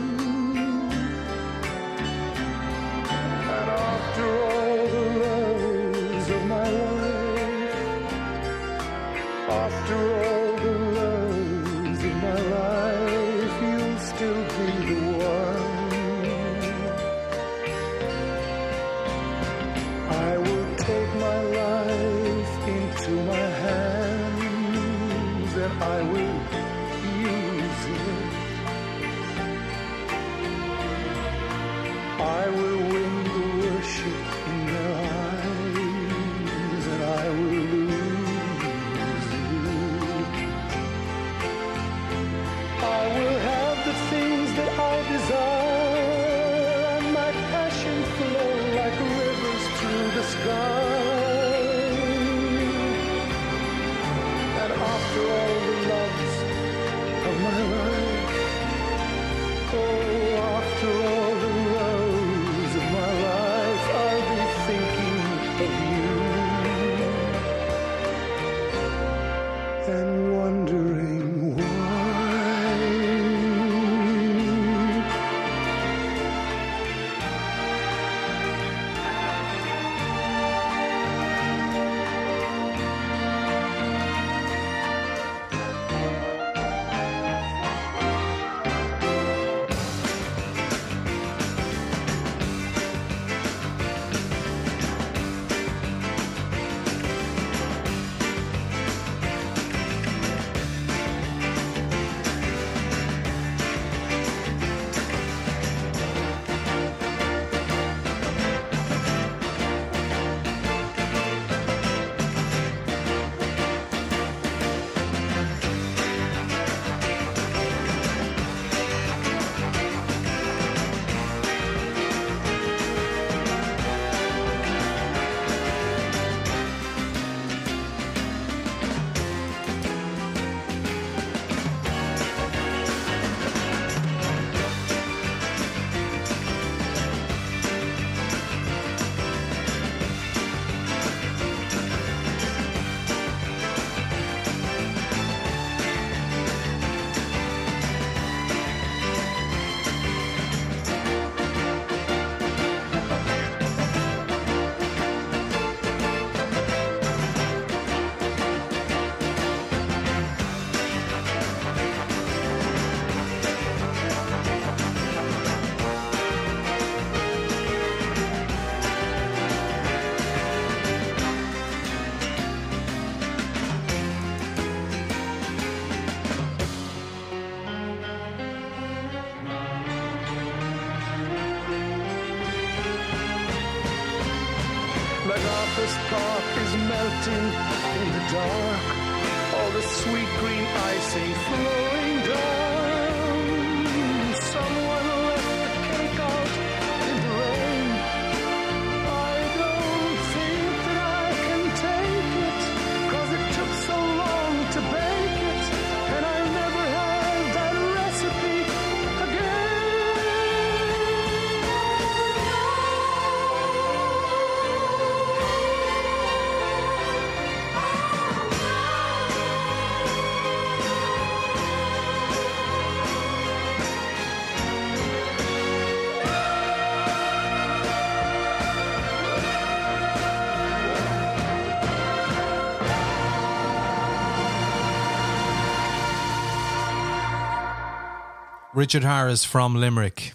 Richard Harris from Limerick.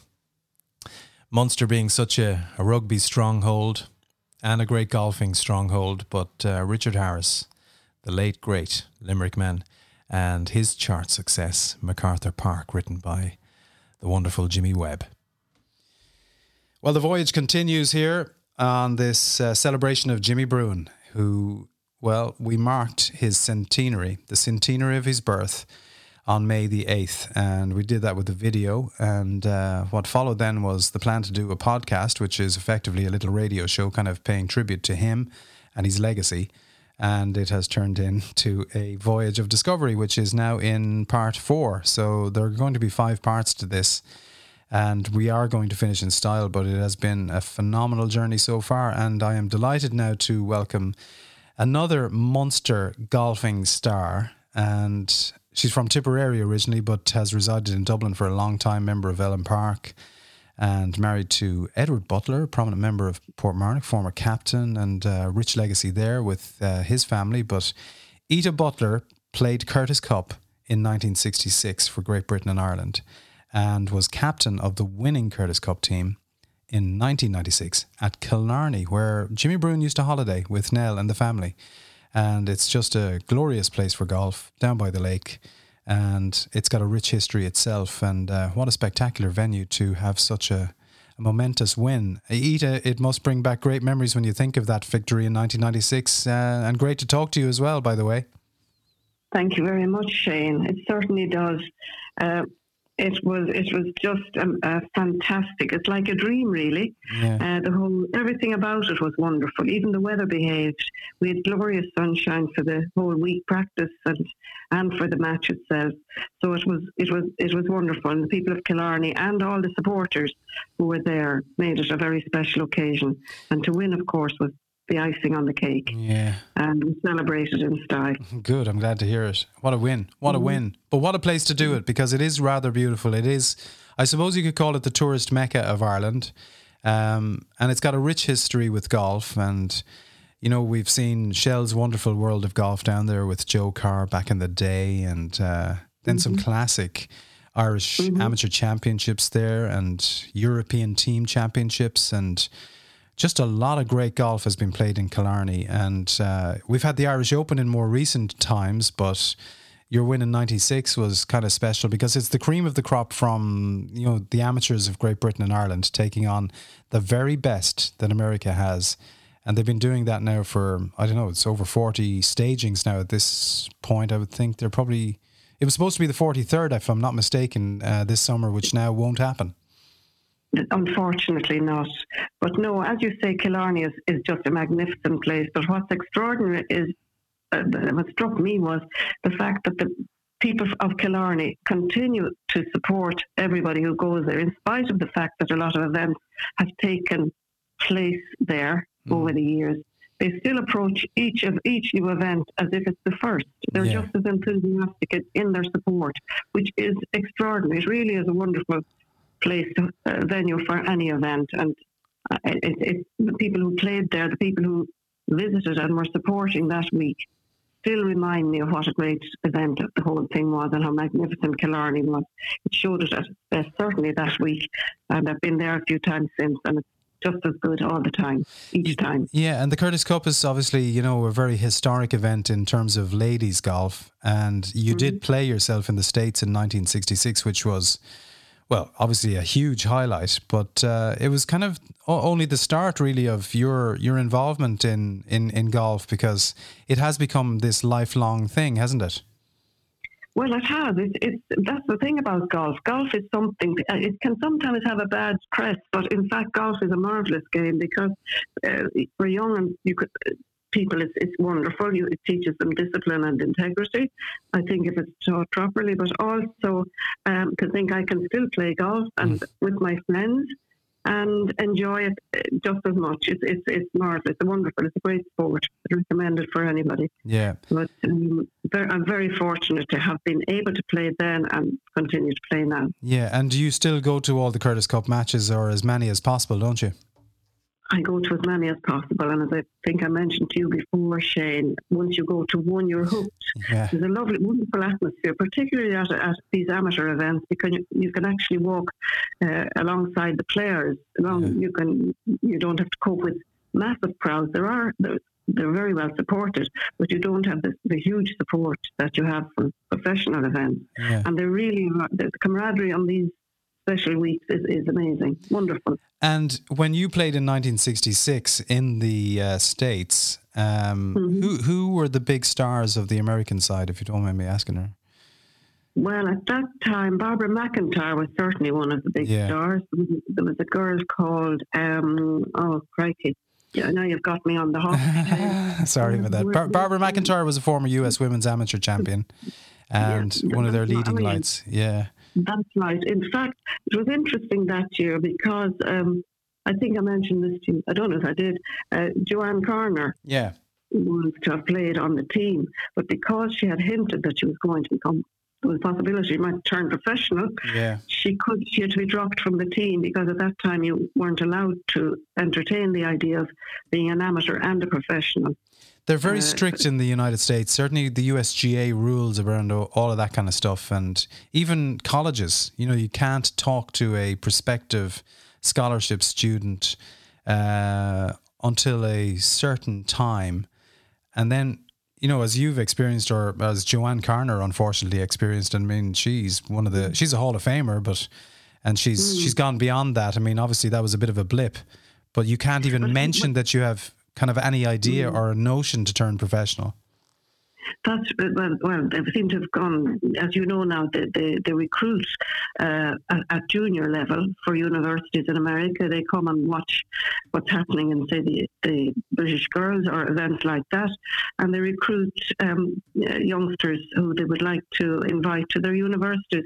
Munster being such a, a rugby stronghold and a great golfing stronghold, but uh, Richard Harris, the late great Limerick man, and his chart success, MacArthur Park, written by the wonderful Jimmy Webb. Well, the voyage continues here on this uh, celebration of Jimmy Bruen, who, well, we marked his centenary, the centenary of his birth, on May the 8th. And we did that with a video. And uh, what followed then was the plan to do a podcast, which is effectively a little radio show, kind of paying tribute to him and his legacy. And it has turned into a voyage of discovery, which is now in part four. So there are going to be five parts to this. And we are going to finish in style, but it has been a phenomenal journey so far. And I am delighted now to welcome another Munster golfing star. And she's from Tipperary originally, but has resided in Dublin for a long time, member of Elm Park, and married to Edward Butler, prominent member of Portmarnock, former captain, and uh, rich legacy there with uh, his family. But Ita Butler played Curtis Cup in 1966 for Great Britain and Ireland and was captain of the winning Curtis Cup team in 1996 at Killarney, where Jimmy Bruin used to holiday with Nell and the family. And it's just a glorious place for golf down by the lake. And it's got a rich history itself. And uh, what a spectacular venue to have such a, a momentous win. Ita, it must bring back great memories when you think of that victory in 1996. Uh, and great to talk to you as well, by the way. Thank you very much, Shane. It certainly does. Uh, it was it was just um, uh, fantastic. It's like a dream, really. Yeah. Uh, the whole everything about it was wonderful. Even the weather behaved. We had glorious sunshine for the whole week practice and and for the match itself. So it was it was it was wonderful. And the people of Killarney and all the supporters who were there made it a very special occasion. And to win, of course, was the icing on the cake. Yeah. And we celebrated in style. Good. I'm glad to hear it. What a win. What a Mhm. win. But what a place to do it because it is rather beautiful. It is, I suppose you could call it the tourist mecca of Ireland. Um, and it's got a rich history with golf. And, you know, we've seen Shell's wonderful world of golf down there with Joe Carr back in the day. And uh, then some classic Irish amateur championships there and European team championships. And, just a lot of great golf has been played in Killarney, and uh, we've had the Irish Open in more recent times, but your win in '96 was kind of special because it's the cream of the crop from you know the amateurs of Great Britain and Ireland taking on the very best that America has, and they've been doing that now for I don't know it's over 40 stagings now at this point. I would think they're probably it was supposed to be the 43rd if I'm not mistaken uh, this summer, which now won't happen. Unfortunately not. But no, as you say, Killarney is, is just a magnificent place. But what's extraordinary is, uh, what struck me was the fact that the people of Killarney continue to support everybody who goes there, in spite of the fact that a lot of events have taken place there over the years. They still approach each of each new event as if it's the first. They're Yeah. just as enthusiastic in- in their support, which is extraordinary. It really is a wonderful place, to, uh, venue for any event. And uh, it, it, the people who played there, the people who visited and were supporting that week, still remind me of what a great event the whole thing was and how magnificent Killarney was. It showed it at, uh, certainly that week, and I've been there a few times since, and it's just as good all the time, each time. Yeah, and the Curtis Cup is obviously, you know, a very historic event in terms of ladies golf. And you did play yourself in the States in 1966, which was, well, obviously a huge highlight, but uh, it was kind of only the start, really, of your your involvement in, in, in golf because it has become this lifelong thing, hasn't it? Well, it has. It's, it's that's the thing about golf. Golf is something. It can sometimes have a bad press, but in fact, golf is a marvelous game because uh, for young and you could, people, it's, it's wonderful. You, it teaches them discipline and integrity. I think if it's taught properly, but also um, to think I can still play golf and with my friends and enjoy it uh, just as much. It's it's it's marvelous. It's wonderful. It's a great sport. I recommend it for anybody. Yeah. But um, I'm very fortunate to have been able to play then and continue to play now. Yeah, and do you still go to all the Curtis Cup matches or as many as possible, don't you? I go to as many as possible, and as I think I mentioned to you before, Shane, once you go to one, you're hooked. Yeah. There's a lovely, wonderful atmosphere, particularly at, at these amateur events, because you, you can actually walk uh, alongside the players. Along, You can, you don't have to cope with massive crowds. There are they're, they're very well supported, but you don't have the, the huge support that you have from professional events. Yeah. And they're really the camaraderie on these special weeks is, is amazing, wonderful. And when you played in 1966 in the uh, States, um, Mm-hmm. who who were the big stars of the American side, if you don't mind me asking her? Well, at that time, Barbara McIntire was certainly one of the big Yeah. stars. There was, a girl called, um, oh, crikey. Yeah, now you've got me on the hop. Sorry about that. Bar- Barbara McIntire was a former U.S. women's amateur champion and one of their leading right. lights. Yeah. That's right. In fact, it was interesting that year because um, I think I mentioned this to you. I don't know if I did. Uh, JoAnne Carner Yeah. was to have played on the team, but because she had hinted that she was going to become, there was a possibility she might turn professional, Yeah. she could she had to be dropped from the team because at that time you weren't allowed to entertain the idea of being an amateur and a professional. They're very Uh, strict in the United States. Certainly, the USGA rules around all of that kind of stuff, and even colleges. You know, you can't talk to a prospective scholarship student uh, until a certain time, and then you know, as you've experienced, or as JoAnne Carner unfortunately experienced. I mean, she's one of the she's a Hall of Famer, but and she's Mm. she's gone beyond that. I mean, obviously that was a bit of a blip, but you can't even mention that you have kind of any idea or a notion to turn professional. That's well, well, they seem to have gone, as you know now, they, they, they recruit uh, at, at junior level for universities in America. They come and watch what's happening in, say, the, the British girls or events like that, and they recruit um, youngsters who they would like to invite to their universities.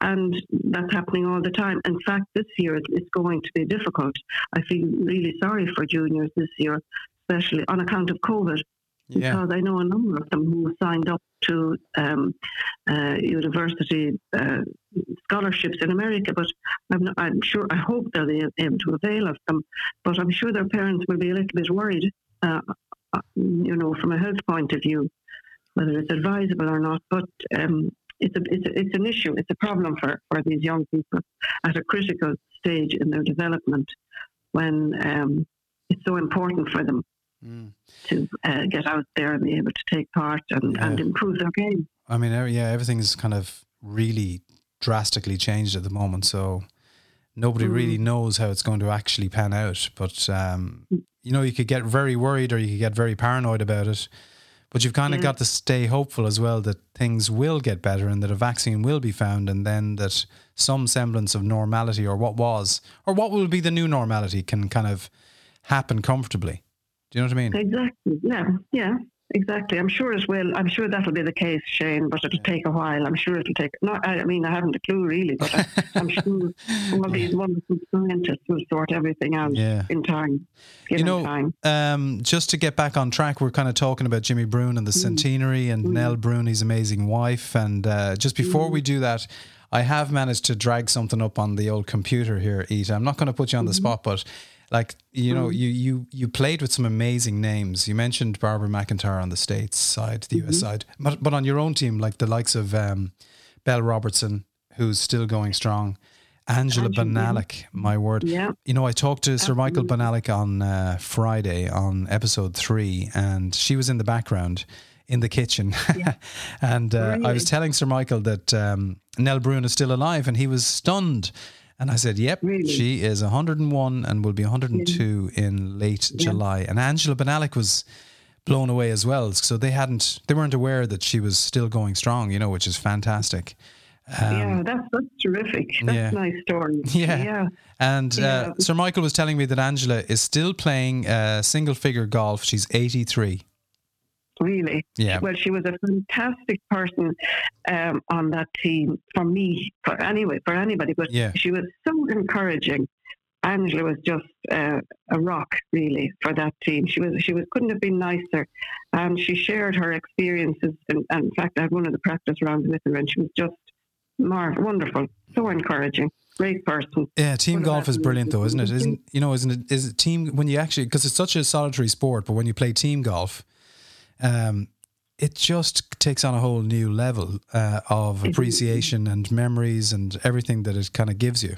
And that's happening all the time. In fact, this year it's going to be difficult. I feel really sorry for juniors this year, especially on account of COVID Yeah. because I know a number of them who signed up to um, uh, university uh, scholarships in America, but I'm, not, I'm sure, I hope they'll be able to avail of them. But I'm sure their parents will be a little bit worried, uh, uh, you know, from a health point of view, whether it's advisable or not. But um, it's, a, it's, a, it's an issue, it's a problem for, for these young people at a critical stage in their development when um, it's so important for them to uh, get out there and be able to take part and, and improve their game. I mean, yeah, everything's kind of really drastically changed at the moment. So nobody really knows how it's going to actually pan out. But, um, you know, you could get very worried or you could get very paranoid about it. But you've kind of Yeah. got to stay hopeful as well that things will get better and that a vaccine will be found and then that some semblance of normality or what was or what will be the new normality can kind of happen comfortably. Do you know what I mean? Exactly. Yeah. Yeah. Exactly. I'm sure it will. I'm sure that'll be the case, Shane. But it'll take a while. I'm sure it'll take. Not. I mean, I haven't a clue really, but I, I'm sure all these wonderful scientists will sort everything out Yeah. in time. You know, time. um, just to get back on track, we're kind of talking about Jimmy Bruen and the centenary and Nell Bruen, his amazing wife. And uh, just before we do that, I have managed to drag something up on the old computer here, Ita. I'm not going to put you on the spot, but like you know, you you you played with some amazing names. You mentioned Barbara McIntire on the states side, the US side, but but on your own team, like the likes of um, Belle Robertson, who's still going strong. Angela Angela, Bonallack, my word. Yeah. You know, I talked to Sir Michael Bonallack on uh, Friday on episode three, and she was in the background in the kitchen. and uh, I was telling Sir Michael that um, Nell Bruen is still alive, and he was stunned. And I said, "Yep, she is 101 and will be 102 in late July." And Angela Bonallack was blown away as well. So they hadn't, they weren't aware that she was still going strong. You know, which is fantastic. Um, yeah, that's that's terrific. That's yeah. a nice story. Yeah. yeah. And Yeah. uh, Sir Michael was telling me that Angela is still playing uh, single figure golf. She's 83. Really? Yeah. Well, she was a fantastic person um, on that team for me, for anyway, for anybody. But Yeah. she was so encouraging. Angela was just uh, a rock, really, for that team. She was she was couldn't have been nicer, and she shared her experiences. And, and in fact, I had one of the practice rounds with her, and she was just mar- wonderful, so encouraging, great person. Yeah, team What golf is brilliant though, isn't it? Isn't you know, isn't it? Is it team when you actually because it's such a solitary sport, but when you play team golf, um, it just takes on a whole new level uh, of appreciation and memories and everything that it kind of gives you.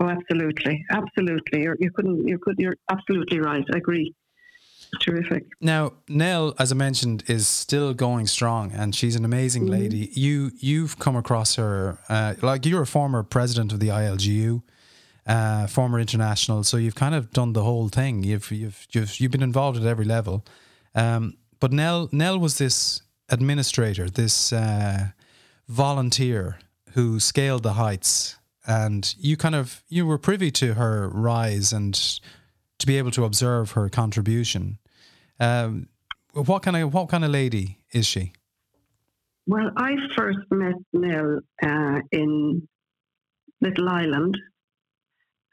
Oh, absolutely, absolutely. You're, you couldn't, you could, you're absolutely right. I agree. Terrific. Now, Nell, as I mentioned, is still going strong, and she's an amazing Mm-hmm. lady. You you've come across her, uh, like you're a former president of the ILGU, uh, former international, so you've kind of done the whole thing. You've you've you've you've been involved at every level. Um, but Nell Nell was this administrator, this uh, volunteer who scaled the heights, and you kind of you were privy to her rise and to be able to observe her contribution. Um, what kind of what kind of lady is she? Well, I first met Nell uh, in Little Island,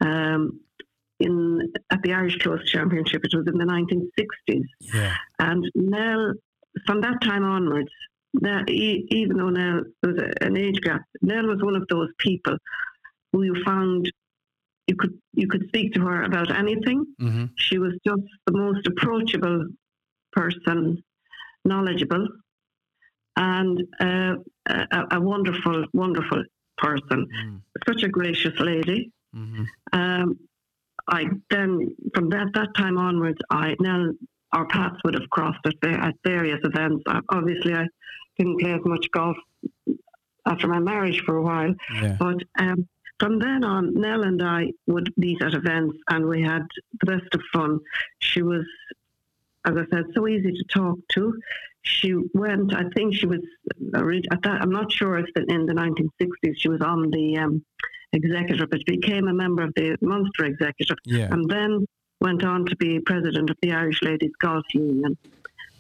um, in at the Irish Close Championship. It was in the 1960s, Yeah. and Nell, from that time onwards, Nell, e- even though Nell was a, an age gap, Nell was one of those people who you found you could you could speak to her about anything. Mm-hmm. She was just the most approachable person, knowledgeable, and uh, a, a wonderful, wonderful person. Such a gracious lady. Um, I then, from that, that time onwards, I now our paths would have crossed at, at various events. Obviously, I didn't play as much golf after my marriage for a while, Yeah. but um, from then on, Nell and I would meet at events, and we had the best of fun. She was, as I said, so easy to talk to. She went. I think she was. At that, I'm not sure if in the 1960s she was on the um, executive, but became a member of the Munster executive, Yeah. and then went on to be president of the Irish Ladies Golf Union.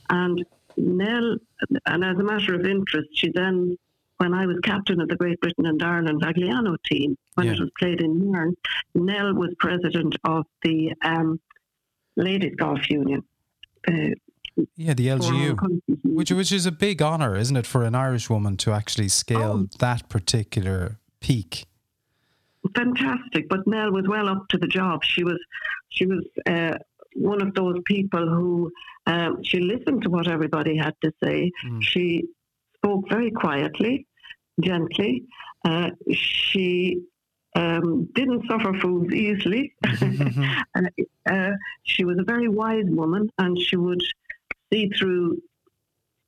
And Nell, and as a matter of interest, she then, when I was captain of the Great Britain and Ireland Vagliano team, when it was played in Nairn, Nell was president of the um, Ladies Golf Union. Uh, Yeah, the LGU, which which is a big honor, isn't it, for an Irish woman to actually scale Oh. that particular peak? Fantastic. But Nell was well up to the job. She was, she was uh, one of those people who um, she listened to what everybody had to say. She spoke very quietly, gently. Uh, she um, didn't suffer fools easily. uh, uh, she was a very wise woman, and she would see through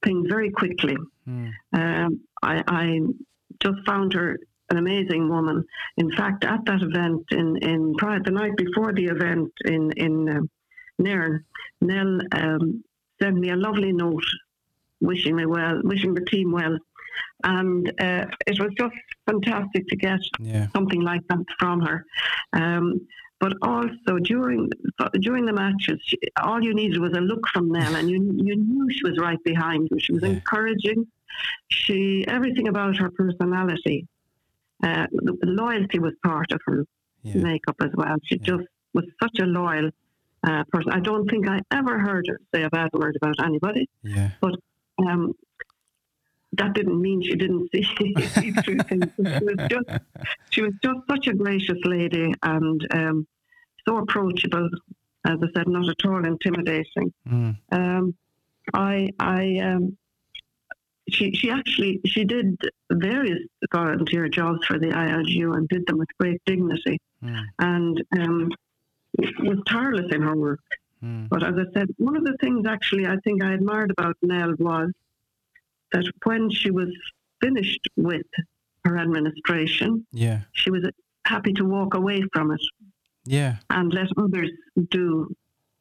things very quickly. Um, I, I just found her an amazing woman. In fact, at that event in in prior the night before the event in in um, Nairn, Nell um, sent me a lovely note wishing me well, wishing the team well, and uh, it was just fantastic to get Yeah. something like that from her. Um, but also during during the matches, she, all you needed was a look from Nell, and you you knew she was right behind you. She was encouraging. She everything about her personality, uh, the the loyalty was part of her makeup as well. She just was such a loyal uh, person. I don't think I ever heard her say a bad word about anybody. Yeah. But um, that didn't mean she didn't see, see through things. She was just she was just such a gracious lady and um, so approachable. As I said, not at all intimidating. Mm. Um, I, I, um, she, she actually, she did various volunteer jobs for the ILGU and did them with great dignity, and um, was tireless in her work. Hmm. But as I said, one of the things actually I think I admired about Nell was that when she was finished with her administration, Yeah. she was happy to walk away from it Yeah. and let others do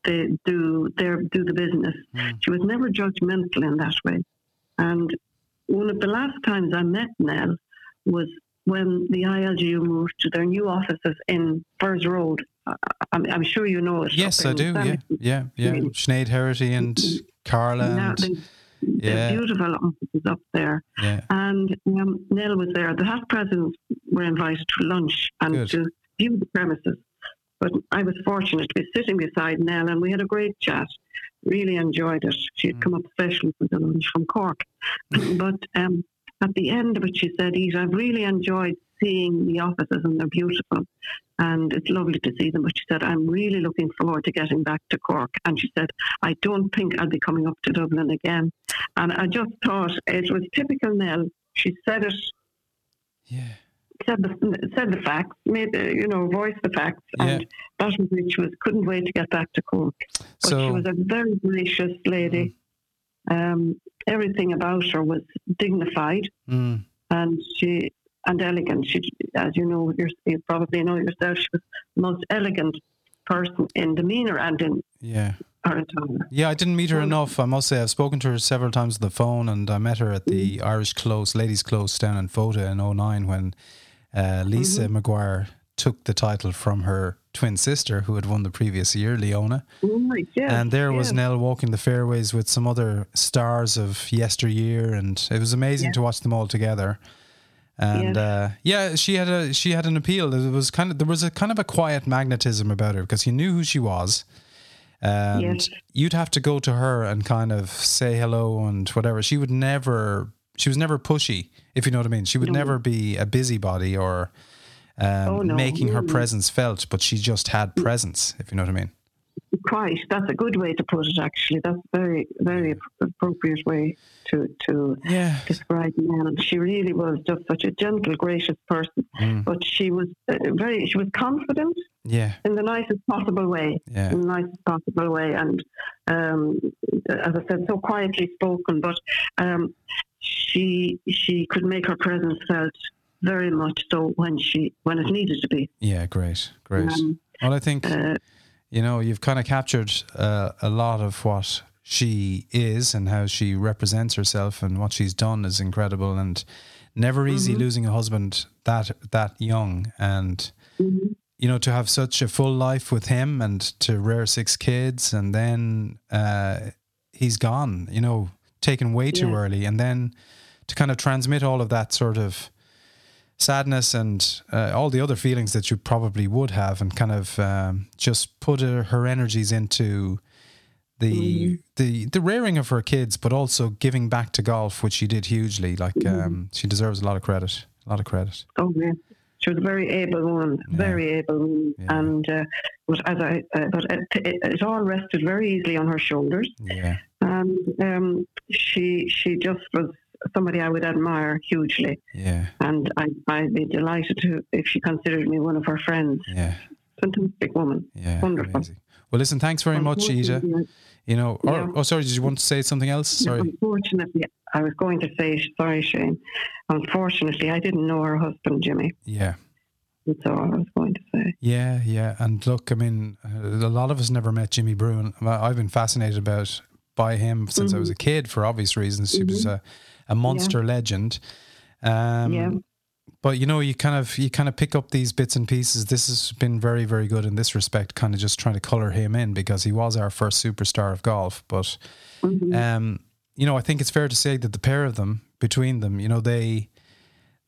the do their do the business. She was never judgmental in that way. And one of the last times I met Nell was when the ILGU moved to their new offices in Furze Road. I- I'm, I'm sure you know it. Yes, I do. Yeah. Yeah. Yeah. Sinead Heraty and Carla. Yeah, And, they, yeah. beautiful offices up there. Yeah. And um, Nell was there. The half presidents were invited to lunch and Good. to view the premises. But I was fortunate to be sitting beside Nell, and we had a great chat. Really enjoyed it. She Mm. had come up specially for the lunch from Cork. but um, at the end of it, she said, Eva, I've really enjoyed seeing the offices, and they're beautiful. And it's lovely to see them. But she said, I'm really looking forward to getting back to Cork. And she said, I don't think I'll be coming up to Dublin again. And I just thought it was typical Nell. She said it. Yeah. Said the said the facts, made the, you know, voiced the facts, and that was couldn't wait to get back to Cork. But she was a very gracious lady. Um, everything about her was dignified, Mm. and she and elegant. She, as you know, you're, you probably know yourself, she was the most elegant person in demeanour and in Yeah. Yeah, I didn't meet her enough. I must say, I've spoken to her several times on the phone, and I met her at the Irish Close, Ladies Close down in Fota in 09 when uh, Lisa Maguire took the title from her twin sister, who had won the previous year, Leona. Yes, and there was. Nell walking the fairways with some other stars of yesteryear, and it was amazing to watch them all together. And Yes. uh, yeah, she had a she had an appeal. It was kind of there was a kind of a quiet magnetism about her because you knew who she was, and Yes. you'd have to go to her and kind of say hello and whatever. She would never. She was never pushy, if you know what I mean. She would No. never be a busybody or um, Oh, no. making her Mm. presence felt, but she just had presence, if you know what I mean. Quite. That's a good way to put it. Actually, that's very, very appropriate way to to yeah. describe Nell. She really was just such a gentle, gracious person. Mm. But she was uh, very. She was confident Yeah. in the nicest possible way. Yeah. In the nicest possible way, and um, as I said, so quietly spoken. But um, she she could make her presence felt very much so when she when it needed to be. Yeah, great, great. Um, well, I think you know you've kind of captured uh, a lot of what she is and how she represents herself and what she's done is incredible and never easy Mm-hmm. losing a husband that that young and you know to have such a full life with him and to rear six kids and then uh, he's gone. You know, taken way too Yeah. early and then to kind of transmit all of that sort of sadness and uh, all the other feelings that you probably would have and kind of um, just put her, her energies into the the the rearing of her kids but also giving back to golf which she did hugely like um, she deserves a lot of credit a lot of credit Oh, yeah. She was a very able woman, very able woman, and uh, but as I, uh, but it, it, it all rested very easily on her shoulders, yeah. And um, she she just was somebody I would admire hugely, yeah. And I I'd be delighted to if she considered me one of her friends. yeah. Fantastic woman, yeah wonderful. amazing. well listen thanks very much Ita. You know or, Yeah. oh sorry did you want to say something else? Sorry. Unfortunately, I was going to say sorry, Shane. Unfortunately, I didn't know her husband, Jimmy. yeah That's all I was going to say. Yeah, yeah, and look, I mean, uh, a lot of us never met Jimmy Bruen. I've been fascinated about by him since I was a kid for obvious reasons. He was a, a Munster legend. Um, Yeah. But you know, you kind of you kind of pick up these bits and pieces. This has been very, very good in this respect. Kind of just trying to color him in because he was our first superstar of golf. But um, you know, I think it's fair to say that the pair of them, between them, you know, they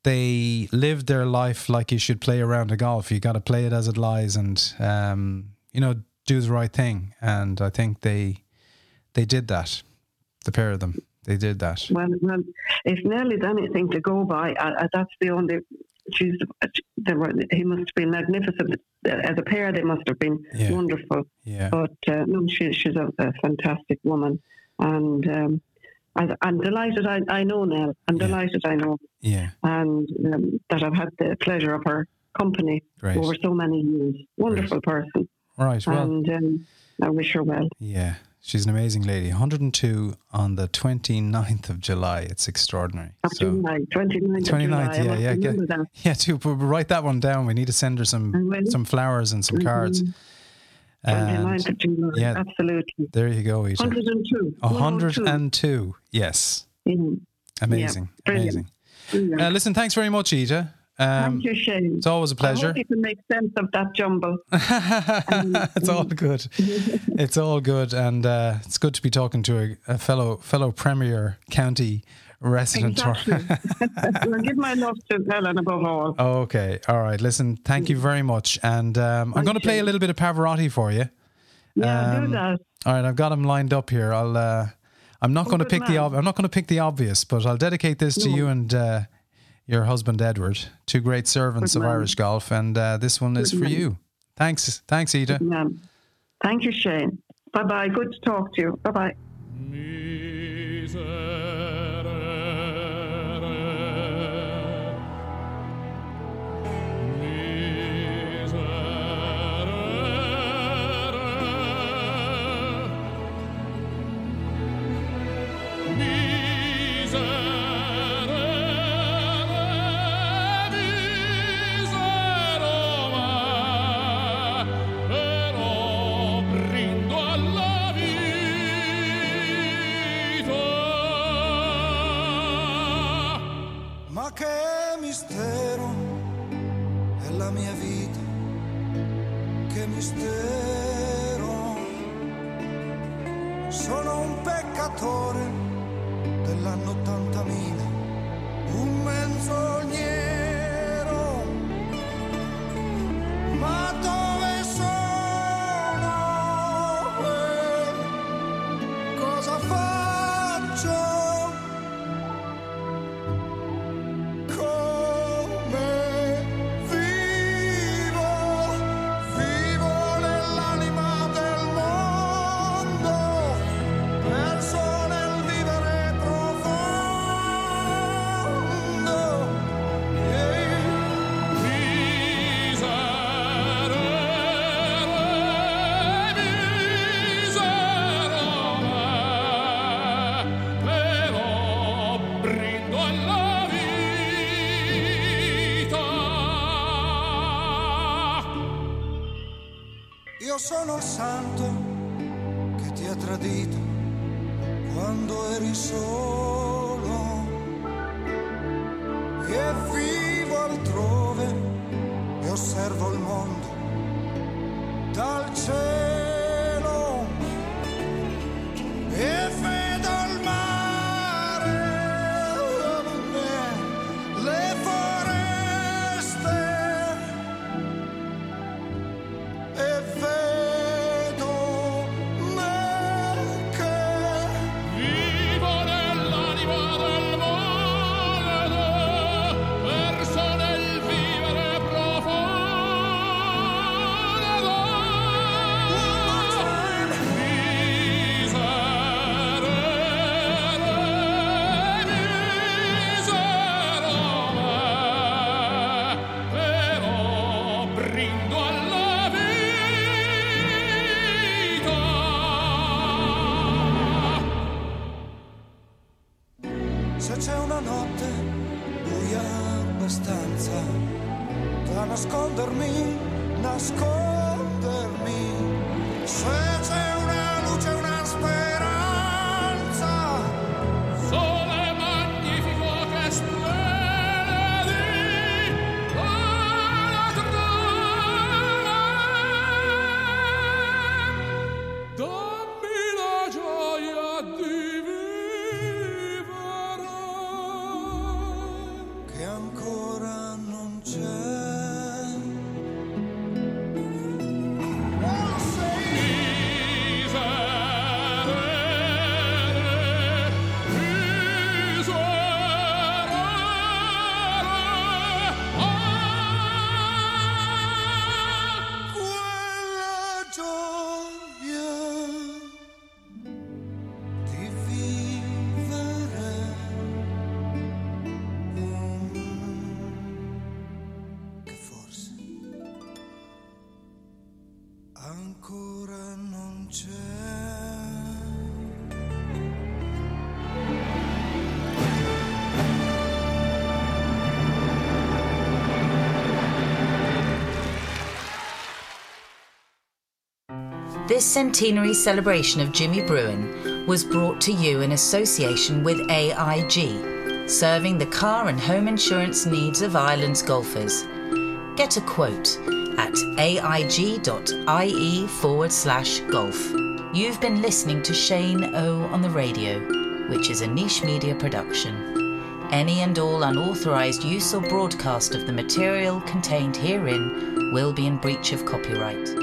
they lived their life like you should play around a golf. You got to play it as it lies, and um, you know, do the right thing. And I think they they did that. The pair of them, they did that. Well, well, if Nell is anything to go by, uh, uh, that's the only. She's. They were, he must have been magnificent as a pair. They must have been Yeah. wonderful. Yeah. But uh, no, she, she's a, a fantastic woman, and um, I, I'm delighted. I, I know Nell. I'm delighted. I know, Yeah, and um, that I've had the pleasure of her company Great. over so many years. Wonderful person. Right, well- and um, I wish her well. Yeah, she's an amazing lady. 102 on the 29th of July. It's extraordinary. July, 29th, of 29th, July. Yeah, yeah, get-. Yeah, to write that one down. We need to send her some some flowers and some cards. And 29th of July, yeah, absolutely. there you go, Ita. 102. 102. Yes. Mhm. Amazing. Yeah, amazing. Uh, listen, thanks very much, Ita. Um, Thank you, Shane. It's always a pleasure. hope you can make sense of that jumble. it's all good. It's all good, and uh, it's good to be talking to a, a fellow fellow Premier County resident. Exactly. well, give my love to Ellen above all. okay, all right. Listen, thank you very much, and um, I'm going to play a little bit of Pavarotti for you. Yeah, do Um, that. All right, I've got him lined up here. I'll. Uh, I'm not Oh, going to good pick the. Ob- I'm not going to pick the obvious, but I'll dedicate this to you and uh, your husband Edward, two great servants Good of man. Irish golf, and uh, this one is Good for man. you. Thanks, thanks, Ita. Thank you, Shane. Bye bye. Good to talk to you. Bye bye. This centenary celebration of Jimmy Bruen was brought to you in association with AIG, serving the car and home insurance needs of Ireland's golfers. Get a quote at aig.ie forward slash golf. You've been listening to Shane O on the radio, which is a niche media production. Any and all unauthorized use or broadcast of the material contained herein will be in breach of copyright.